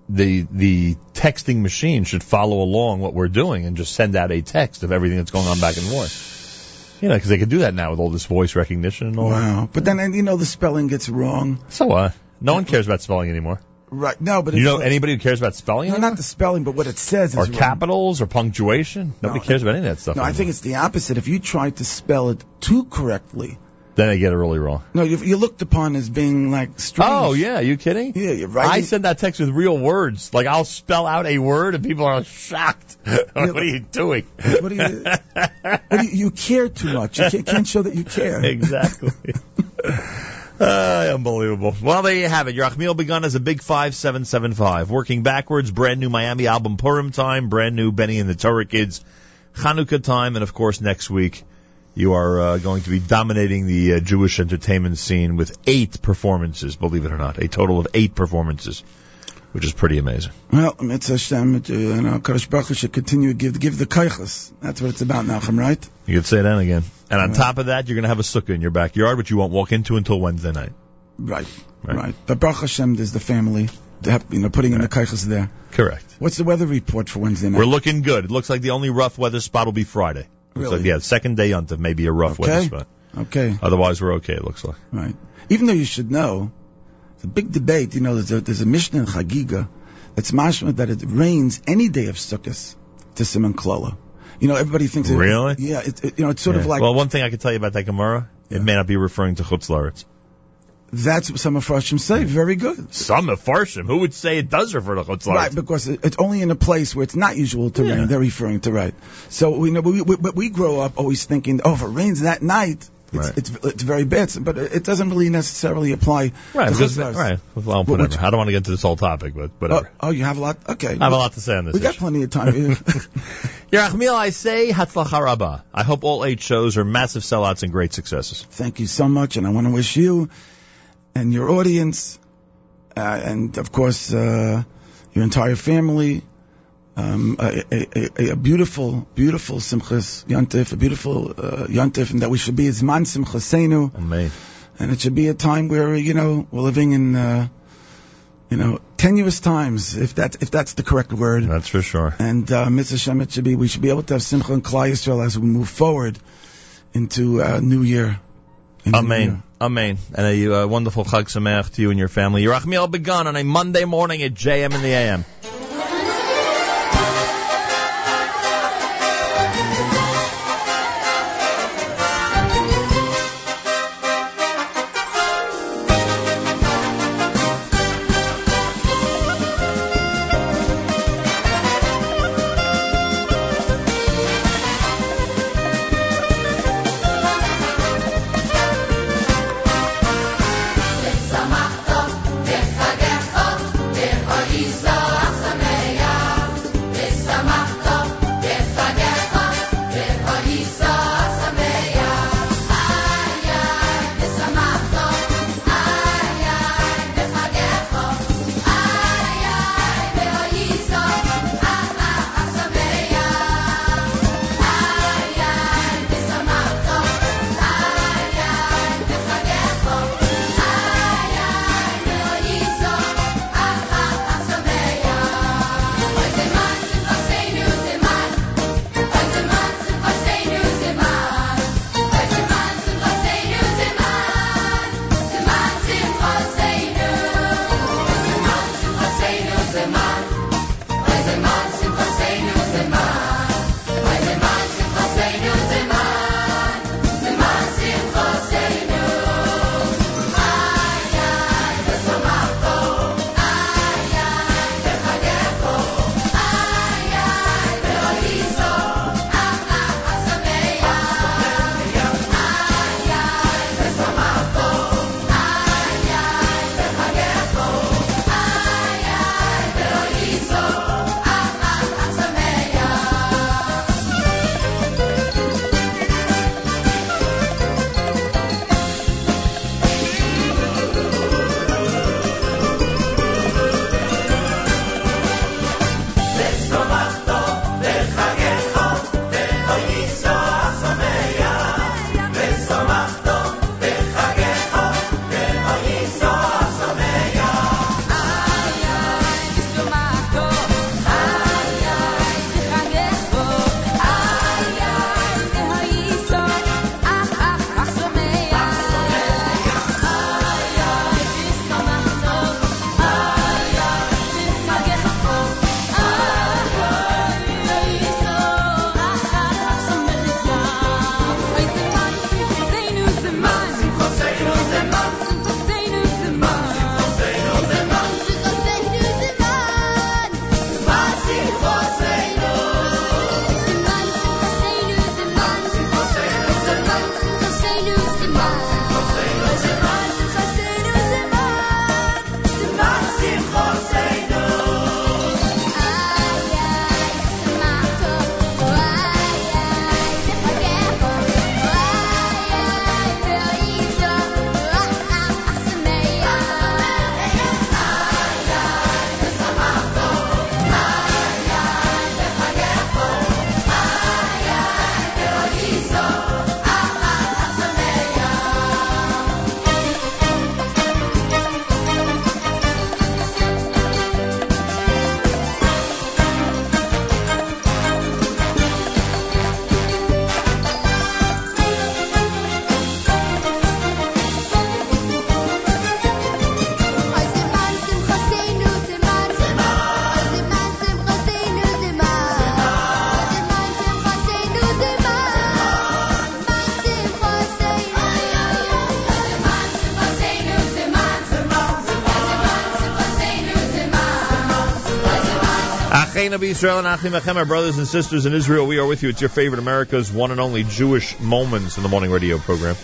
the the texting machine should follow along what we're doing and just send out a text of everything that's going on back and forth. You know, because they can do that now with all this voice recognition and all. that. Wow. But then, you know, the spelling gets wrong. So what? No one cares about spelling anymore. Right. No, but you it's know like- anybody who cares about spelling No, anymore? not the spelling, but what it says is or wrong. capitals or punctuation? Nobody cares about any of that stuff. No, I think it's the opposite. If you try to spell it too correctly, Then they get it really wrong. No, you, you're looked upon as being like strange. Oh yeah, you kidding? Yeah, you're right. I send that text with real words. Like I'll spell out a word and people are shocked. what are you doing? What do you? what do you, you care too much. You can't, can't show that you care. exactly. Uh, unbelievable. Well, there you have it. Yerachmiel Begun as a big 5775. Working backwards, brand new Miami album Purim time, brand new Benny and the Torah Kids Chanukah time, and of course next week you are uh, going to be dominating the uh, Jewish entertainment scene with eight performances, believe it or not. A total of eight performances, which is pretty amazing. Well, Mitzvah Hashem, uh, you know, Kadosh Baruch should continue to give give the kaichas. That's what it's about, now, Nachum, right? You could say that again. And on top of that, you're going to have a sukkah in your backyard, which you won't walk into until Wednesday night. Right, right. But Baruch Hashem, there's the family, have- you know, putting in the kaichas there. Correct. What's the weather report for Wednesday night? We're looking good. It looks like the only rough weather spot will be Friday. Really? like, yeah, second day until maybe a rough weather Okay. spot. Okay. Otherwise, we're okay. It looks like. Right. Even though you should know, it's a big debate. You know, there's a, there's a Mishnah in Chagiga that's mashma that it rains any day of Sukkot to Simon Klola. You know, everybody thinks. It, Really? Yeah. It, it, you know, it's sort of like Well, one thing I can tell you about that Gemara, it may not be referring to Chutz Laretz. That's what some of Farshim say. Very good. Some of Farshim. Who would say it does refer to Chutz Right, because it's only in a place where it's not usual to rain. They're referring to right. So we know, we, we, but we grow up always thinking, oh, if it rains that night, it's Right. it's, it's very bad. But it doesn't really necessarily apply. Right, to because, right. Well, whatever. which- I don't want to get into this whole topic, but Oh, whatever. oh, you have a lot. Okay, I have a lot to say on this We got plenty of time. Yerachmiel, I say Hatzlacha Rabbah. I hope all eight shows are massive sellouts and great successes. Thank you so much, and I want to wish you and your audience, uh, and of course uh, your entire family, um, a, a, a, a beautiful, beautiful Simchas Yontif, a beautiful uh, Yontif, and that we should be as man Simchasenu, Amen. and it should be a time where you know we're living in. Uh, you know, tenuous times, if that's if that's the correct word. That's for sure. And uh, Mitzvah Shem, it should be we should be able to have Simcha and Klal Yisrael as we move forward into uh, New Year. In the new year. Amen. Amen. And a uh, wonderful Chag Sameach to you and your family. Yerachmiel Begun on a Monday morning at JM in the AM. Achena Israel and Achim Achem, brothers and sisters in Israel, we are with you. It's your favorite America's one and only Jewish Moments in the Morning Radio program.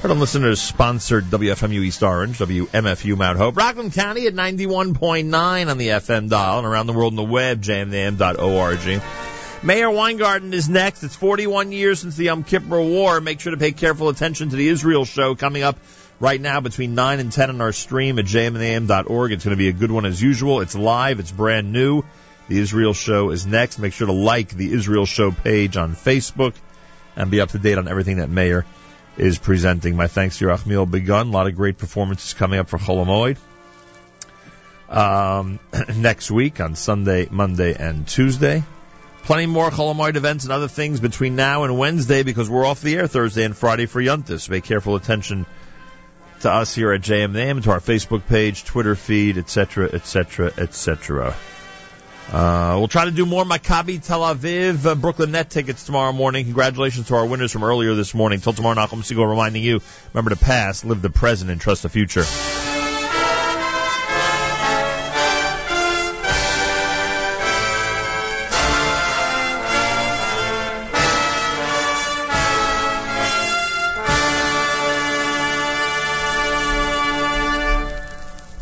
Heard on listeners sponsored WFMU East Orange, WMFU Mount Hope, Rockland County at 91.9 on the FM dial and around the world on the web, jmintheam.org. Meir Weingarten is next. It's 41 years since the Yom Kippur War. Make sure to pay careful attention to the Israel show coming up right now between 9 and 10 on our stream at jmintheam.org. It's going to be a good one as usual. It's live. It's brand new. The Israel show is next. Make sure to like the Israel show page on Facebook and be up to date on everything that Meir is presenting. My thanks to Yerachmiel Begun. A lot of great performances coming up for Chol Hamoed. Um, next week on Sunday, Monday, and Tuesday. Plenty more Chol Hamoed events and other things between now and Wednesday because we're off the air Thursday and Friday for Yuntis. Pay careful attention to us here at JMNAM, to our Facebook page, Twitter feed, etc., etc., etc. Uh, we'll try to do more Maccabi Tel Aviv uh, Brooklyn Net tickets tomorrow morning. Congratulations to our winners from earlier this morning. Till tomorrow, Nachum Segal reminding you, remember to pass, live the present, and trust the future.